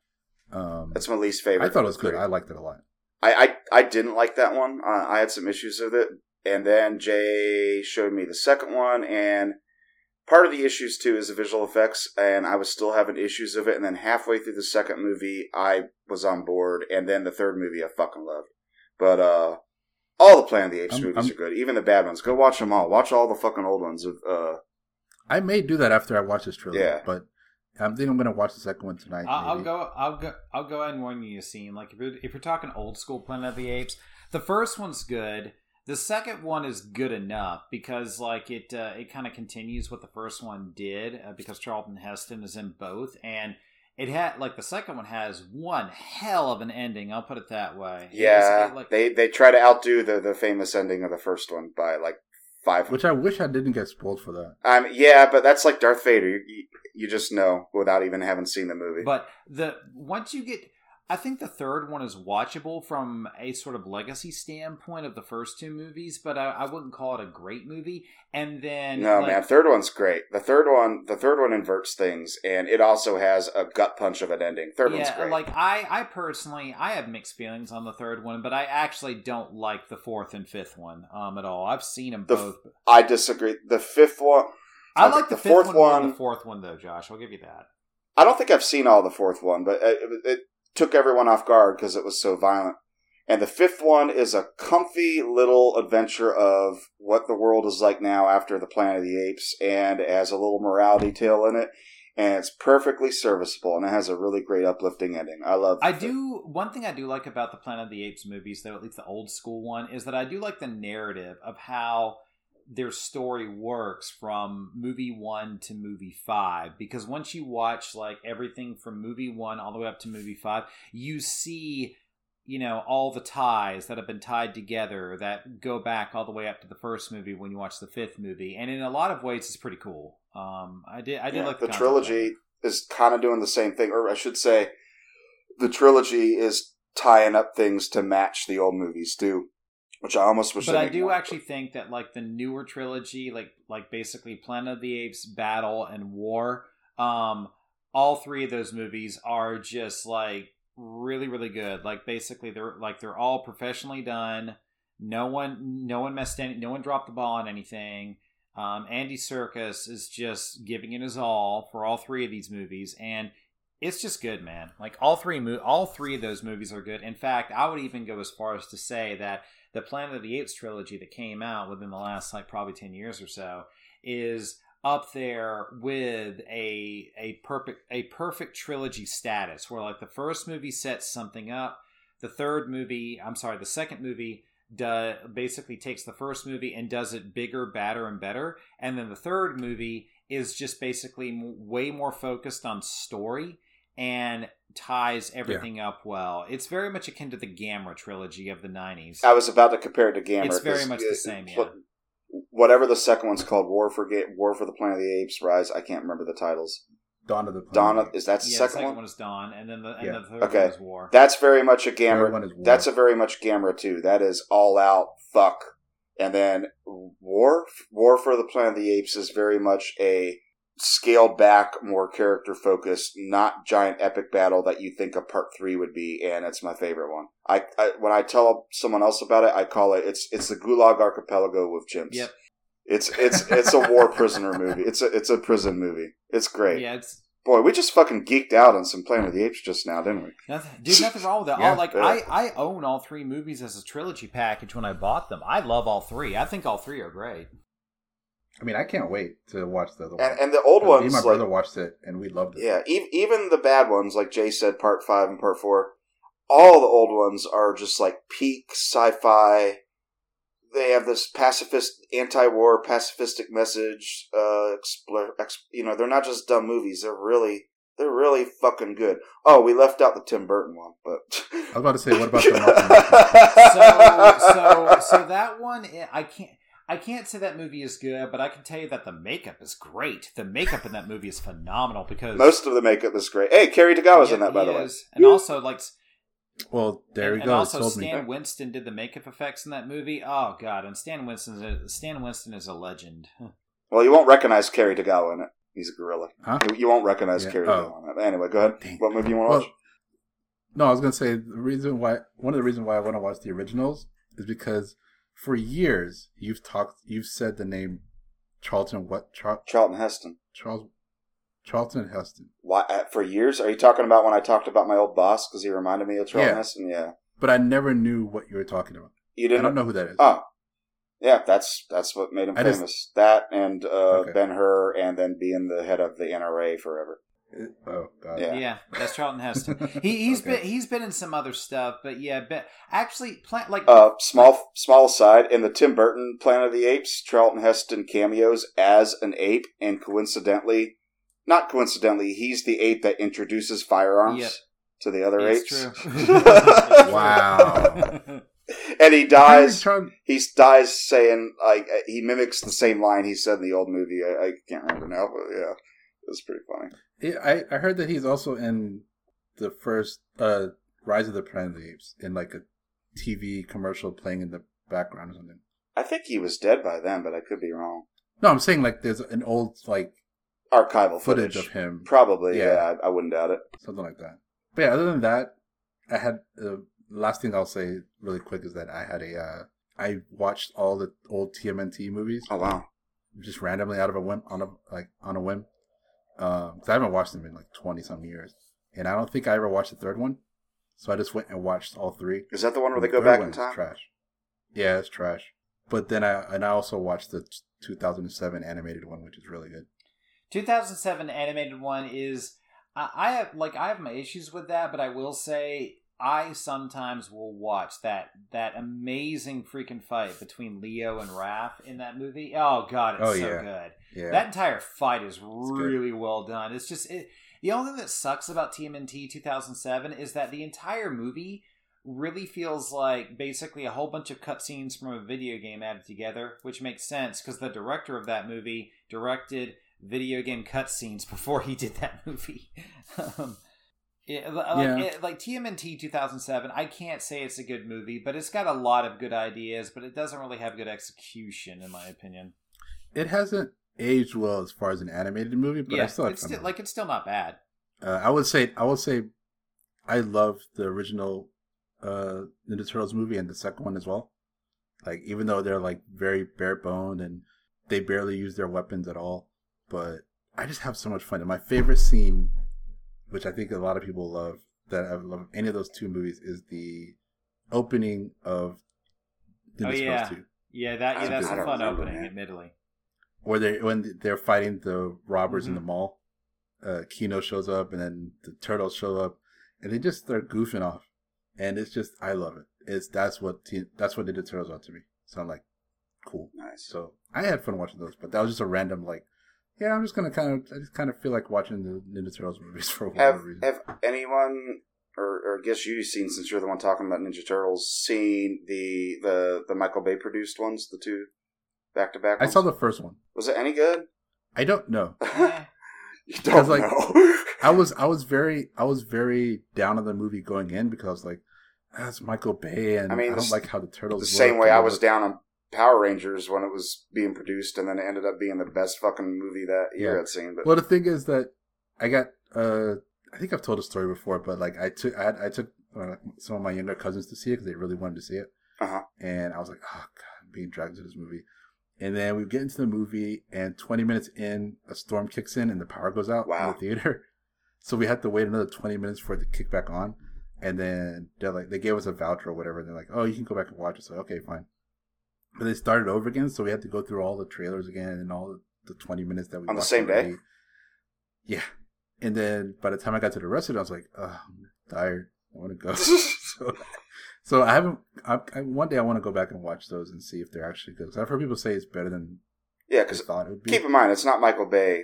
Um, That's my least favorite. I thought it was good. I liked it a lot. I, I I didn't like that one. Uh, I had some issues with it, and then Jay showed me the second one, and part of the issues too is the visual effects, and I was still having issues of it. And then halfway through the second movie, I was on board, and then the third movie, I fucking loved. But uh, all the Planet of the Apes I'm- movies I'm- are good, even the bad ones. Go watch them all. Watch all the fucking old ones. Of uh, I may do that after I watch this trilogy. Yeah. But I think I'm gonna watch the second one tonight. I'll, I'll go. I'll go. I'll go ahead and warn you a scene. Like if you're if you're talking old school Planet of the Apes, the first one's good. The second one is good enough because like it uh, it kind of continues what the first one did uh, because Charlton Heston is in both and it had like the second one has one hell of an ending. I'll put it that way. Yeah, was, like, they they try to outdo the the famous ending of the first one by like five. Which I wish I didn't get spoiled for that. Um, yeah, but that's like Darth Vader. You, you, you just know without even having seen the movie. But the once you get, I think the third one is watchable from a sort of legacy standpoint of the first two movies, but I, I wouldn't call it a great movie. And then no, like, man, third one's great. The third one, the third one inverts things, and it also has a gut punch of an ending. Third one's great. like I, I personally, I have mixed feelings on the third one, but I actually don't like the fourth and fifth one um at all. I've seen them The both. I disagree. The fifth one, I like the, the fourth one, one- the fourth one though, Josh. I'll give you that. I don't think I've seen all the fourth one, but it, it took everyone off guard because it was so violent. And the fifth one is a comfy little adventure of what the world is like now after the Planet of the Apes, and it has a little morality tale in it, and it's perfectly serviceable, and it has a really great uplifting ending. I love. I do one thing I do like about the Planet of the Apes movies, though at least the old school one, is that I do like the narrative of how their story works from movie one to movie five. Because once you watch like everything from movie one all the way up to movie five, you see you know all the ties that have been tied together that go back all the way up to the first movie when you watch the fifth movie. And in a lot of ways it's pretty cool. Um i did i did Yeah, like the of trilogy is kind of doing the same thing, or I should say, the trilogy is tying up things to match the old movies too, which I almost wish. but I do actually think that like the newer trilogy, like like basically Planet of the Apes, Battle, and War, um, all three of those movies are just like really really good. Like basically they're like they're all professionally done. No one no one messed any no one dropped the ball on anything. Um, Andy Serkis is just giving it his all for all three of these movies, and it's just good, man. Like all three mo- all three of those movies are good. In fact, I would even go as far as to say that the Planet of the Apes trilogy that came out within the last like probably 10 years or so is up there with a a perfect a perfect trilogy status where like the first movie sets something up the third movie i'm sorry the second movie do, basically takes the first movie and does it bigger badder and better and then the third movie is just basically way more focused on story and ties everything up well it's very much akin to the Gamera trilogy of the 90s I was about to compare it to Gamera. It's very much the it- same, yeah. Whatever the second one's called, War for Ga- War for the Planet of the Apes, Rise. I can't remember the titles. Dawn of the Planet. Dawn of of, is that the yeah, the second, second one? one is Dawn, and then the and Yeah. the third Okay. one is War. That's very much a Third Gamera. one is War. That's a very much Gamera too. That is all out fuck. And then War War for the Planet of the Apes is very much a scaled back, more character focused, not giant epic battle that you think a part three would be, and it's my favorite one. I, I when I tell someone else about it, I call it it's it's the Gulag Archipelago with chimps. Yep. It's it's it's a war prisoner movie. It's a it's a prison movie. It's great. Yeah, it's Boy, we just fucking geeked out on some Planet of the Apes just now, didn't we? nothing, dude. Nothing wrong with that. Yeah. all, like Yeah. I, I own all three movies as a trilogy package when I bought them. I love all three. I think all three are great. I mean, I can't wait to watch the other one. And, and the old Me and ones, my like, brother watched it, and we loved it. Yeah, e- even the bad ones, like Jay said, part five and part four, all the old ones are just like peak sci-fi. They have this pacifist, anti-war, pacifistic message. Uh, expl- ex- you know, they're not just dumb movies. They're really, they're really fucking good. Oh, we left out the Tim Burton one, but I was about to say, what about the Muppet So, so, so that one, I can't. I can't say that movie is good, but I can tell you that the makeup is great. The makeup in that movie is phenomenal because most of the makeup is great. Hey, Cary Tagawa's in that, by he the way. is. and also like Well, there and, we go. And also, sold me. Stan Winston did the makeup effects in that movie. Oh god, and Stan Winston, is- Stan Winston is a legend. Well, you won't recognize Cary Tagawa in it. He's a gorilla. Huh? You, you won't recognize Yeah. Cary Oh. Tagawa in it. Anyway, go ahead. Dang. What movie you want to Well, watch? no, I was gonna say the reason why one of the reasons why I want to watch the originals is because for years you've talked, you've said the name Charlton what Char- Charlton Heston. Charles Charlton Heston, Why, uh, for years? Are you talking about when I talked about my old boss because he reminded me of Charlton Yeah. Heston? Yeah. but I never knew what you were talking about. You didn't I don't know who that is. Oh, yeah. That's that's what made him I just- famous. that and uh, Okay. Ben Hur, and then being the head of the NRA forever. Oh god. Yeah. Yeah, that's Charlton Heston. He he's Okay. been he's been in some other stuff, but yeah, but actually, pla- like Uh, small small aside in the Tim Burton Planet of the Apes, Charlton Heston cameos as an ape, and coincidentally, not coincidentally, he's the ape that introduces firearms Yep. to the other it's apes. true. Wow. and he dies. Charlie- He dies saying like he mimics the same line he said in the old movie. I, I can't remember now, but yeah, it was pretty funny. I, I heard that he's also in the first uh Rise of the Planet of the Apes in like a TV commercial playing in the background or something. I think he was dead by then, but I could be wrong. No, I'm saying like there's an old like Archival footage, footage, of him, Probably, yeah. Yeah. I, I wouldn't doubt it. something like that. But yeah, other than that, I had the last thing I'll say really quick is that I had a uh I watched all the old TMNT movies Oh wow, just randomly out of a whim on a like on a whim. Um, 'cause I haven't watched them in like twenty some years, and I don't think I ever watched the third one. So I just went and watched all three. is that the one where they The go back in time? Trash. Yeah, it's trash. But then I and I also watched the 2007 animated one, which is really good. 2007 animated one is I, I have like I have my issues with that, but I will say I sometimes will watch that that amazing freaking fight between Leo and Raph in that movie. Oh god, it's Oh, so yeah. good. Yeah, That entire fight is good. really well done. It's just it, the only thing that sucks about TMNT 2007 is that the entire movie really feels like basically a whole bunch of cutscenes from a video game added together, which makes sense because the director of that movie directed video game cutscenes before he did that movie. um, yeah, like, Yeah. it- like TMNT 2007, I can't say it's a good movie, but it's got a lot of good ideas, but it doesn't really have good execution, in my opinion. it hasn't aged well as far as an animated movie, but I still it's still, like it's still not bad. Uh, I would say I would say I love the original uh Ninja Turtles movie and the second one as well. Like even though they're like very bare boned and they barely use their weapons at all, but I just have so much fun. And my favorite scene, which I think a lot of people love, that I love any of those two movies, is the opening of Ninja Oh, yeah. two. Yeah, that yeah, that's a fun remember, opening, man. admittedly. where they when they're fighting the robbers in Mhm. the mall. Uh, Keno shows up, and then the turtles show up, and they just start goofing off, and it's just I love it. It's that's what T- that's what Ninja Turtles are to me. So I'm like, cool. Nice. So I had fun watching those, but that was just a random like, yeah, I'm just gonna kind of I just kind of feel like watching the Ninja Turtles movies for whatever Have reason. have anyone, or, or I guess you've seen since you're the one talking about Ninja Turtles, seen the the the Michael Bay produced ones, the two back to back? I saw the first one. Was it any good? I don't know. You don't like, know. I was I was very I was very down on the movie going in because I was like, that's Michael Bay, and I I, don't like how the turtles. the look same way I they was look- down on Power Rangers when it was being produced, and then it ended up being the best fucking movie that year Yeah. Seen. But Well, the thing is that I got. uh I think I've told a story before, but like I took I, had, I took uh, some of my younger cousins to see it because they really wanted to see it, uh-huh. and I was like, oh god, I'm being dragged into this movie. And then we get into the movie, and 20 minutes in, a storm kicks in, and the power goes out Wow. in the theater. So we had to wait another 20 minutes for it to kick back on, and then they're like, they gave us a voucher or whatever. And they're like, oh, you can go back and watch it. So okay, fine. But they started over again, so we had to go through all the trailers again and all the, the 20 minutes that we On the same day? Yeah. And then by the time I got to the rest of it, I was like, oh, I'm tired. I want to go. so, so I haven't. I, I, one day I want to go back and watch those and see if they're actually good. 'Cause I've heard people say it's better than yeah, I because thought it would be. keep in mind it's not Michael Bay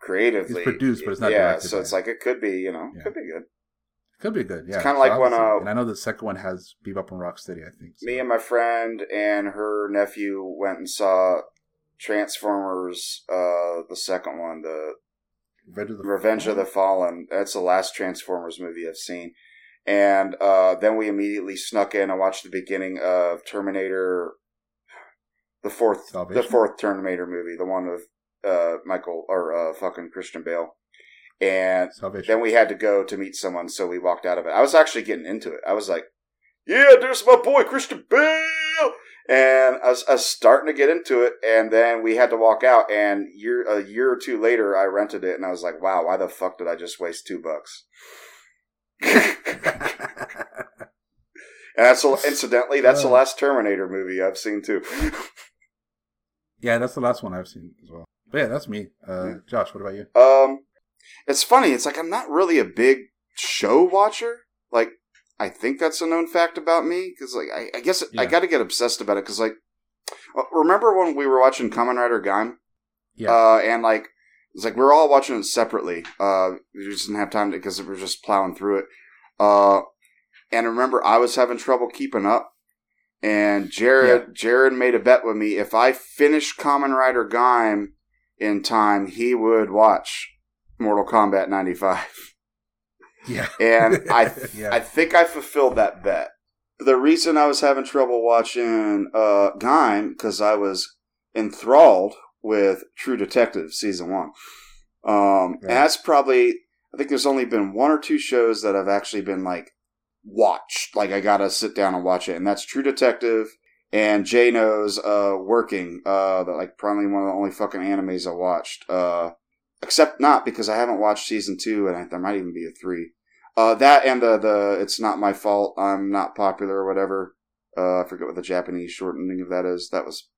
creatively. It's produced, but it's not Yeah, directed so it's like it could be, you know, Yeah. could be good. Could be good. Yeah, it's kinda So like when, uh, and I know the second one has Bebop and Rocksteady. I think. so. Me and my friend and her nephew went and saw Transformers, uh, the second one, the Revenge of the Revenge of the Fallen. That's the last Transformers movie I've seen. And uh, then we immediately snuck in and watched the beginning of Terminator, the fourth, Salvation? the fourth Terminator movie, the one with uh, Michael or uh, fucking Christian Bale. And Salvation. then we had to go to meet someone, so we walked out of it. I was actually getting into it. I was like, "Yeah, there's my boy Christian Bale," and I was, I was starting to get into it. And then we had to walk out. And year a year or two later, I rented it, and I was like, "Wow, why the fuck did I just waste two bucks?" and that's incidentally, that's the Uh. last Terminator movie I've seen too. yeah, that's the last one I've seen as well. But yeah, that's me. Uh. Josh, what about you? Um, It's funny. It's like I'm not really a big show watcher. Like I think that's a known fact about me because like I, I guess I Yeah. got to get obsessed about it because like uh, remember when we were watching Kamen Rider Gaim? Yeah. Uh, and like it's like we were all watching it separately. Uh, we just didn't have time to because we were just plowing through it. Uh, and remember I was having trouble keeping up. And Jared, Jared made a bet with me. If I finished Kamen Rider Gaim in time, he would watch Mortal Kombat 95. yeah. And I, Yeah. I think I fulfilled that bet. The reason I was having trouble watching uh, Gaim because I was enthralled with True Detective season one. Um, Right. And that's probably I think there's only been one or two shows that I've actually been like watched. Like I gotta sit down and watch it, and that's True Detective and Jay knows uh, working. Uh, that like probably one of the only fucking animes I watched. Uh, except not because I haven't watched season two, and I, there might even be a three. Uh, that and the the it's not my fault. I'm not popular or whatever. Uh, I forget what the Japanese shortening of that is. That was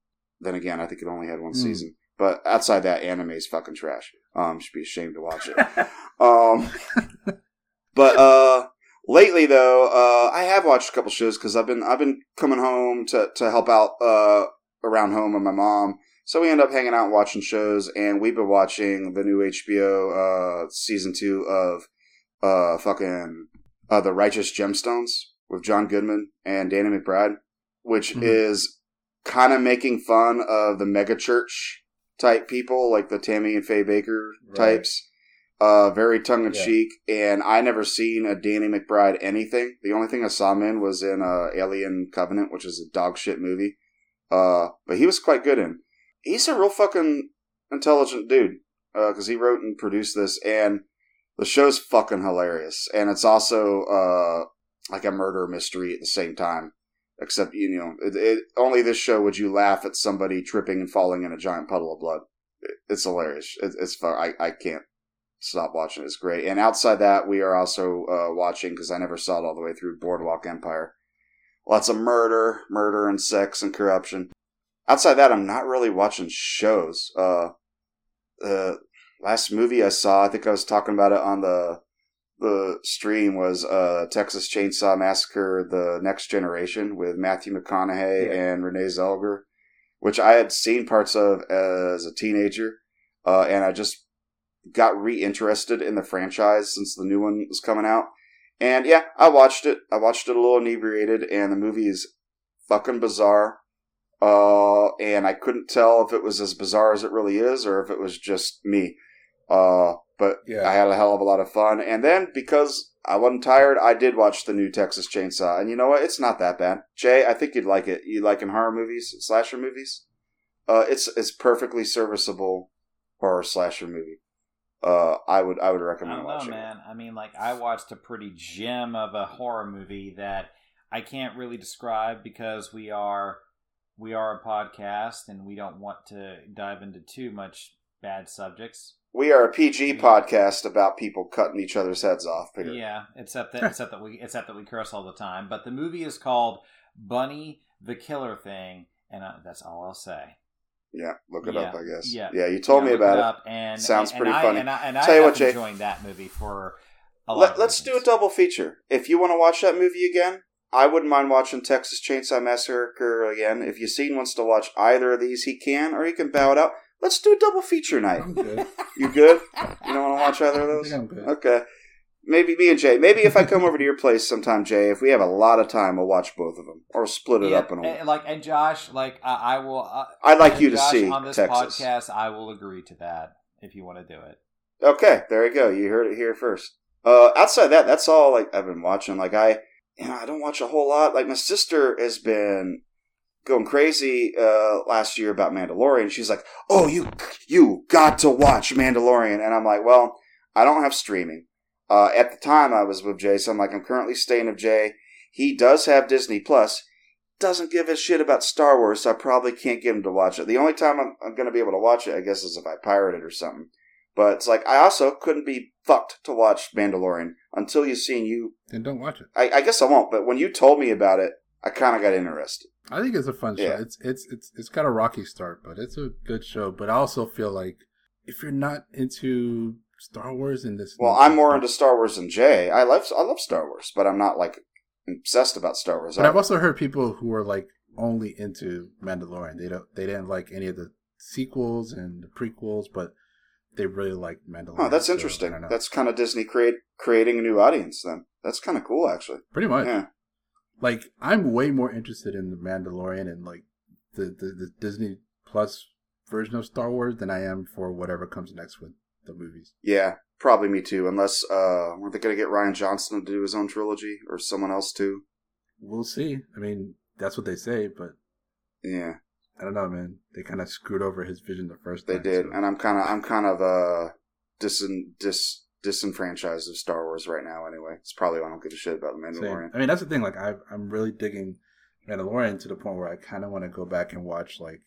then again. I think it only had one Hmm. season. But outside that, anime is fucking trash. Um, should be ashamed to watch it. um, but uh, lately though, uh, I have watched a couple shows because I've been I've been coming home to to help out uh around home with my mom. So we end up hanging out and watching shows, and we've been watching the new HBO uh season two of uh fucking uh the Righteous Gemstones with John Goodman and Danny McBride, which Mhm. is kind of making fun of the mega church type people like the Tammy and Faye Bakker Right. types. Uh, very tongue in cheek, and I never seen a Danny McBride anything. The only thing I saw him in was in uh, Alien Covenant, which is a dog shit movie. Uh, but he was quite good in. He's a real fucking intelligent dude because he wrote and produced this, and the show's fucking hilarious. And it's also uh, like a murder mystery at the same time. Except you know, it, it, only this show would you laugh at somebody tripping and falling in a giant puddle of blood. It, it's hilarious. It, it's fun. I I can't stop watching. It's great. And outside that, we are also uh, watching because I never saw it all the way through Boardwalk Empire. Lots of murder, murder and sex and corruption. Outside that, I'm not really watching shows. Uh, the last movie I saw, I think I was talking about it on the the stream, was uh, Texas Chainsaw Massacre: The Next Generation with Matthew McConaughey Yeah. and Renee Zellweger, which I had seen parts of as a teenager, uh, and I just got reinterested in the franchise since the new one was coming out. And yeah, I watched it. I watched it a little inebriated, and the movie is fucking bizarre. Uh, and I couldn't tell if it was as bizarre as it really is, or if it was just me. Uh, but Yeah. I had a hell of a lot of fun. And then because I wasn't tired, I did watch the new Texas Chainsaw, and you know what? It's not that bad. Jay, I think you'd like it. You like in horror movies, slasher movies? Uh, it's it's perfectly serviceable horror slasher movie. Uh, I would I would I recommend don't know, watching. it. man. I mean, like I watched a pretty gem of a horror movie that I can't really describe because we are we are a podcast and we don't want to dive into too much bad subjects. We are a PG podcast about people cutting each other's heads off. Yeah, except that except that we except that we curse all the time. But the movie is called Bunny the Killer Thing, and uh, that's all I'll say. Yeah, look it Yeah, up. I guess. yeah. Yeah, you told Yeah, me about it. Up and Sounds and, pretty and funny. I, and I, and I Tell you what, Jay. enjoying that movie for a lot. Let, let's do a double feature. If you want to watch that movie again, I wouldn't mind watching Texas Chainsaw Massacre again. If Yassine wants to watch either of these, he can, or he can bow it out. Let's do a double feature night. I'm good. You good? You don't want to watch either of those? I'm good. Okay. Maybe me and Jay. Maybe if I come over to your place sometime, Jay, if we have a lot of time, we'll watch both of them or split it Yeah, up in a and, like and Josh, like I, I will. Uh, I'd like and you to see on this Texas. podcast. I will agree to that if you want to do it. Okay, there you go. You heard it here first. Uh, outside that, that's all. Like I've been watching. Like I, know, I don't watch a whole lot. Like my sister has been going crazy uh, last year about Mandalorian. She's like, "Oh, you, you got to watch Mandalorian," and I'm like, "Well, I don't have streaming." Uh, at the time, I was with Jay, so I'm like, I'm currently staying with Jay. He does have Disney Plus. Doesn't give a shit about Star Wars, so I probably can't get him to watch it. The only time I'm, I'm going to be able to watch it, I guess, is if I pirate it or something. But it's like I also couldn't be fucked to watch Mandalorian until you've seen you. Then don't watch it. I, I guess I won't. But when you told me about it, I kind of got interested. I think it's a fun show. Yeah. It's it's it's it's got a rocky start, but it's a good show. But I also feel like if you're not into Star Wars in this. Well, I'm more into Star Wars than Jay. I love I love Star Wars, but I'm not like obsessed about Star Wars. But I've also heard people who are like only into Mandalorian. They don't they didn't like any of the sequels and the prequels, but they really like Mandalorian. Oh, that's so, interesting. That's kind of Disney create creating a new audience. Then that's kind of cool, actually. pretty much. Yeah. Like I'm way more interested in the Mandalorian and like the, the, the Disney Plus version of Star Wars than I am for whatever comes next with the movies. Yeah, probably me too. Unless uh, weren't they going to get Rian Johnson to do his own trilogy or someone else too? We'll see. I mean, that's what they say, but Yeah, I don't know, man. They kind of screwed over his vision the first they time. did, so- and I'm kind of I'm kind of uh disin dis disenfranchised of Star Wars right now. Anyway, it's probably why I don't give a shit about the Same. Mandalorian. I mean, that's the thing. Like, I, I'm really digging Mandalorian to the point where I kind of want to go back and watch like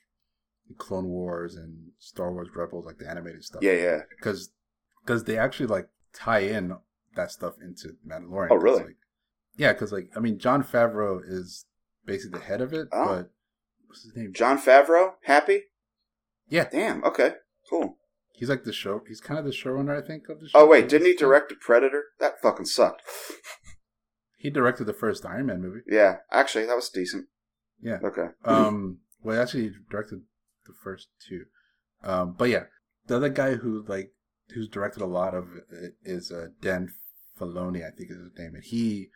the Clone Wars and Star Wars Rebels, like the animated stuff. Yeah, yeah. because because they actually like tie in that stuff into Mandalorian. Oh, really? Like, yeah, because like I mean, Jon Favreau is basically the head of it, Oh. but what's his name? Jon Favreau, happy? Yeah, Damn. Okay. Cool. he's like the show. He's kind of the showrunner, I think, of the show. Oh wait, didn't he direct Predator? That fucking sucked. He directed the first Iron Man movie. Yeah, actually, that was decent. Yeah. Okay. Um. Well, actually, he directed the first two. Um. But yeah, the other guy who like who's directed a lot of it is uh, Dan Filoni, I think is his name, and he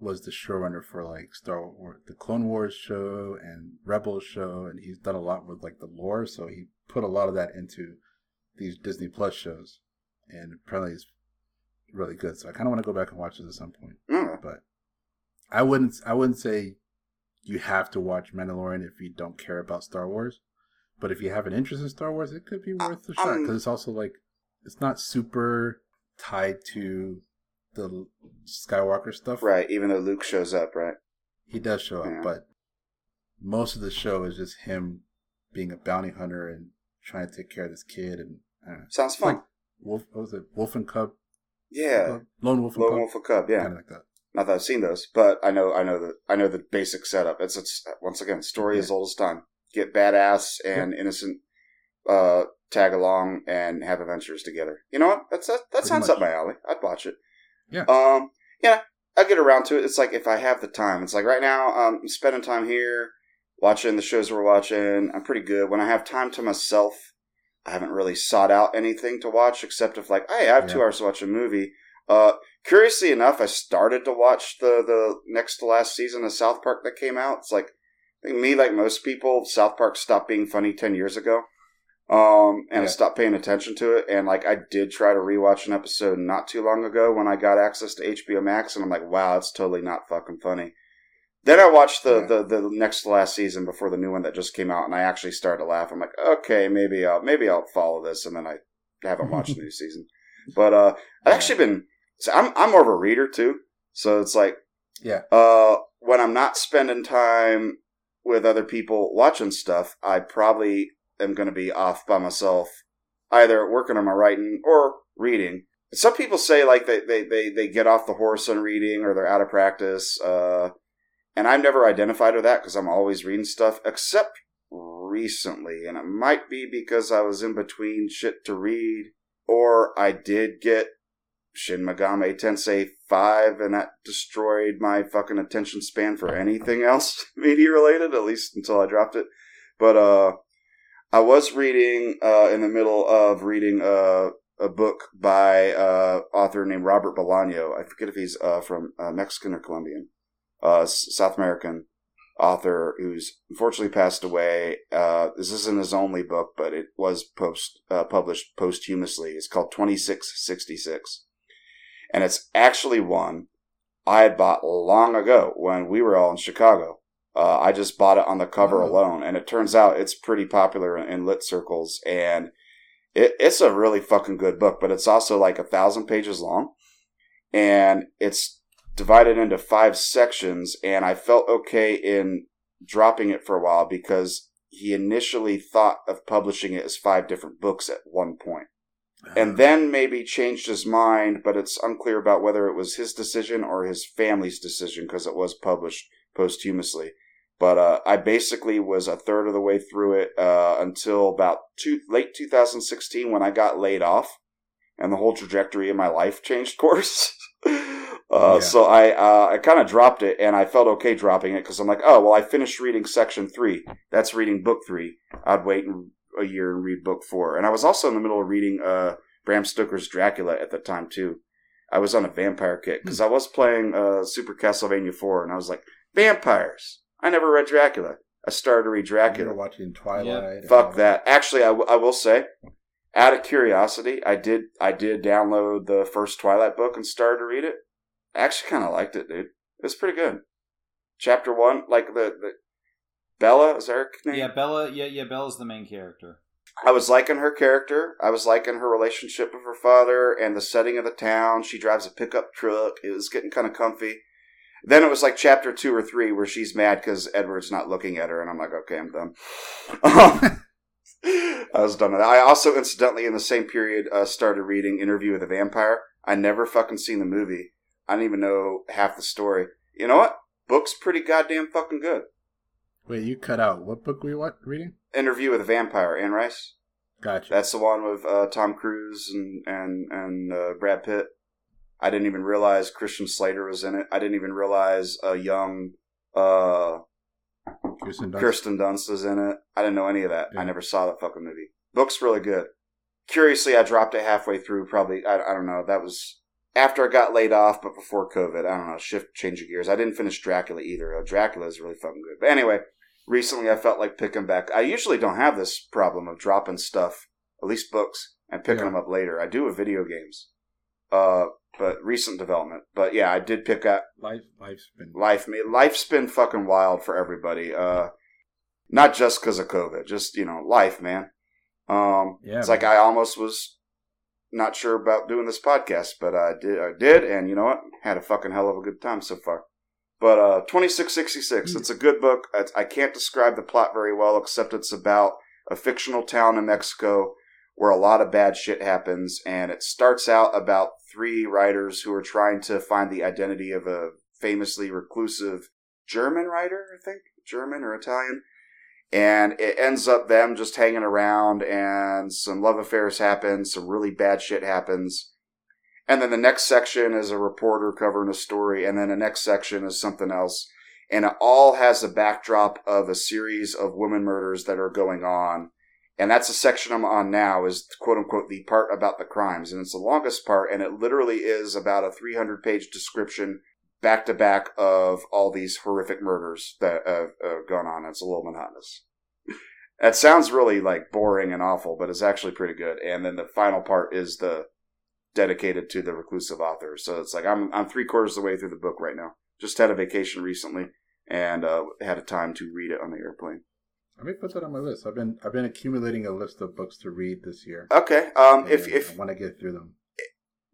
was the showrunner for like Star Wars, the Clone Wars show and Rebels show, and he's done a lot with like the lore. So he put a lot of that into these Disney Plus shows, and apparently it's really good. So I kind of want to go back and watch this at some point Alright. but I wouldn't I wouldn't say you have to watch Mandalorian if you don't care about Star Wars. But if you have an interest in Star Wars, it could be worth a shot um, because it's also like it's not super tied to the Skywalker stuff. Right. Even though Luke shows up, right? He does show up, but most of the show is just him being a bounty hunter and trying to take care of this kid and know. Sounds fun. like Wolf. What was it? Wolf and Cub. yeah. Lone Wolf and Lone Cub. Wolf and Cub. Yeah. Kind of like that. Not that I've seen those, but I know I know the I know the basic setup. It's it's once again story as Yeah. old as time. Get badass and innocent uh tag along and have adventures together. You know what? That's that, that Pretty sounds much. up my alley. I'd watch it. Yeah. Um yeah, I get around to it. It's like if I have the time. It's like right now um, I'm spending time here watching the shows we're watching. I'm pretty good. When I have time to myself, I haven't really sought out anything to watch except if like, hey, I have two hours to watch a movie. Uh, curiously enough, I started to watch the the next to last season of South Park that came out. It's like I think me, like most people, South Park stopped being funny ten years ago, um, and I stopped paying attention to it. And like I did try to rewatch an episode not too long ago when I got access to HBO Max, and I'm like, wow, it's totally not fucking funny. Then I watched the, Yeah. the, the next to last season before the new one that just came out, and I actually started to laugh. I'm like, okay, maybe I'll maybe I'll follow this, and then I haven't watched the new season. But uh, I've Yeah. actually been. So I'm I'm more of a reader too, so it's like Yeah. uh, when I'm not spending time with other people watching stuff, I probably am going to be off by myself, either working on my writing or reading. Some people say like they, they, they, they get off the horse on reading or they're out of practice. Uh, and I've never identified with that because I'm always reading stuff, except recently. And it might be because I was in between shit to read, or I did get Shin Megami Tensei 5 and that destroyed my fucking attention span for anything else media related, at least until I dropped it. But, uh, I was reading, uh, in the middle of reading, uh, a book by, uh, author named Robert Bolaño. I forget if he's, uh, from, uh, Mexican or Colombian, uh, South American author who's unfortunately passed away. Uh, this isn't his only book, but it was post, published posthumously. It's called 2666 and it's actually one I had bought long ago when we were all in Chicago. Uh, I just bought it on the cover Oh. alone, and it turns out it's pretty popular in, lit circles, and it, it's a really fucking good book. But it's also like a thousand pages long, and it's divided into five sections. And I felt okay in dropping it for a while because he initially thought of publishing it as five different books at one point and then maybe changed his mind, but it's unclear about whether it was his decision or his family's decision because it was published posthumously. But uh, I basically was a third of the way through it uh, until about two, late 2016 when I got laid off, and the whole trajectory of my life changed course. uh, Yeah. So I uh, I kind of dropped it, and I felt okay dropping it because I'm like, oh well, I finished reading section three. That's reading book three. I'd wait a year and read book four, and I was also in the middle of reading uh, Bram Stoker's Dracula at the time too. I was on a vampire kick because I was playing uh, Super Castlevania four, and I was like, vampires. I never read Dracula. I started to read You Dracula. watching Twilight. and Fuck that. Actually, I, w- I will say, out of curiosity, I did I did download the first Twilight book and started to read it. I actually kind of liked it, dude. It was pretty good. Chapter one, like the, the Bella is that her name? Yeah, Bella. Yeah, yeah. Bella's the main character. I was liking her character. I was liking her relationship with her father and the setting of the town. She drives a pickup truck. It was getting kind of comfy. Then it was like chapter two or three where she's mad because Edward's not looking at her, and I'm like, okay, I'm done. I was done with that. I also, incidentally, in the same period, uh, started reading Interview with a Vampire. I never fucking seen the movie. I didn't even know half the story. You know what? Book's pretty goddamn fucking good. Wait, you cut out. What book were you what, reading? Interview with a Vampire, Anne Rice. Gotcha. That's the one with uh, Tom Cruise and and and uh, Brad Pitt. I didn't even realize Christian Slater was in it. I didn't even realize a young uh, Kirsten Dunst. Kirsten Dunst was in it. I didn't know any of that. Yeah. I never saw that fucking movie. Book's really good. Curiously, I dropped it halfway through. Probably, I, I don't know. That was after I got laid off, but before COVID. I don't know. Shift, change of gears. I didn't finish Dracula either. Dracula is really fucking good. But anyway, recently I felt like picking back. I usually don't have this problem of dropping stuff, at least books, and picking Yeah. them up later. I do with video games. Uh, but recent development. But yeah, I did pick up Life, life's been. life life's been fucking wild for everybody uh not just because of covid just you know life man um Yeah, it's man. like i almost was not sure about doing this podcast but i did i did and you know what had a fucking hell of a good time so far but uh 2666 Hmm. it's a good book I, I can't describe the plot very well except it's about a fictional town in mexico where a lot of bad shit happens and it starts out about three writers who are trying to find the identity of a famously reclusive German writer, I think, German or Italian. And it ends up them just hanging around and some love affairs happen, some really bad shit happens. And then the next section is a reporter covering a story, and then the next section is something else. And it all has a backdrop of a series of women murders that are going on. And that's the section I'm on now is quote unquote the part about the crimes. And it's the longest part, and it literally is about a 300 page description back to back of all these horrific murders that have uh, gone on. It's a little monotonous. That sounds really like boring and awful, but it's actually pretty good. And then the final part is the dedicated to the reclusive author. So it's like I'm I'm three quarters of the way through the book right now. Just had a vacation recently and uh, had a time to read it on the airplane. Let me put that on my list. I've been I've been accumulating a list of books to read this year. Okay. Um, if if I want to get through them.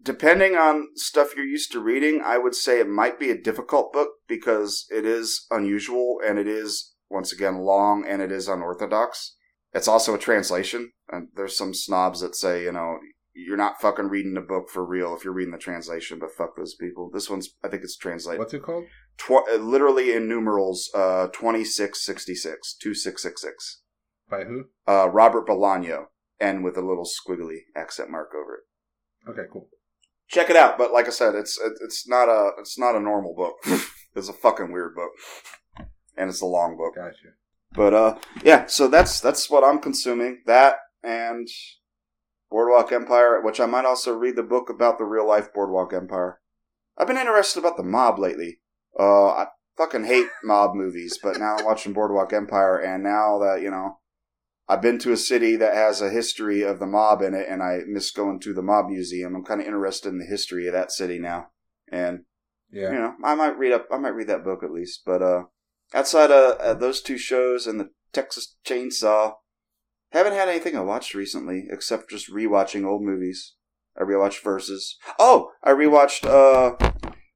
depending on stuff you're used to reading, I would say it might be a difficult book because it is unusual and it is once again long and it is unorthodox. It's also a translation, and there's some snobs that say, you know, you're not fucking reading the book for real if you're reading the translation, but fuck those people. This one's, I think it's translated What's it called? tw- uh, literally in numerals, uh, 2666, 2666. By who? Uh, Robert Bolaño, and with a little squiggly accent mark over it. Okay, cool. check it out. But like I said, it's it- it's not a it's not a normal book. it's a fucking weird book, and it's a long book. Gotcha. But uh, yeah. So that's that's what I'm consuming. That and Boardwalk Empire, which I might also read the book about the real life Boardwalk Empire. I've been interested about the mob lately. Uh, I fucking hate mob movies, but now I'm watching Boardwalk Empire, and now that you know. I've been to a city that has a history of the mob in it, and I miss going to the mob museum. I'm kind of interested in the history of that city now, and Yeah. you know, I might read up. I might read that book at least. But uh, outside of uh, those two shows and the Texas Chainsaw, haven't had anything I watched recently except just rewatching old movies. I rewatched Versus. Oh, I rewatched uh,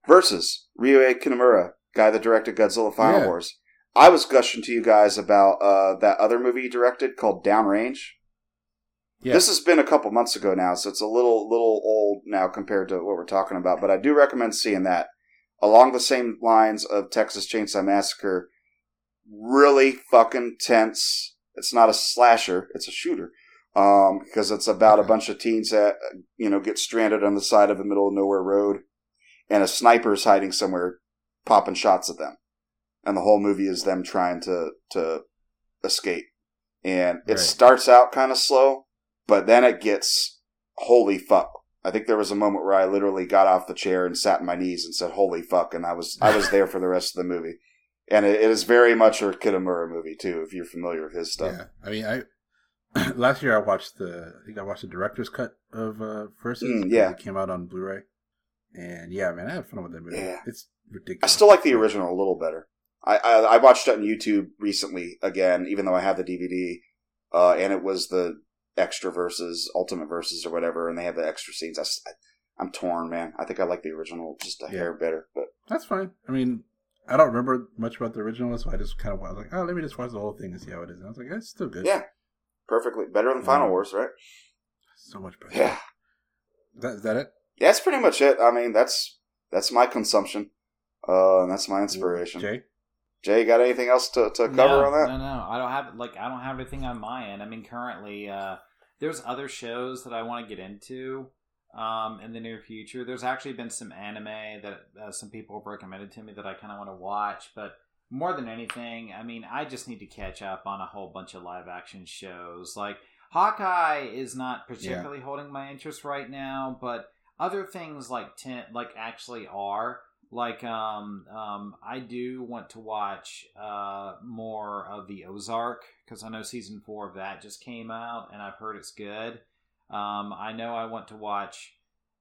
Versus. Ryuhei Kitamura, guy that directed Godzilla Final Yeah. Wars. I was gushing to you guys about uh, that other movie he directed called Downrange. Yeah. This has been a couple months ago now, so it's a little little old now compared to what we're talking about. But I do recommend seeing that along the same lines of Texas Chainsaw Massacre. Really fucking tense. It's not a slasher; it's a shooter. um, because it's about a bunch of teens that you know get stranded on the side of a middle of nowhere road, and a sniper is hiding somewhere, popping shots at them, and the whole movie is them trying to to escape. And it Right. starts out kind of slow, but then it gets holy fuck. I think there was a moment where I literally got off the chair and sat on my knees and said "holy fuck," and I was I was there for the rest of the movie. And it, it is very much a Kitamura movie too, if you're familiar with his stuff. Yeah, I mean, I last year I watched the I think I watched the director's cut of uh Versus. Mm, yeah. it came out on Blu-ray, and yeah, man, I had fun with that movie. Yeah. It's ridiculous. I still like the original a little better. I, I I watched it on YouTube recently again, even though I have the DVD, uh, and it was the extra verses, ultimate verses, or whatever, and they have the extra scenes. i i'm torn, man. I think I like the original just a Yeah. hair better, but That's fine. I mean, I don't remember much about the original, so I just kind of was like, oh, let me just watch the whole thing and see how it is. And I was like, it's still good. yeah, perfectly better than Final Mm. Wars, right? so much better. Yeah, That, is that it? yeah, that's pretty much it. I mean, that's that's my consumption, uh, and that's my inspiration. Jay. Jay, got anything else to, to cover no, on that? No, no, I don't have like I don't have anything on my end. I mean, currently, uh, there's other shows that I want to get into um, in the near future. There's actually been some anime that uh, some people have recommended to me that I kind of want to watch, but more than anything, I mean, I just need to catch up on a whole bunch of live action shows. Like Hawkeye is not particularly holding my interest right now, but other things like ten, like actually are like um um I do want to watch uh more of the Ozark because I know season four of that just came out and I've heard it's good. Um, I know I want to watch.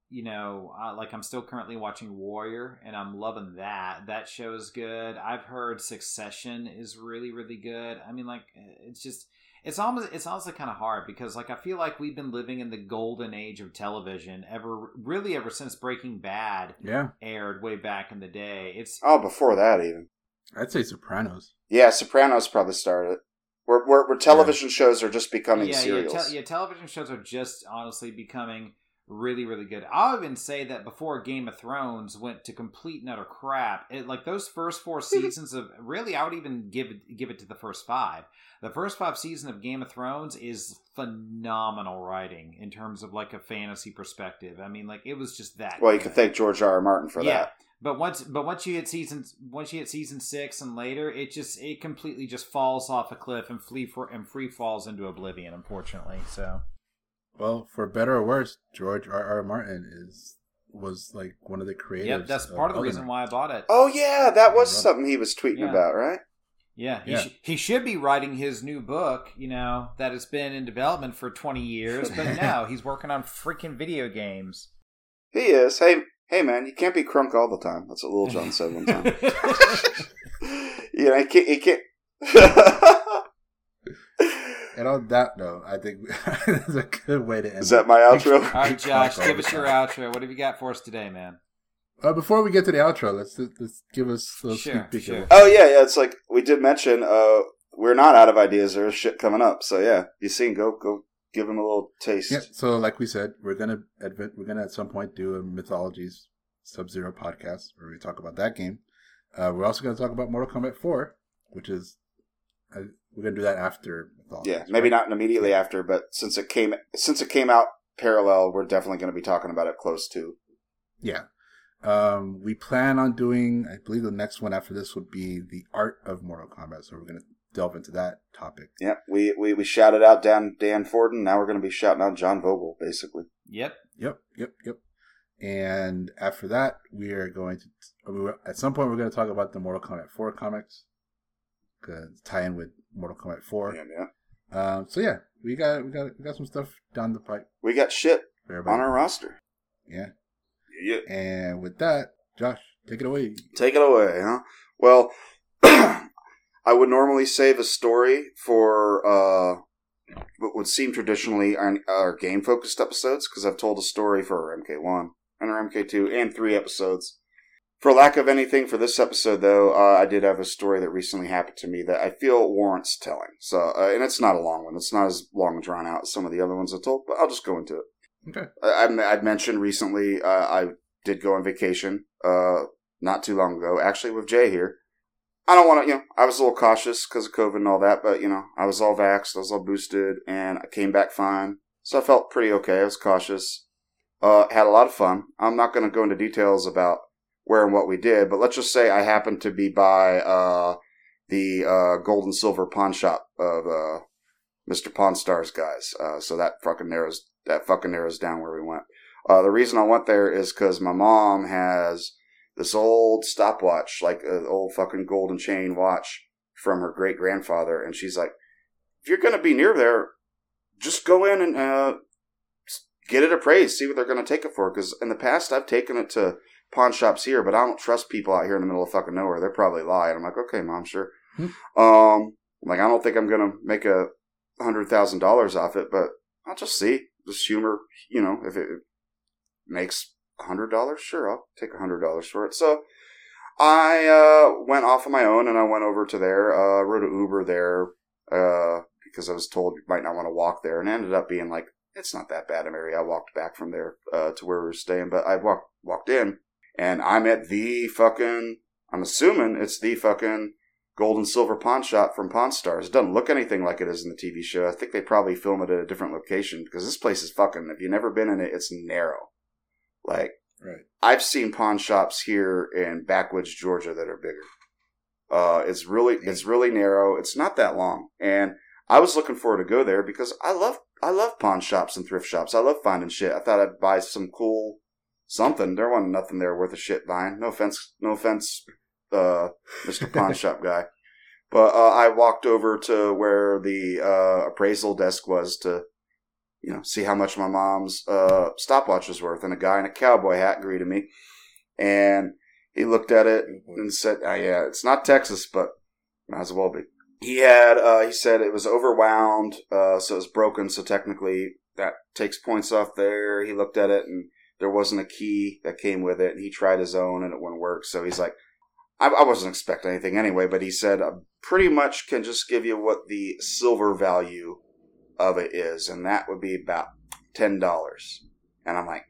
You know, uh, like I'm still currently watching Warrior, and I'm loving that. That show is good. I've heard Succession is really, really good. I mean, like it's just it's almost it's also kind of hard because like I feel like we've been living in the golden age of television ever really ever since Breaking Bad Yeah, aired way back in the day. It's Oh, before that even. I'd say Sopranos. Yeah, Sopranos probably started. Where, where, where television shows are just becoming yeah, yeah, te- yeah. Television shows are just honestly becoming really, really good. I'll even say that before Game of Thrones went to complete and utter crap, it, like those first four seasons of really, I would even give it, give it to the first five. The first five seasons of Game of Thrones is phenomenal writing in terms of like a fantasy perspective. I mean, like it was just that. Well, you good. can thank George R. R. Martin for yeah. that. But once, but once you hit season, once you hit season six and later, it just it completely just falls off a cliff and flee for and free falls into oblivion. Unfortunately, so Well, for better or worse, George R. R. Martin is was like one of the creators. yep, that's part of the reason why I bought it. Oh yeah, that was Yeah. something he was tweeting Yeah. about, right? Yeah, he, Yeah. sh- he should be writing his new book. You know that has been in development for twenty years, but now he's working on freaking video games. He is. Hey, hey, man, you can't be crunk all the time. That's what Lil Jon said one time. you know, he can't. He can't. And on that note, I think that's a good way to end. Is that it. my outro? All right, Josh, give us your outro. What have you got for us today, man? Uh, before we get to the outro, let's let's give us a Sure, sneak peek. sure. Oh yeah, yeah. It's like we did mention. Uh, we're not out of ideas. There's shit coming up. So yeah, Yassine? Go, go, give them a little taste. yeah. So, like we said, we're gonna advent, we're gonna at some point do a mythologies Sub Zero podcast where we talk about that game. Uh, we're also gonna talk about Mortal Kombat Four, which is uh, we're gonna do that after mythologies. Yeah, maybe right? not immediately after, but since it came since it came out parallel, we're definitely going to be talking about it close to. Yeah. Um, we plan on doing, I believe the next one after this would be the art of Mortal Kombat. So we're going to delve into that topic. Yeah, we we, we shouted out Dan Dan Forden. Now we're going to be shouting out John Vogel, basically. Yep. Yep, yep, yep. And after that, we are going to, we will- at some point, we're going to talk about the Mortal Kombat 4 comics. Gonna tie in with Mortal Kombat 4. Yeah, yeah. Um, so yeah, we got, we got, we got some stuff down the pipe We got shit on our roster. Yeah. Yeah. And with that, Josh, take it away. Take it away, huh? Well, I would normally save a story for uh, what would seem traditionally our, our game focused episodes because I've told a story for our MK1 and our MK2 and three episodes. For lack of anything for this episode, though, uh, I did have a story that recently happened to me that I feel warrants telling. So, uh, and it's not a long one. It's not as long and drawn out as some of the other ones I told, but I'll just go into it. Okay. I, I I'd mentioned recently uh, I did go on vacation uh, not too long ago, actually with Jay here. I don't want to, you know, I was a little cautious because of COVID and all that, but you know, I was all vaxxed, I was all boosted, and I came back fine. So I felt pretty okay. I was cautious. Uh, had a lot of fun. I'm not going to go into details about where and what we did, but let's just say I happened to be by uh, the uh, gold and silver pawn shop of uh, Mr. Pawn Stars guys. Uh, so that fucking narrows that fucking narrows down where we went. Uh, the reason I went there is because my mom has this old stopwatch, like an old fucking golden chain watch from her great grandfather, and she's like, "If you're gonna be near there, just go in and uh, get it appraised, see what they're gonna take it for." Because in the past, I've taken it to pawn shops here, but I don't trust people out here in the middle of fucking nowhere. They're probably lying. I'm like, okay, mom, sure. Hmm. Um, like I don't think I'm gonna make a hundred thousand dollars off it, but I'll just see. Just humor, you know, if it makes hundred dollars, sure, I'll take a hundred dollars for it. So I uh, went off on my own and I went over to there, uh, rode an Uber there, uh, because I was told you might not want to walk there, and ended up being like, it's not that bad of an area. I walked back from there uh, to where we were staying, but I walked walked in, and I'm at the fucking. I'm assuming it's the fucking gold and silver pawn shop from Pawn Stars. It doesn't look anything like it is in the TV show. I think they probably film it at a different location because this place is fucking. If you've never been in it, it's narrow. Like Right. I've seen pawn shops here in backwoods Georgia that are bigger. Uh, it's really it's really narrow. It's not that long, and I was looking forward to go there because I love I love pawn shops and thrift shops. I love finding shit. I thought I'd buy some cool something. There wasn't nothing there worth a shit buying. No offense, no offense, uh, Mister Pawn Shop guy. But uh, I walked over to where the uh, appraisal desk was to you know, see how much my mom's uh, stopwatch was worth. And a guy in a cowboy hat greeted me, and he looked at it and said, oh, "Yeah, it's not Texas, but might as well be." He had, uh, he said it was overwound, uh, so it was broken. So technically, that takes points off there. He looked at it, and there wasn't a key that came with it. And he tried his own, and it wouldn't work. So he's like, I, I wasn't expecting anything anyway, but he said, I pretty much can just give you what the silver value of it is, and that would be about ten dollars. And I'm like,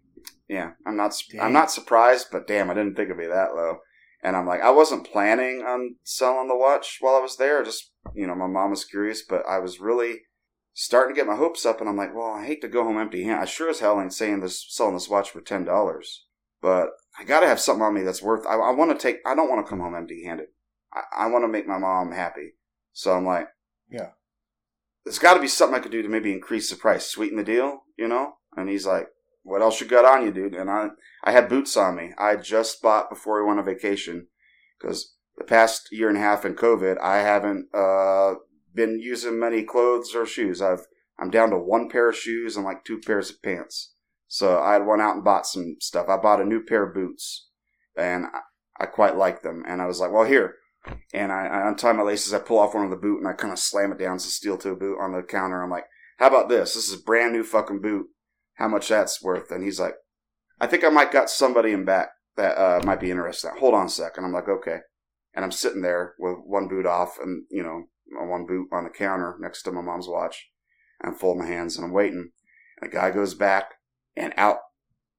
yeah, I'm not, I'm not surprised, but damn, I didn't think it'd be that low. And I'm like, I wasn't planning on selling the watch while I was there. Just you know, my mom was curious, but I was really starting to get my hopes up, and I'm like, well, I hate to go home empty handed. I sure as hell ain't saying this, selling this watch for ten dollars, but I got to have something on me that's worth. I, I want to take. I don't want to come home empty handed. I, I want to make my mom happy. So I'm like, Yeah. There's got to be something I could do to maybe increase the price, sweeten the deal, you know? And he's like, what else you got on you, dude? And I, I had boots on me. I just bought before we went on vacation because the past year and a half in COVID, I haven't uh, been using many clothes or shoes. I've I'm down to one pair of shoes and like two pairs of pants. So I had went out and bought some stuff. I bought a new pair of boots, and I, I quite like them. And I was like, well, here. And I, I untie my laces. I pull off one of the boot and I kind of slam it down. It's a steel toe boot on the counter. I'm like, how about this? This is a brand new fucking boot. How much that's worth? And he's like, I think I might got somebody in back that uh, might be interested. Hold on a second. I'm like, okay. And I'm sitting there with one boot off and, you know, one boot on the counter next to my mom's watch. I'm folding my hands and I'm waiting. And a guy goes back and out.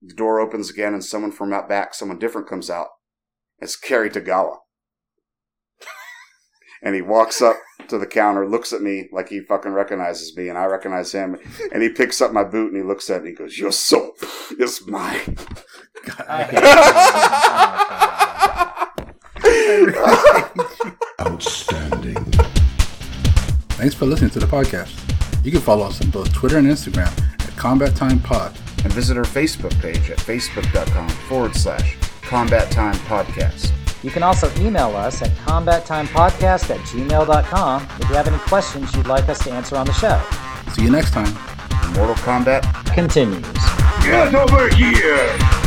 The door opens again and someone from out back, someone different comes out. It's Cary Tagawa. And he walks up to the counter, looks at me like he fucking recognizes me, and I recognize him. And he picks up my boot and he looks at me and he goes, Your soul is mine. I hate Outstanding. Thanks for listening to the podcast. You can follow us on both Twitter and Instagram at Combat Time Pod. and visit our Facebook page at facebook.com forward slash combat time podcast. You can also email us at combattimepodcast at gmail.com if you have any questions you'd like us to answer on the show. See you next time. Mortal Kombat Continues. Get over here!